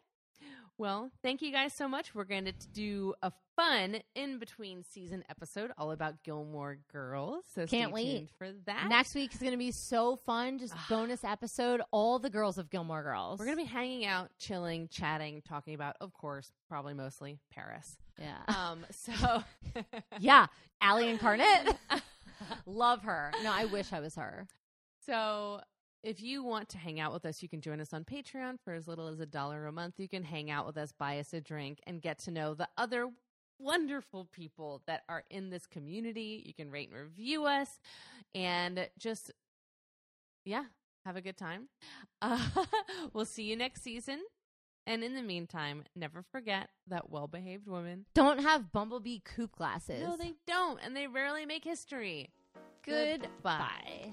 Well, thank you guys so much. We're going to do a fun in between season episode all about Gilmore Girls. So Can't stay wait. for that. Next week is going to be so fun. Just (sighs) bonus episode. All the girls of Gilmore Girls. we're going to be hanging out, chilling, chatting, talking about, of course, probably mostly Paris. Yeah. Um, so (laughs) yeah. Allie Incarnate. (laughs) Love her. No, I wish I was her. So if you want to hang out with us, you can join us on Patreon for as little as a dollar a month. You can hang out with us, buy us a drink, and get to know the other wonderful people that are in this community. You can rate and review us and just, yeah, have a good time. Uh, (laughs) we'll see you next season. And in the meantime, never forget that well behaved women Don't have bumblebee coupe glasses. No, they don't, and they rarely make history. Goodbye.